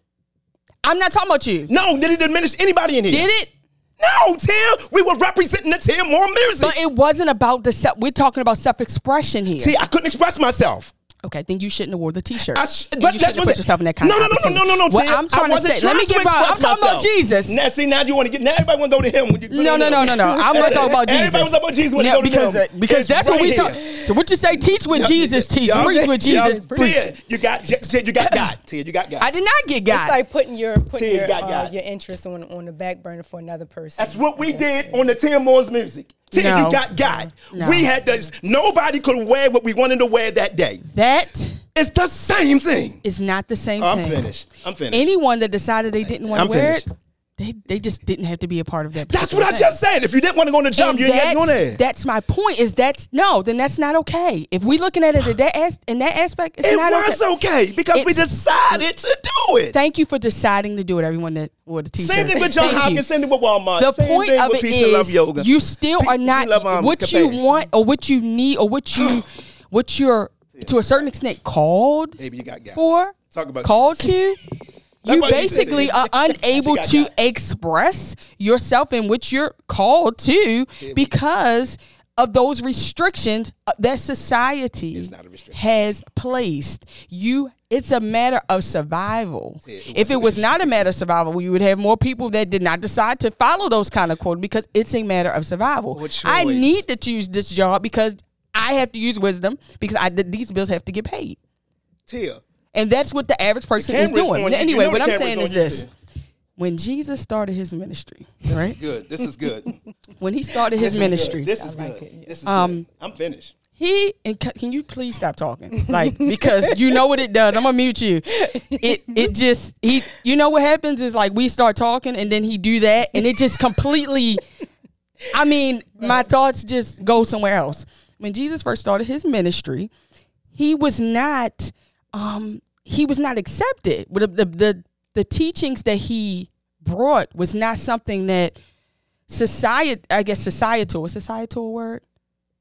I'm not talking about you. No. Did it diminish anybody in here? Did it? No, Tim. We were representing the Tim Moore music. But it wasn't about the self. We're talking about self-expression here. See, I couldn't express myself. Okay, I think you shouldn't have wore the T-shirt. I sh- And but you that's shouldn't put yourself in that kind no, of no, no, no, no, no, no. What I'm trying I to wasn't say. Let me get. to About, I'm express talking about. Jesus. Now, see, now you want to get. Now everybody want to go to him. When you No, no, no, no, no. I'm going to talk about Jesus. Everybody was about Jesus when Now, they go to because him. uh, because It's that's what right we here. talk. So what you say? Teach what Jesus teach. Preach okay. what Jesus preach. You got Tia, you got God. Tia, you got God. I did not get God. It's like putting your putting your, uh, your interest on on the back burner for another person. That's what we did on the Tim Moore's music. Tia, No. you got God. No. We had this. Nobody could wear what we wanted to wear that day. that It's the same thing. is not the same thing. I'm finished. I'm finished. Anyone that decided they didn't want I'm to wear finished. it, They, they just didn't have to be a part of that. That's what I just said. If you didn't want to go on the job, And you didn't go there. that's my point. Is that's no, then that's not okay. If we looking at it in that, as, in that aspect, it's It not was okay. okay, because we decided to do it. Thank you for deciding to do it. Everyone that wore the t-shirt. Same thing with John. Hopkins, same thing with Walmart. The same point thing of it Love Yoga. you still Peace are not Love, um, what Cafe. you want or what you need or what you what you're to a certain extent called Baby, you got got. for, Talk about called Jesus. to. You what she said. basically are unable to got. express yourself in which you're called to because of those restrictions uh, that society It's not a restriction. has placed. You it's a matter of survival. it if it was not a matter of survival, we would have more people that did not decide to follow those kind of quotas because it's a matter of survival. I need to choose this job because I have to use wisdom because I these bills have to get paid. Tia. And that's what the average person is doing. on you. You Anyway, know what I'm saying is you, this. too. When Jesus started his ministry, right? Is Good. This is good. When he started his This ministry, good. This is good. This is Um, good. I'm finished. he and can you please stop talking like because you know what it does i'm gonna mute you it it just he you know what happens is like we start talking and then he do that and it just completely i mean my thoughts just go somewhere else when jesus first started his ministry he was not um he was not accepted the the the, the teachings that he brought was not something that society i guess societal is societal a word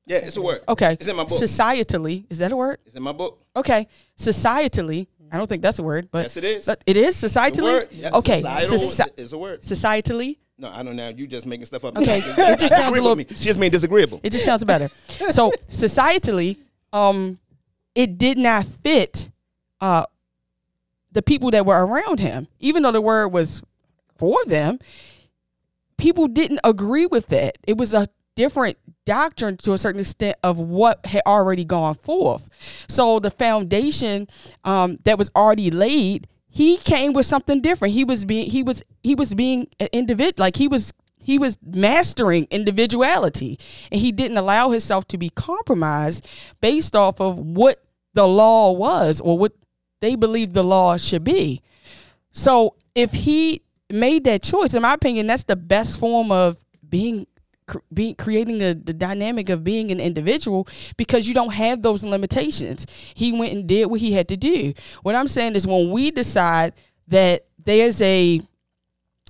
Yeah, it's a word. Okay. It's in my book. Societally, is that a word? It's in my book. Okay. Societally, I don't think that's a word, but Yes, it is. but it is societally. word. Okay. Societal Soci- is a word. societally, No, I don't know. You just making stuff up. Okay, it just sounds a little- me. She just mean disagreeable. it just sounds better. so societally, um, it did not fit uh the people that were around him, even though the word was for them. People didn't agree with that. It was a different doctrine to a certain extent of what had already gone forth. So the foundation um, that was already laid, he came with something different. He was being he was he was being an individual, like he was he was mastering individuality, and he didn't allow himself to be compromised based off of what the law was or what they believe the law should be. So if he made that choice, in my opinion, that's the best form of being being creating the, the dynamic of being an individual because you don't have those limitations. He went and did what he had to do. What I'm saying is when we decide that there's a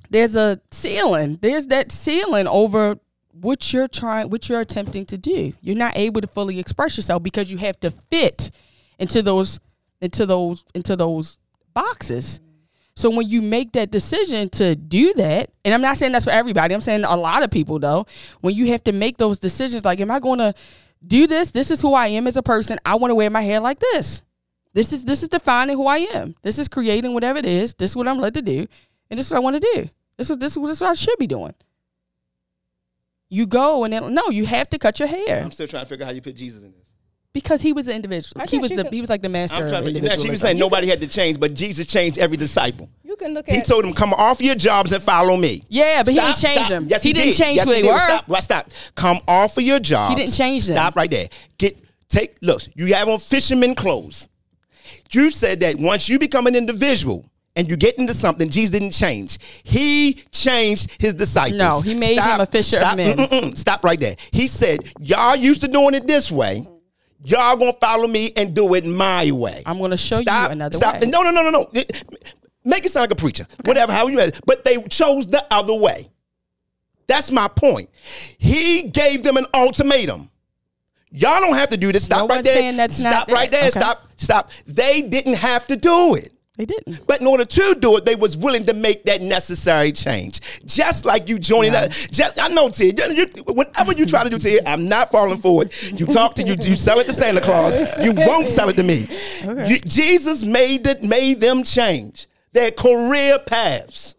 there's a ceiling, there's that ceiling over what you're trying what you're attempting to do. You're not able to fully express yourself because you have to fit into those into those into those boxes. So when you make that decision to do that, and I'm not saying that's for everybody, I'm saying a lot of people though, when you have to make those decisions, like, am I going to do this? This is who I am as a person. I want to wear my hair like this. This is this is defining who I am. This is creating whatever it is. This is what I'm led to do, and this is what I want to do. This is this is this is what I should be doing. You go and then no, you have to cut your hair I'm still trying to figure out how you put Jesus in this. Because he was an individual. I He was the could- he was like the master. I'm of to figure. She was individualism. saying nobody had to change, but Jesus changed every disciple. You can look at. He told them, "Come off your jobs and follow me." Yeah, but he didn't change stop. them. Yes, he, he, didn't did. change yes, who he they did. were. Stop. Right, stop. Come off of your jobs. He didn't change them. Stop right there. Get take. Look, you have on fisherman clothes. You said that once you become an individual and you get into something, Jesus didn't change. He changed his disciples. No, he made him a fisher of men. mm-mm-mm. Stop right there. He said, "Y'all used to doing it this way." Y'all gonna follow me and do it my way. I'm gonna show you stop, another stop. way. No, no, no, no, no. Make it sound like a preacher. Whatever, how you But they chose the other way. That's my point. He gave them an ultimatum. Y'all don't have to do this. Stop No right there. saying that's not Stop right that. there. Okay. Stop. Stop. They didn't have to do it. They didn't. But in order to do it, they was willing to make that necessary change. Just like you joining that. Just, I know, Ted. you- you- try to do Ted, I'm not falling for it. You talk to you, you sell it to Santa Claus. You won't sell it to me. You- Jesus made it, made them change their career paths.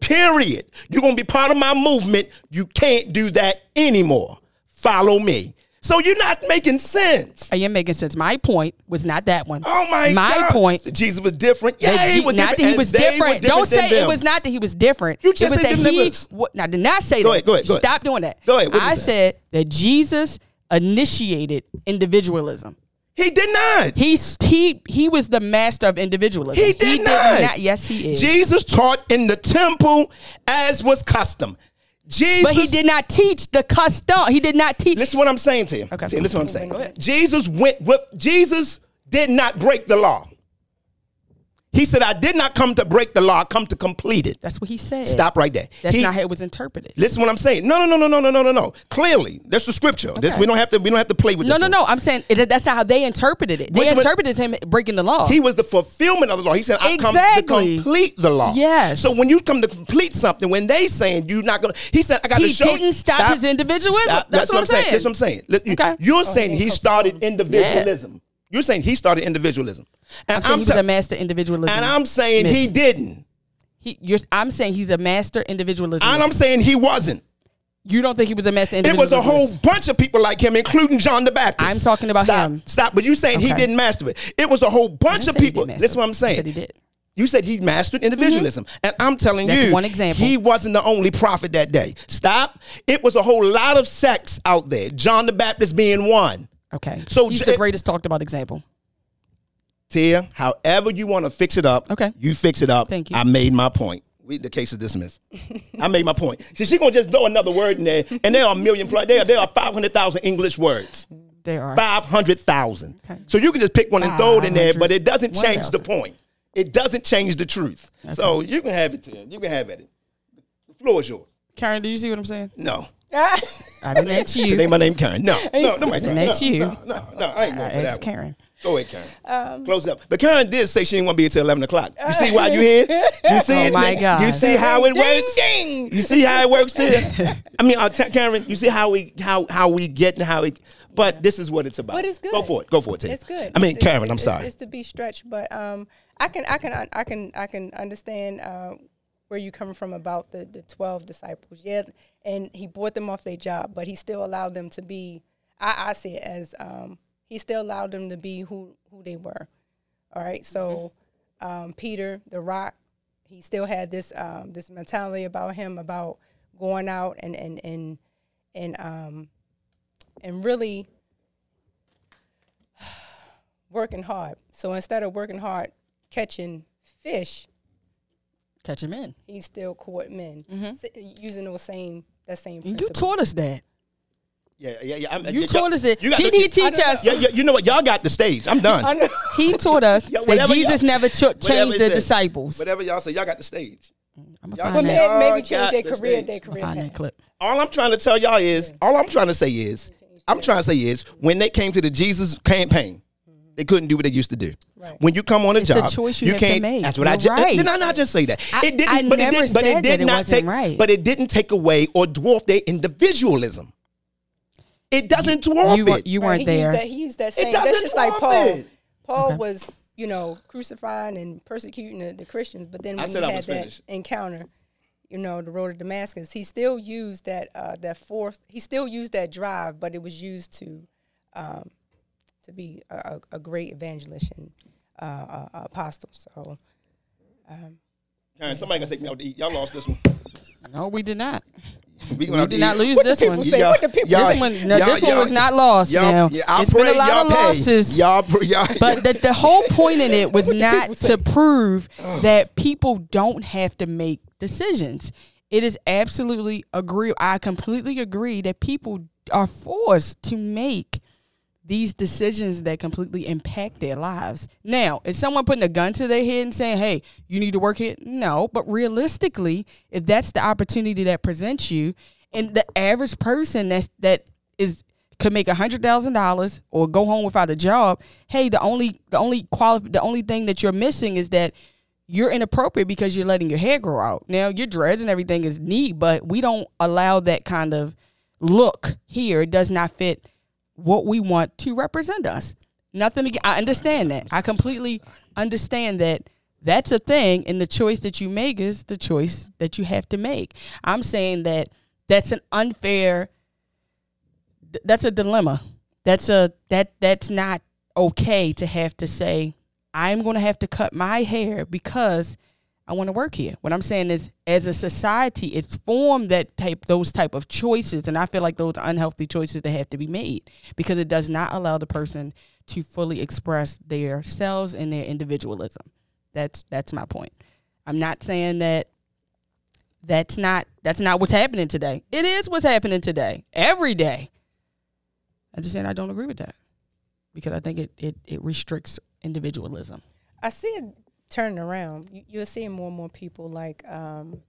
Period. You're gonna be part of my movement. You can't do that anymore. Follow me. So you're not making sense. I am making sense. My point was not that one. Oh my, my God. point. Jesus was different. Yeah, he was not different. that he was different. Don't different than say it was not that he was different. You it just was said that he. Now, did not say Go that. ahead, go ahead, go ahead. Stop doing that. Go ahead, I said that Jesus initiated individualism. He did not. He's he he was the master of individualism. He did not. Yes, he is. Jesus taught in the temple as was custom. Jesus, but he did not teach the custom. He did not teach. Listen what I'm saying to you. Okay. See, listen what I'm saying. Jesus went with Jesus did not break the law. He said, I did not come to break the law, I come to complete it. That's what he said. Stop right there. That's He- not how it was interpreted. Listen what I'm saying. No, no, no, no, no, no, no, no, no. Clearly, that's the scripture. This we don't have to we don't have to play with No, this. no, one. no. I'm saying it, that's not how they interpreted it. They Which interpreted him breaking the law. He was the fulfillment of the law. He said, I come to complete the law. Yes. So when you come to complete something, when they saying you're not gonna, he said, I got to He show. didn't stop his individualism. That's what I'm saying. That's what I'm saying. Okay. You're saying oh, he he started individualism. You're saying he started individualism, and I'm saying he was tell- a master individualism. and I'm saying he didn't, He, you're, I'm saying he's a master individualism. and I'm saying he wasn't. you don't think he was a master It was a whole bunch of people like him, including John the Baptist. I'm talking about Stop. him. Stop. But you saying he didn't master it? It was a whole bunch of people. didn't master This is what. I'm saying. said he did. You said he mastered mm-hmm. individualism. And I'm telling That's you, one example. he wasn't the only prophet that day. Stop. It was a whole lot of sects out there, John the Baptist being one. Okay. So he's J- the eh greatest talked about example. Tia, however you want to fix it up, Okay. you fix it up. Thank you. I made my point. We, the case is dismissed. I made my point. So she gonna just throw another word in there, and there are a million plus. There, there are five hundred thousand English words. There are. Five hundred thousand. Okay. So you can just pick one and throw it in there, but it doesn't change the point. It doesn't change the truth. So you can have it, Tia. You can have it. The floor is yours. Karen, do you see what I'm saying? No. I didn't ask Today my name Karen. No. No, no, Didn't no, ask you. no, no, no, I ain't I for asked that one. Karen. Go ahead, Karen. Close it up. But Karen did say she didn't want to be until eleven o'clock. You see why you here? You see Oh it? my God. You see how it Ding, works? ding. You see how it works here? I mean, uh, Karen, you see how we how how we get and how it. But this is what it's about. But it's good. Go for it. Go for it. Tia. It's good. I mean, It's- Karen, I'm it's- sorry. It's, to be stretched, but um, I can, I can, I can, I can understand uh, where you coming from about the the twelve disciples. Yeah, and he bought them off their job, but he still allowed them to be. I, I see it as um, he still allowed them to be who who they were. All right, so um, Peter, the rock, he still had this um, this mentality about him about going out and and and and um, and really working hard. So instead of working hard catching fish, Catch him in. he still caught men mm-hmm. s- using those same that same. And you principle. taught us that. Yeah, yeah, yeah. I'm- You y- taught us that. you got Didn't the- he teach us? Yeah, yeah, you know what? Y'all got the stage. I'm done. He taught us Yeah, that Jesus never ch- Whatever changed the says. disciples. Whatever y'all say, y'all got the stage. Mm, I'm Y'all gonna Well, find that. Maybe change their career, stage. their career find that clip. All I'm trying to tell y'all is, all I'm trying to say is, I'm trying to say is, when they came to the Jesus campaign, they couldn't do what they used to do. Right. When you come on a It's a job, choice you have can't. make. That's what I You're just. right. Did I not just say that? I- it didn't. I but never it did. But said it did that it not wasn't take. right. But it didn't take away or dwarf their individualism. It doesn't dwarf You, were, it. you Right, weren't he there. Used that, he used that same. doesn't That's just like dwarf Paul. it. Paul Okay. was, you know, crucifying and persecuting the, the Christians, but then I when said he I had that finished. encounter, you know, the road to Damascus, he still used that uh, that fourth. He still used that drive, but it was used to um, to be a, a, a great evangelist and uh, uh, apostle. So Karen, somebody gonna take me out to eat. Y'all lost this one. no, we did not. We We did not lose this one. say? What the people y'all- This one, no, y'all- this one was not lost. Y'all, Now yeah, I it's pray been a lot of pay. losses. Y'all, pr- y'all, But the, the whole point in it was not to prove that people don't have to make decisions. It is absolutely agree. I completely agree that people are forced to make these decisions that completely impact their lives. Now, is someone putting a gun to their head and saying, "Hey, you need to work here"? No, but realistically, if that's the opportunity that presents you, and the average person that's that is could make a hundred thousand dollars or go home without a job, hey, the only the only quali- the only thing that you're missing is that you're inappropriate because you're letting your hair grow out. Now your dreads and everything is neat, but we don't allow that kind of look here. It does not fit what we want to represent us. Nothing. I understand that. I completely understand that that's a thing, and the choice that you make is the choice that you have to make. I'm saying that that's an unfair. That's a dilemma. That's a that that's not okay to have to say I'm going to have to cut my hair because I want to work here. What I'm saying is, as a society, it's formed that type, those type of choices, and I feel like those unhealthy choices that have to be made because it does not allow the person to fully express their selves and their individualism. That's that's my point. I'm not saying that that's not that's not what's happening today. It is what's happening today. Every day. I'm just saying I don't agree with that. Because I think it it, it restricts individualism. I see it turning around. You, you're seeing more and more people like um,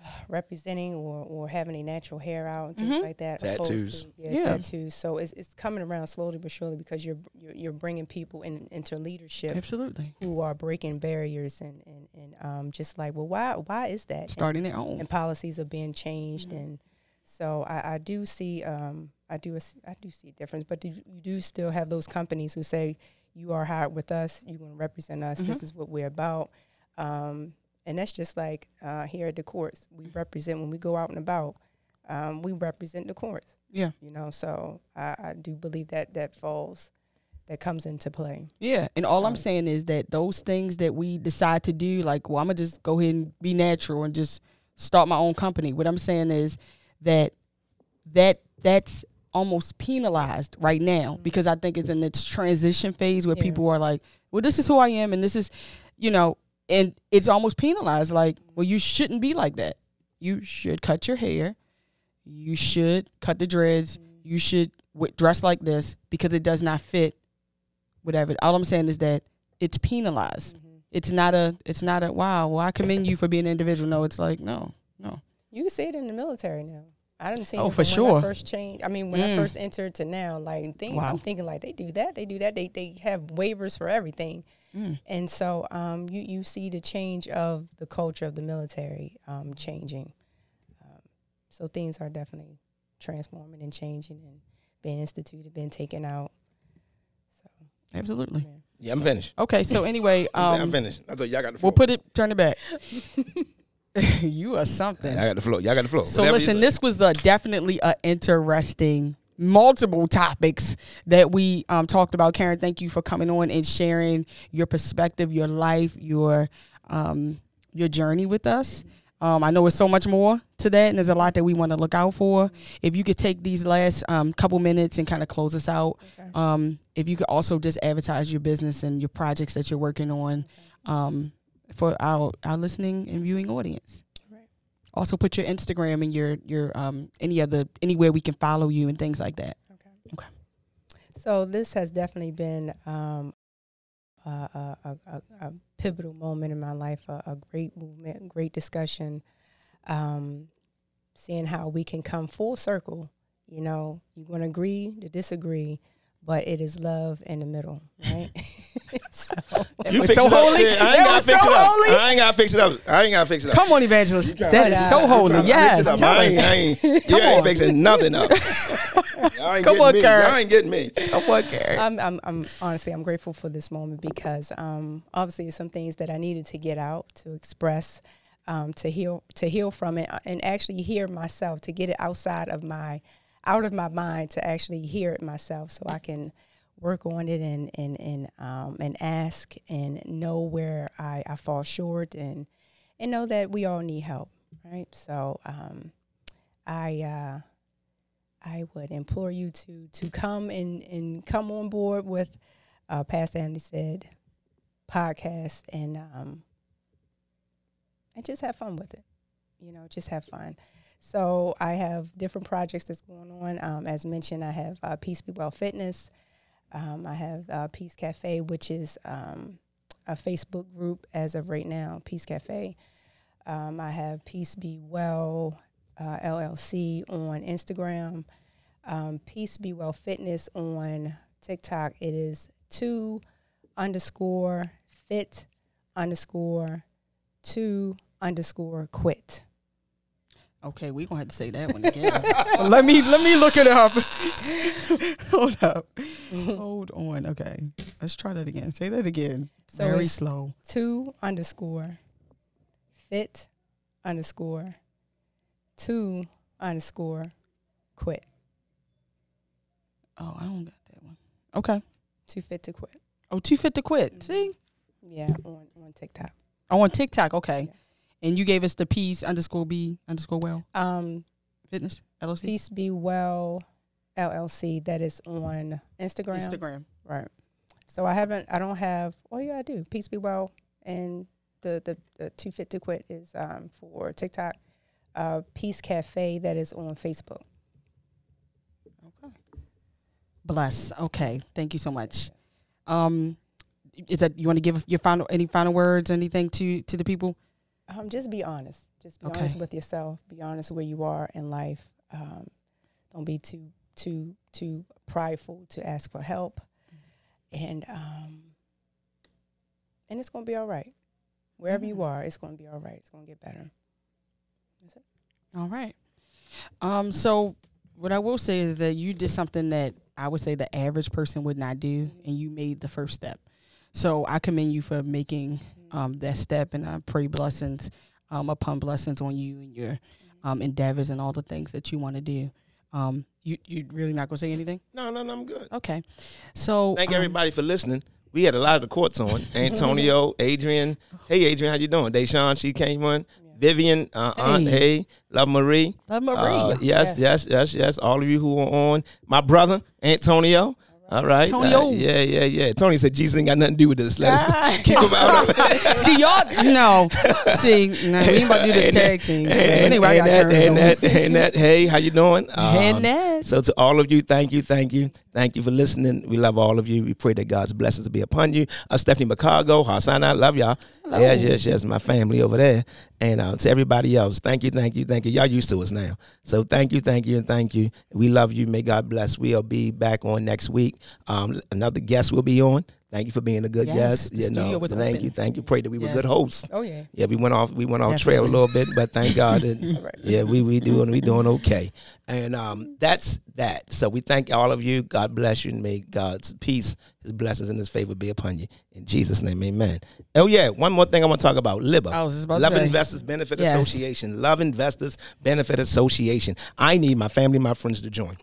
representing or, or having a natural hair out and things Mhm. like that. Tattoos. To, yeah, Yeah. tattoos. So it's it's coming around slowly but surely because you're you're, you're bringing people in, into leadership Absolutely. who are breaking barriers and and, and um, just like well why why is that And- Starting their own. and policies are being changed and so I, I do see um, I do s- I do see a difference but do, you do still have those companies who say you are hired with us you're going to represent us this is what we're about. Um, and that's just like uh, here at the courts we represent when we go out and about. Um, we represent the courts. Yeah. you know so I, I do believe that that falls that comes into play. Yeah, and all I'm Um, saying is that those things that we decide to do, like, well, I'm gonna just go ahead and be natural and just start my own company. What I'm saying is that that that's almost penalized right now mm-hmm. because I think it's in its transition phase where Yeah. people are like, well, this is who I am, and this is, you know, and it's almost penalized. Like, well, you shouldn't be like that. You should cut your hair. You should cut the dreads. Mm-hmm. You should w- dress like this because it does not fit whatever. All I'm saying is that it's penalized. Mm-hmm. It's not a. It's not a. Wow. Well, I commend you for being an individual. No, it's like no, no. You can see it in the military now. I didn't see Oh, for from when sure. I first changed. I mean, when Mm. I first entered to now, like things, Wow. I'm thinking like they do that, they do that, they they have waivers for everything, Mm. and so um, you you see the change of the culture of the military um, changing. Um, so things are definitely transforming and changing and being instituted, being taken out. So Absolutely. yeah. Yeah, I'm finished. Okay. So anyway, I'm um, finished. I thought y'all got the we'll put it. Turn it back. you are something. Y'all got the floor. Y'all got the floor. So Whatever listen, this was uh, definitely a interesting multiple topics that we um, talked about. Karen, thank you for coming on and sharing your perspective, your life, your um, your journey with us. Um, I know it's so much more to that, and there's a lot that we want to look out for. If you could take these last um, couple minutes and kind of close us out, Okay. um, if you could also just advertise your business and your projects that you're working on um, for our our listening and viewing audience. Right. Also, put your Instagram and your your um any other anywhere we can follow you and things like that. Okay. Okay. So this has definitely been um, a, a, a, a, pivotal moment in my life, a, a great movement, great discussion. Um, seeing how we can come full circle. You know, you're going to agree to disagree, but it is love in the middle, right? so, You was fix so it holy. Yeah, I ain't gotta fix so it up. holy. I ain't gotta fix it up. I ain't gotta fix it up. Come on, evangelist. That is so holy. Fix Yes. it up. tell I ain't, I ain't, you ain't fixing nothing up. Y'all ain't Come on, me. Karen. Y'all ain't getting me. Come on, Karen. I'm, I'm, I'm honestly, I'm grateful for this moment because um, obviously, some things that I needed to get out, to express, um, to heal, to heal from it, uh, and actually hear myself, to get it outside of my, out of my mind, to actually hear it myself, so I can work on it and and and um, and ask and know where I, I fall short and and know that we all need help, right? So um, I. Uh, I would implore you to to come and, and come on board with uh, Pastor Anthony Said podcast and um, and just have fun with it. You know, just have fun. So I have different projects that's going on. Um, as mentioned, I have uh, Peace Be Well Fitness. Um, I have uh, Peace Cafe, which is um, a Facebook group as of right now. Peace Cafe. Um, I have Peace Be Well uh, LLC on Instagram. Um, Peace Be Well Fitness on TikTok. It is two underscore fit underscore two underscore quit. Okay, we're gonna have to say that one again. let me let me look it up. Hold up. Hold on. Okay, let's try that again. Say that again. So Very it's slow. two underscore fit underscore two underscore quit. Oh, I don't got that one. Okay. Too fit to quit. Oh, too fit to quit. Mm-hmm. See? Yeah, on, on TikTok. Oh, on TikTok. Okay. Yes. And you gave us the peace underscore B underscore well Um, fitness LLC. Peace Be Well LLC that is on Instagram. Instagram. Right. So I haven't. I don't have. Oh yeah, I do. Peace be well. And the the, the Too Fit to Quit is um, for TikTok. Uh, Peace Cafe that is on Facebook. Okay. Bless. Okay. Thank you so much. Um, is that you want to give your final any final words, anything to to the people? Um, just be honest. Just be Okay. honest with yourself. Be honest where you are in life. Um, don't be too too too prideful to ask for help, and um, and it's gonna be all right. Wherever you are, it's gonna be all right. It's gonna get better. All right. Um, so what I will say is that you did something that I would say the average person would not do, and you made the first step. So I commend you for making um, that step, and I pray blessings um, upon blessings on you and your um, endeavors and all the things that you want to do. Um, you you really not gonna say anything? No, no, no, I'm good. Okay. So Thank um, everybody for listening. We had a lot of the courts on. Antonio, Adrian. Hey, Adrian, how you doing? Deshawn, she came on. Vivian, uh, Aunt, Hey. hey, Love Marie. Love Marie. Uh, yes, yes, yes, yes. All of you who are on. My brother, Antonio. All right. Antonio. Uh, yeah, yeah, yeah. Tony said Jesus ain't got nothing to do with this. Let us keep him out of it. See y'all no. See, no, we ain't about to do this And tag that- team. stuff. And, Anyway, I and that, and that, and that, hey, how you doing? And Um, that. So to all of you, thank you, thank you, thank you for listening. We love all of you. We pray that God's blessings be upon you. Uh, Stephanie McCargo, Hassan, I love y'all. Yes, yes, yes, my family over there. And uh, to everybody else, thank you, thank you, thank you. Y'all used to us now. So thank you, thank you, and thank you. We love you. May God bless. We'll be back on next week. Um, another guest will be on. Thank you for being a good Yes, guest. You know, thank open. you, thank you. Pray that we were good hosts. Oh yeah. Yeah, we went off we went off trail a little bit, but thank God that yeah, we we doing we doing okay. And um that's that. So we thank all of you. God bless you and may God's peace, his blessings and his favor be upon you. In Jesus' name, amen. Oh yeah, one more thing I want to talk about. LIBA. I was just about to Love say. Investors Benefit Yes. Association. Love Investors Benefit Association. I need my family, my friends to join.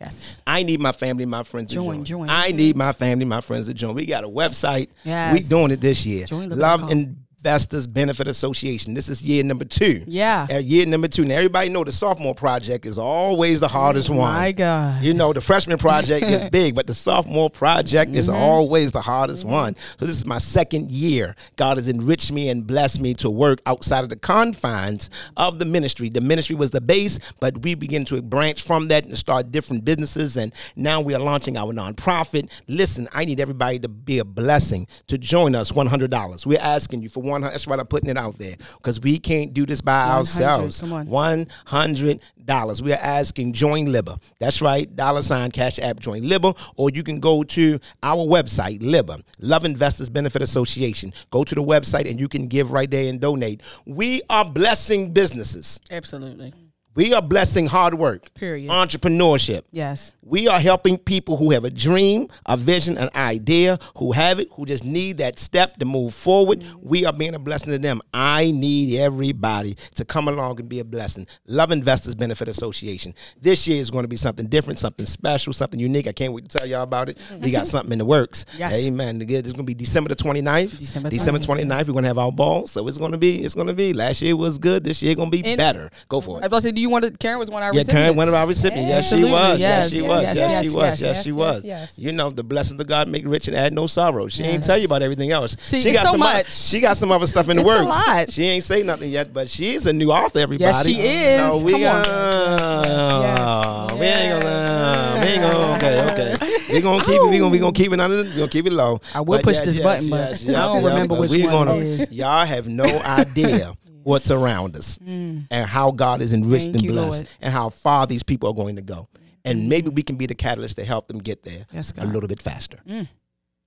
Yes. I need my family, my friends Join, to join. join. I need my family, my friends to join. We got a website. Yes. We doing it this year. Join the Love com. Investors Benefit Association. This is year number two. Yeah. Uh, year number two. Now everybody know the sophomore project is always the hardest one. My God. You know, the freshman project is big, but the sophomore project is Mm-hmm. always the hardest one. So this is my second year. God has enriched me and blessed me to work outside of the confines of the ministry. The ministry was the base, but we begin to branch from that and start different businesses. And now we are launching our nonprofit. Listen, I need everybody to be a blessing to join us. One hundred dollars. We're asking you for one hundred. That's right. I'm putting it out there because we can't do this by 100, ourselves. One hundred dollars. We are asking join Libba. That's right. Dollar sign Cash App join Libba, or you can go to our website Libba Love Investors Benefit Association. Go to the website and you can give right there and donate. We are blessing businesses. Absolutely. We are blessing hard work. Period. Entrepreneurship. Yes. We are helping people who have a dream, a vision, an idea, who have it, who just need that step to move forward. Mm-hmm. We are being a blessing to them. I need everybody to come along and be a blessing. Love Investors Benefit Association. This year is going to be something different, something special, something unique. I can't wait to tell y'all about it. We got something in the works. Yes. Amen. It's going to be December the 29th. December December 29th. 29th. We're going to have our ball. So it's going to be, it's going to be. Last year was good. This year going to be And- better. Go for it. to say, do you want to? Karen was one of our Yeah, recipients. Karen, one of our recipients. Yes, she was. Yes, yes, she was. yes, Yes, yes, she was. yes, Yes, yes, she was. yes, yes. You know, the blessings of God make rich and add no sorrow. She ain't Yes. tell you about everything else. See, she it's got so some much. Other, she got some other stuff in the It's a works. lot. She ain't say nothing yet, but she's a new author. Everybody. Yes, she is. So we Come on. uh, Yes. we ain't gonna. We ain't gonna. Okay, okay. We gonna keep it. We gonna. We gonna keep it under. We gonna keep it low. I will But push yes, this yes, button, but yes, I don't yes, remember but which we one gonna, it is. Y'all have no idea what's around us mm. and how God is enriched Thank and you, blessed Lord. and how far these people are going to go. And mm. maybe we can be the catalyst to help them get there Yes, a little bit faster. Mm.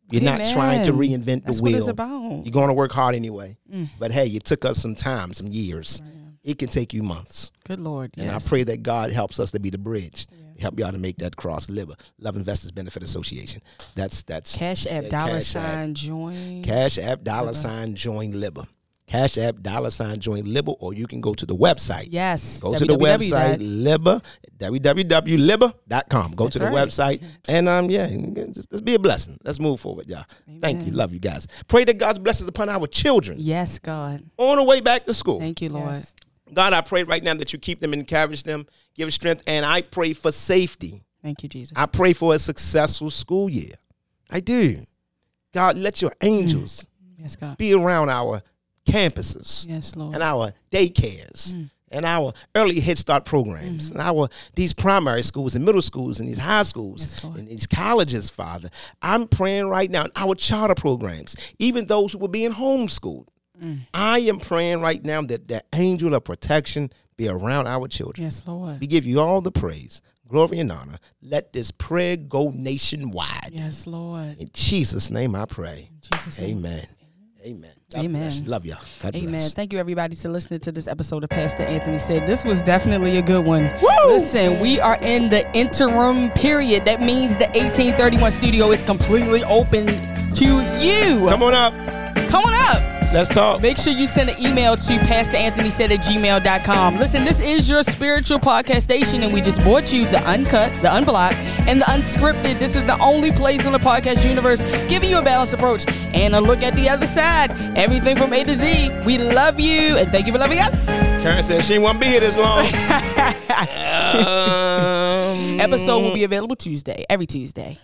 You're not trying to reinvent That's the wheel. You're going to work hard anyway. But hey, it took us some time, some years. It can take you months. Good Lord. And Yes. I pray that God helps us to be the bridge, help y'all to make that cross. Live, Love Investors Benefit Association. That's that's Cash app, dollar Cash App. sign, join. Cash App, dollar sign, join Libba. Cash App, dollar sign, join Libba, or you can go to the website. Yes. Go to the website, dot- Libba, www.libba.com. Go to the right. website and um yeah, just, let's be a blessing. Let's move forward, y'all. Thank you. Love you guys. Pray that God's blessings upon our children Yes, God. on the way back to school. Thank you, Lord. Yes. God, I pray right now that you keep them, encourage them, give strength, and I pray for safety. Thank you, Jesus. I pray for a successful school year. I do. God, let your angels Yes, God. be around our campuses Yes, Lord. and our daycares mm. and our early head start programs mm. and our these primary schools and middle schools and these high schools Yes, and these colleges father. I'm praying right now our charter programs even those who are being homeschooled. Mm. I am praying right now that the angel of protection be around our children. Yes, Lord. we give you all the praise glory and honor. Let this prayer go nationwide. Yes, Lord. in jesus name i pray. Jesus' name. amen amen God Amen. bless. love y'all god Amen. bless Thank you, everybody, to listening to this episode of Pastor Anthony Said. This was definitely a good one. Listen, we are in the interim period. That means the 1831 studio is completely open to you. come on up Come on up. Let's talk Make sure you send an email to PastorAnthonySaid at gmail.com. Listen, this is your spiritual podcast station, and we just brought you the uncut, the unblocked, and the unscripted. This is the only place on the podcast universe giving you a balanced approach and a look at the other side. Everything from A to Z. We love you, and thank you for loving us. Karen said she won't be here this long. um, Episode will be available Tuesday, every Tuesday.